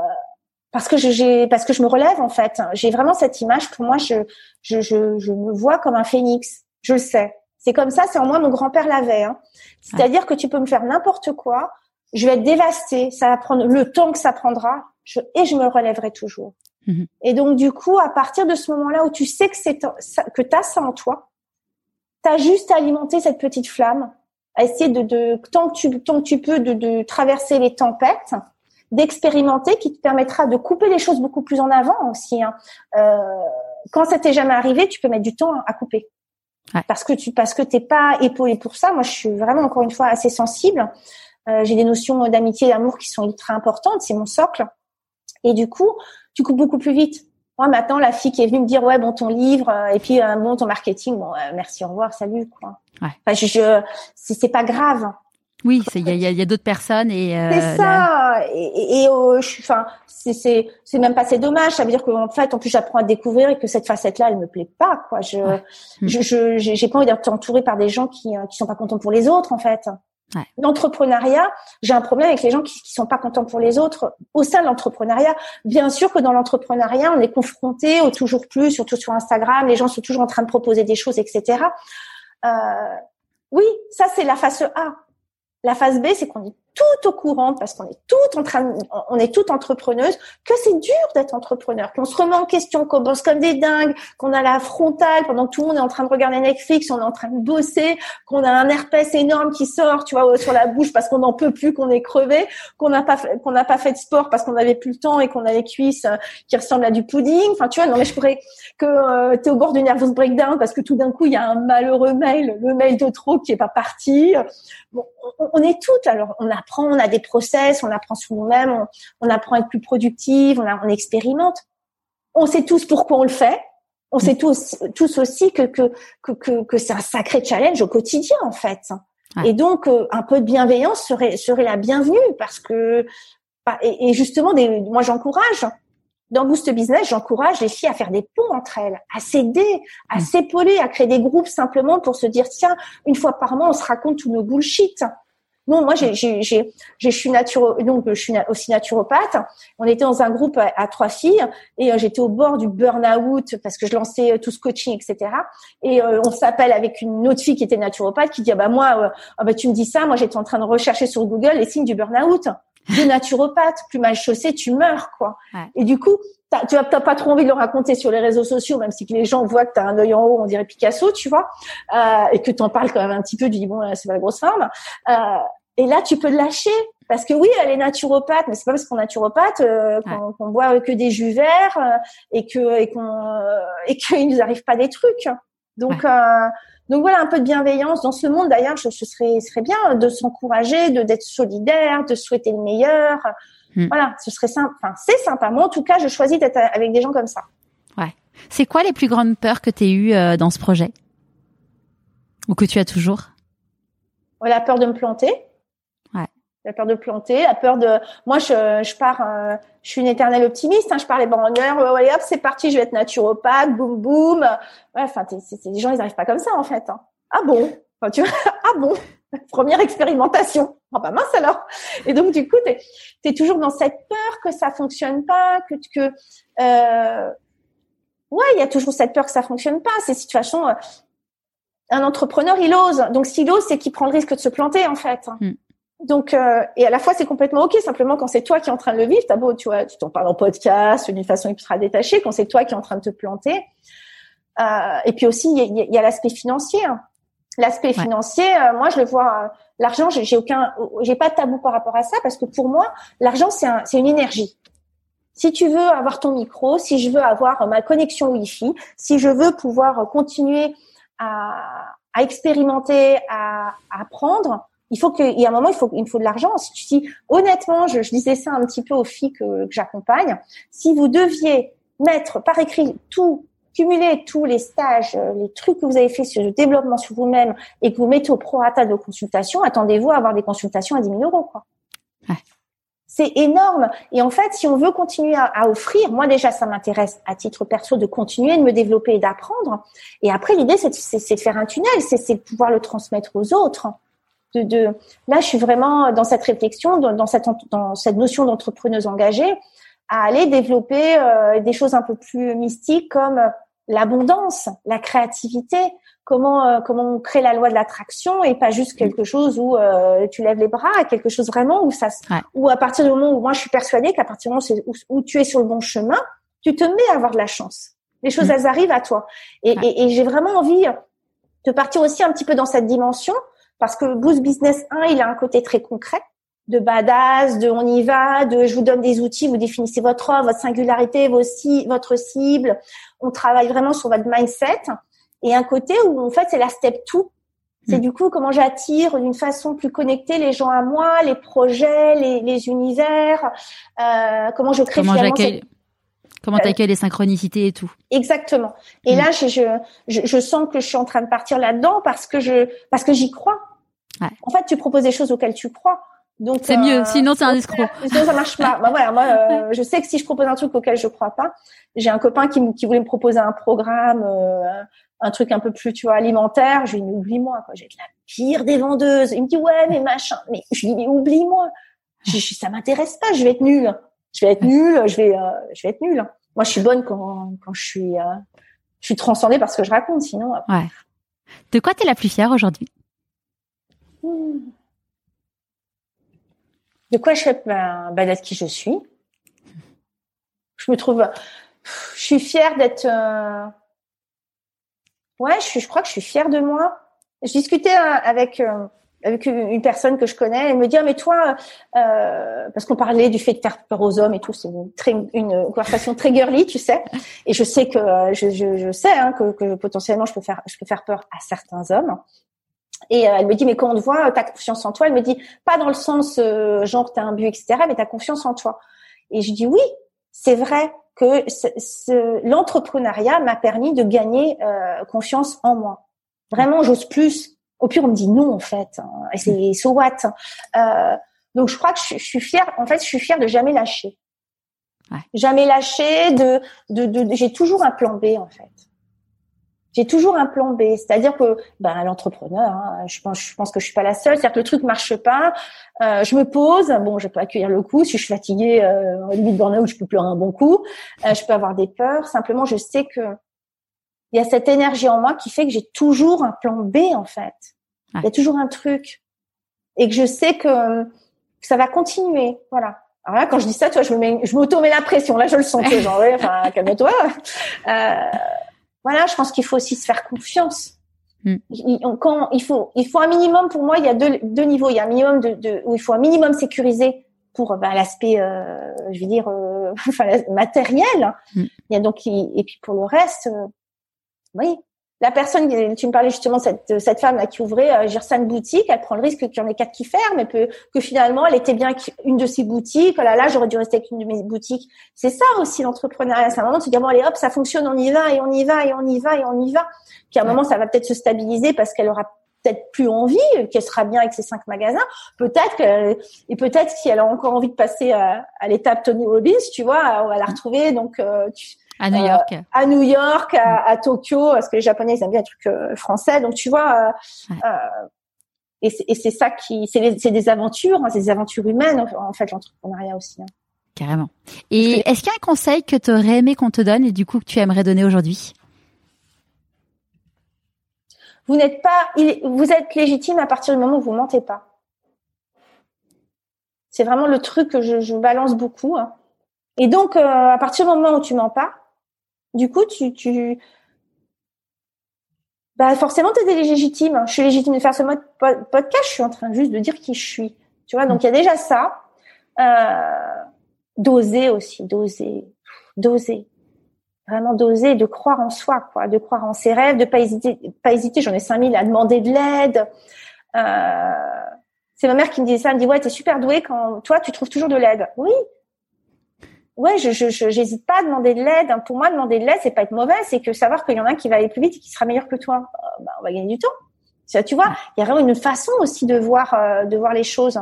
parce que j'ai, parce que je me relève en fait. J'ai vraiment cette image. Pour moi, je, je, je, je me vois comme un phénix. Je le sais. C'est comme ça. C'est en moi. Mon grand-père l'avait. Hein. C'est-à-dire que tu peux me faire n'importe quoi. Je vais être dévastée. Ça va prendre le temps que ça prendra. Je, et je me relèverai toujours. Mhm. Et donc du coup, à partir de ce moment-là où tu sais que c'est que t'as ça en toi, t'as juste à alimenter cette petite flamme, à essayer de, de tant que tu tant que tu peux de, de traverser les tempêtes, d'expérimenter, qui te permettra de couper les choses beaucoup plus en avant aussi. Hein. Euh, quand ça t'est jamais arrivé, tu peux mettre du temps à couper. Ouais. Parce que tu parce que t'es pas épaulé pour ça. Moi, je suis vraiment encore une fois assez sensible. Euh, j'ai des notions d'amitié et d'amour qui sont ultra importantes. C'est mon socle. Et du coup, tu coupes beaucoup plus vite. Moi, maintenant, la fille qui est venue me dire, ouais, bon, ton livre, euh, et puis, euh, bon, ton marketing, bon, euh, merci, au revoir, salut, quoi. Ouais. Enfin, je, je c'est pas grave. Oui, il y a, y a, y a d'autres personnes et. Euh, c'est ça. Et, et, je suis, enfin, c'est c'est c'est même pas c'est dommage. Ça veut dire qu'en fait, en plus, j'apprends à découvrir et que cette facette-là, elle me plaît pas, quoi. Je, je, je, j'ai pas envie d'être entourée par des gens qui qui sont pas contents pour les autres, en fait. L'entrepreneuriat, j'ai un problème avec les gens qui, qui sont pas contents pour les autres au sein de l'entrepreneuriat. Bien sûr que dans l'entrepreneuriat, on est confronté au toujours plus, surtout sur Instagram, les gens sont toujours en train de proposer des choses, etc. Euh, oui, ça c'est la phase A. La phase B, c'est qu'on est tout au courant parce qu'on est tout en train, on est toute entrepreneuse, que c'est dur d'être entrepreneur, qu'on se remet en question, qu'on bosse comme des dingues, qu'on a la frontale pendant que tout le monde est en train de regarder Netflix, on est en train de bosser, qu'on a un herpès énorme qui sort, tu vois, sur la bouche parce qu'on n'en peut plus, qu'on est crevé, qu'on n'a pas qu'on n'a pas fait de sport parce qu'on n'avait plus le temps et qu'on a les cuisses euh, qui ressemblent à du pudding. Enfin, tu vois, non mais je pourrais que euh, tu es au bord du nervous breakdown parce que tout d'un coup il y a un malheureux mail, le mail de trop qui est pas parti. Bon, on, on est toutes alors on a apprend, on a des process, on apprend sur nous-mêmes, on, apprend à être plus productive, on, on expérimente. On sait tous pourquoi on le fait. On sait tous, tous aussi que, que, que, que, c'est un sacré challenge au quotidien, en fait. Et donc, euh, un peu de bienveillance serait, serait la bienvenue parce que, bah, et, justement, des, moi, j'encourage, dans Boost Business, j'encourage les filles à faire des ponts entre elles, à s'aider, à mm. s'épauler, à créer des groupes simplement pour se dire, tiens, une fois par mois, on se raconte tous nos bullshit Non, moi, j'ai, j'ai, j'ai, je suis naturo, donc je suis aussi naturopathe. On était dans un groupe à, trois filles et euh, j'étais au bord du burn-out parce que je lançais euh, tout ce coaching, etc. Et euh, on s'appelle avec une autre fille qui était naturopathe qui dit ah bah moi, ah bah tu me dis ça, moi j'étais en train de rechercher sur Google les signes du burn-out. De naturopathe, plus mal chaussé, tu meurs quoi. Et du coup, tu n'as pas trop envie de le raconter sur les réseaux sociaux, même si les gens voient que tu as un œil en haut, on dirait Picasso, tu vois, euh, et que tu en parles quand même un petit peu, tu dis bon, c'est pas la grosse femme. Euh, et là, tu peux lâcher. Parce que oui, elle est naturopathe, mais c'est pas parce qu'on est naturopathe euh, qu'on boit que des jus verts euh, et que et qu'on et [LAUGHS] qu'il nous arrive pas des trucs. Donc donc voilà un peu de bienveillance dans ce monde. D'ailleurs, je, je serais serait bien de s'encourager, de d'être solidaire, de souhaiter le meilleur. Hmm. Voilà, ce serait simple. Enfin, c'est sympa. Moi, en tout cas, je choisis d'être avec des gens comme ça. Ouais. C'est quoi les plus grandes peurs que tu as eues euh, dans ce projet? Ou que tu as toujours? La peur de me planter. Ouais. La peur de planter, la peur de. Moi, je, je pars. Euh, je suis une éternelle optimiste. Hein, je pars les banlieures. Ouais, hop, c'est parti. Je vais être naturopathe. Boum, boum. Ouais. Enfin, les gens, ils n'arrivent pas comme ça, en fait. Hein. Ah bon? Enfin, tu vois [LAUGHS] Ah bon? Première expérimentation. Ah bah mince alors. Et donc du coup, tu es, toujours dans cette peur que ça fonctionne pas, que que euh, ouais, il y a toujours cette peur que ça fonctionne pas. C'est si de toute façon, euh, un entrepreneur il ose. Donc s'il ose, c'est qu'il prend le risque de se planter en fait. Hmm. Donc euh, et à la fois c'est complètement ok. Simplement quand c'est toi qui es en train de le vivre, t'as beau tu vois, tu t'en parles en podcast d'une façon ultra détachée. Quand c'est toi qui es en train de te planter. Euh, et puis aussi il y a, a l'aspect financier. Hein. L'aspect financier, euh, moi je le vois. Euh, l'argent, j'ai aucun, j'ai pas de tabou par rapport à ça parce que pour moi, l'argent c'est un, c'est une énergie. Si tu veux avoir ton micro, si je veux avoir ma connexion Wi-Fi, si je veux pouvoir continuer à, à expérimenter, à, à, apprendre, il faut qu'il y a un moment, il faut, il me faut de l'argent. Si, si honnêtement, je, je, disais ça un petit peu aux filles que, que j'accompagne, si vous deviez mettre par écrit tout cumuler tous les stages, euh, les trucs que vous avez fait sur le développement sur vous-même et que vous mettez au prorata de consultations, attendez-vous à avoir des consultations à 10 000 euros. Quoi. C'est énorme. Et en fait, si on veut continuer à, offrir, moi déjà, ça m'intéresse à titre perso de continuer de me développer et d'apprendre. Et après, l'idée, c'est de, faire un tunnel, c'est de pouvoir le transmettre aux autres. De, de, là, je suis vraiment dans cette réflexion, dans, dans cette, dans cette notion d'entrepreneuse engagée, à aller développer euh, des choses un peu plus mystiques comme l'abondance, la créativité, comment euh, comment on crée la loi de l'attraction et pas juste quelque chose où euh, tu lèves les bras, quelque chose vraiment où ça où à partir du moment où moi je suis persuadée qu'à partir du moment où, tu es sur le bon chemin, tu te mets à avoir de la chance. Les choses mm. elles arrivent à toi. Et, et, j'ai vraiment envie de partir aussi un petit peu dans cette dimension parce que Boost Business 1, il a un côté très concret de badass, de on y va, de je vous donne des outils, vous définissez votre offre, votre singularité, vos votre cible. On travaille vraiment sur votre mindset. Et un côté où en fait c'est la step 2. C'est mm. du coup comment j'attire d'une façon plus connectée les gens à moi, les projets, les, les univers, euh, comment je crée comment finalement Comment t'accueilles les synchronicités et tout. Exactement. Et mm. là, je, je, je, sens que je suis en train de partir là-dedans parce que je parce que j'y crois. Ouais. En fait, tu proposes des choses auxquelles tu crois. Donc c'est mieux, euh, sinon c'est un escroc. [LAUGHS] Sinon ça marche pas. bah voilà, moi euh, je sais que si je propose un truc auquel je crois pas, j'ai un copain qui, qui voulait me proposer un programme, euh, un truc un peu plus tu vois alimentaire. Je lui dis oublie-moi quoi, j'ai la pire des vendeuses. Il me dit ouais mais machin, mais je lui dis mais oublie-moi. Je, je, ça m'intéresse pas, je vais être nulle. Je vais être nulle, je vais je vais être nulle. Moi je suis bonne quand quand je suis je suis transcendée par ce que je raconte, sinon. Ouais. De quoi t'es la plus fière aujourd'hui? Hmm. De quoi je fais ben, d'être qui je suis? Je me trouve, je suis fière d'être. Euh, ouais, je, suis, je crois que je suis fière de moi. Je discutais euh, avec euh, avec une personne que je connais, elle me dit ah, mais toi, parce qu'on parlait du fait de faire peur aux hommes et tout, c'est une, conversation très girly, tu sais. Et je sais que je, je, je sais hein, que, que, potentiellement je peux faire je peux faire peur à certains hommes. Et euh, elle me dit, mais quand on te voit, t'as confiance en toi. Elle me dit, pas dans le sens euh, genre t'as un but, etc., mais t'as confiance en toi. Et je dis, oui, c'est vrai que l'entrepreneuriat m'a permis de gagner euh, confiance en moi. Vraiment, j'ose plus. Au pire, on me dit non, en fait. Hein, et c'est so what. Euh, donc, je crois que je, je, suis fière. En fait, je suis fière de jamais lâcher. Ouais. Jamais lâcher. De, de, de, de j'ai toujours un plan B, en fait. J'ai toujours un plan B, c'est-à-dire que ben l'entrepreneur, hein, je pense, je pense que je suis pas la seule, c'est-à-dire que le truc marche pas, euh, je me pose, bon, je peux accueillir le coup, si je suis fatiguée, euh, limite burn-out, je peux pleurer un bon coup, euh, je peux avoir des peurs, simplement je sais que il y a cette énergie en moi qui fait que j'ai toujours un plan B en fait. Il y a toujours un truc. Et que je sais que, que ça va continuer, voilà. Alors là, quand je dis ça, tu vois, je me mets, je m'auto-mets la pression. Là, je le sens, genre, ouais, enfin, calme-toi. Euh, voilà, je pense qu'il faut aussi se faire confiance. Mm. Il, quand il faut, il faut un minimum. Pour moi, il y a deux, deux niveaux. Il y a un minimum de, de où il faut un minimum sécuriser pour ben, l'aspect, euh, je veux dire, euh, [LAUGHS] enfin, matériel. Mm. Il y a donc et puis pour le reste, euh, oui, la personne, tu me parlais justement cette cette femme là qui ouvrait euh, Gersan boutique, elle prend le risque qu'il y en ait quatre qui ferment, mais que, que finalement elle était bien une de ses boutiques. Oh là là, j'aurais dû rester avec une de mes boutiques. C'est ça aussi l'entrepreneuriat. C'est un moment de se dire bon allez hop, ça fonctionne, on y va et on y va et on y va et on y va. Puis à un moment ça va peut-être se stabiliser parce qu'elle aura peut-être plus envie, qu'elle sera bien avec ses cinq magasins. Peut-être que et peut-être si elle a encore envie de passer à, à l'étape Tony Robbins, tu vois, on va la retrouver. Donc euh, tu, à New York. Euh, à New York, à, Tokyo, parce que les Japonais ils aiment bien les trucs euh, français. Donc tu vois, euh, et c'est ça qui, c'est des aventures, hein, c'est des aventures humaines en fait l'entrepreneuriat aussi. Hein. Carrément. Et est-ce qu'il y a un conseil que tu aurais aimé qu'on te donne et du coup que tu aimerais donner aujourd'hui? Vous n'êtes pas, vous êtes légitime à partir du moment où vous mentez pas. C'est vraiment le truc que je, je balance beaucoup. Hein. Et donc, à partir du moment où tu mens pas, du coup, tu, tu, bah forcément, tu es légitime. Je suis légitime de faire ce mode podcast. Je suis en train juste de dire qui je suis. Tu vois, donc il y a déjà ça. Euh, d'oser aussi, d'oser, d'oser, vraiment d'oser, de croire en soi, quoi, de croire en ses rêves, de pas hésiter, pas hésiter. J'en ai 5000 à demander de l'aide. Euh, c'est ma mère qui me disait ça. Elle me dit ouais, t'es super douée quand toi tu trouves toujours de l'aide. Oui, ouais, je j'hésite pas à demander de l'aide. Pour moi, demander de l'aide, c'est pas être mauvais, c'est que savoir qu'il y en a un qui va aller plus vite et qui sera meilleur que toi. Euh, bah, on va gagner du temps. Ça, tu vois, il y a vraiment une façon aussi de voir euh, de voir les choses.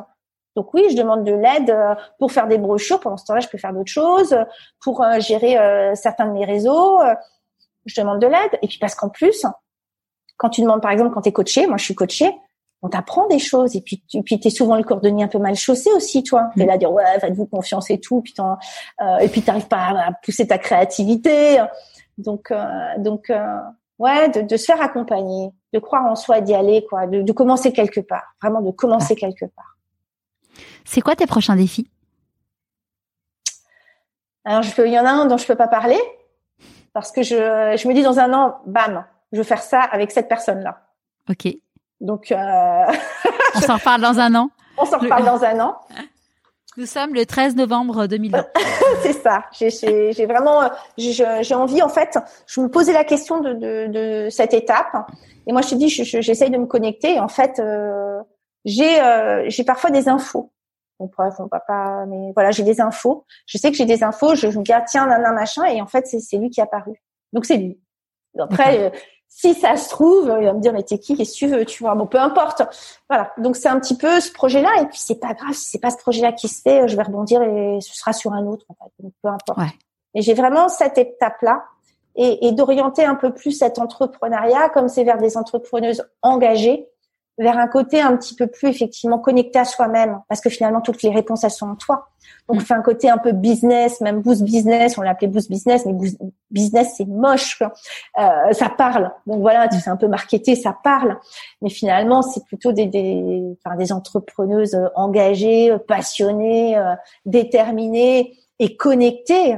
Donc oui, je demande de l'aide euh, pour faire des brochures. Pendant ce temps-là, je peux faire d'autres choses pour gérer certains de mes réseaux. je demande de l'aide. Et puis parce qu'en plus, quand tu demandes, par exemple, quand tu es coaché, moi je suis coachée, on t'apprend des choses. Et puis tu puis t'es souvent le cordonnier un peu mal chaussé aussi toi. T'es là à dire ouais faites-vous confiance et tout. Puis euh, et puis t'arrives pas à, pousser ta créativité. Donc euh, donc euh, ouais de, de, se faire accompagner de croire en soi d'y aller quoi de, de, commencer quelque part. Vraiment de commencer quelque part. C'est quoi tes prochains défis? Alors je peux il y en a un dont je peux pas parler parce que je je me dis dans un an bam je veux faire ça avec cette personne là ok donc, euh... [LAUGHS] on s'en reparle dans un an. On s'en reparle dans un an. Nous sommes le 13 novembre 2020. [LAUGHS] c'est ça. J'ai vraiment, j'ai envie en fait. Je me posais la question de, de, de cette étape, et moi je te dis, j'essaye de me connecter. Et en fait, euh, j'ai euh, j'ai parfois des infos. Bon, bref, on va pas, mais voilà, j'ai des infos. Je sais que j'ai des infos. Je, me dis ah, tiens, nan, machin, et en fait c'est lui qui est apparu. Donc c'est lui. Après, si ça se trouve, il va me dire mais t'es qui, qu'est-ce que tu veux, tu vois? Bon, peu importe. Voilà. Donc c'est un petit peu ce projet-là, et puis c'est pas grave si c'est pas ce projet-là qui se fait, je vais rebondir et ce sera sur un autre. En fait. Donc peu importe. Ouais. Et j'ai vraiment cette étape-là et, et d'orienter un peu plus cet entrepreneuriat comme c'est vers des entrepreneuses engagées vers un côté un petit peu plus effectivement connecté à soi-même parce que finalement toutes les réponses elles sont en toi. Donc mm. fait un côté un peu business, même boost business, on l'appelait boost business, mais boost business c'est moche, euh, ça parle. Donc voilà, c'est un peu marketé, ça parle, mais finalement c'est plutôt des des, enfin, des entrepreneuses engagées, passionnées, euh, déterminées et connectées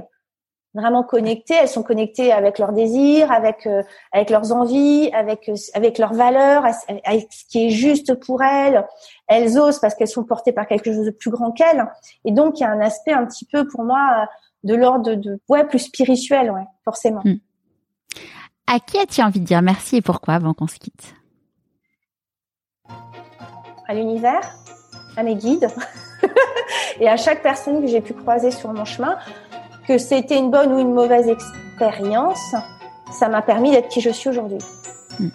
vraiment connectées. Elles sont connectées avec leurs désirs, avec euh, avec leurs envies, avec euh, avec leurs valeurs, avec ce qui est juste pour elles. Elles osent parce qu'elles sont portées par quelque chose de plus grand qu'elles. Et donc il y a un aspect un petit peu pour moi de l'ordre de, ouais plus spirituel, ouais, forcément. Hmm. À qui as-tu envie de dire merci et pourquoi avant qu'on se quitte? À l'univers, à mes guides [LAUGHS] et à chaque personne que j'ai pu croiser sur mon chemin que c'était une bonne ou une mauvaise expérience, ça m'a permis d'être qui je suis aujourd'hui. Hmm.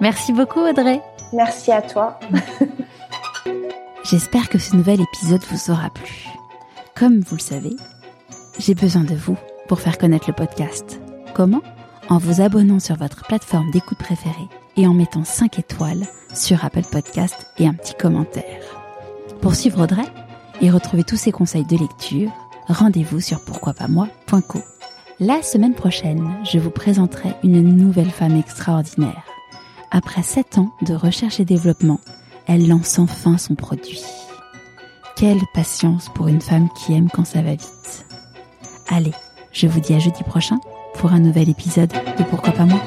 Merci beaucoup Audrey. Merci à toi. [LAUGHS] J'espère que ce nouvel épisode vous aura plu. Comme vous le savez, j'ai besoin de vous pour faire connaître le podcast. Comment? En vous abonnant sur votre plateforme d'écoute préférée et en mettant 5 étoiles sur Apple Podcast et un petit commentaire. Pour suivre Audrey et retrouver tous ses conseils de lecture, rendez-vous sur pourquoipasmoi.co. La semaine prochaine, je vous présenterai une nouvelle femme extraordinaire. Après 7 ans de recherche et développement, elle lance enfin son produit. Quelle patience pour une femme qui aime quand ça va vite. Allez, je vous dis à jeudi prochain pour un nouvel épisode de Pourquoi pas moi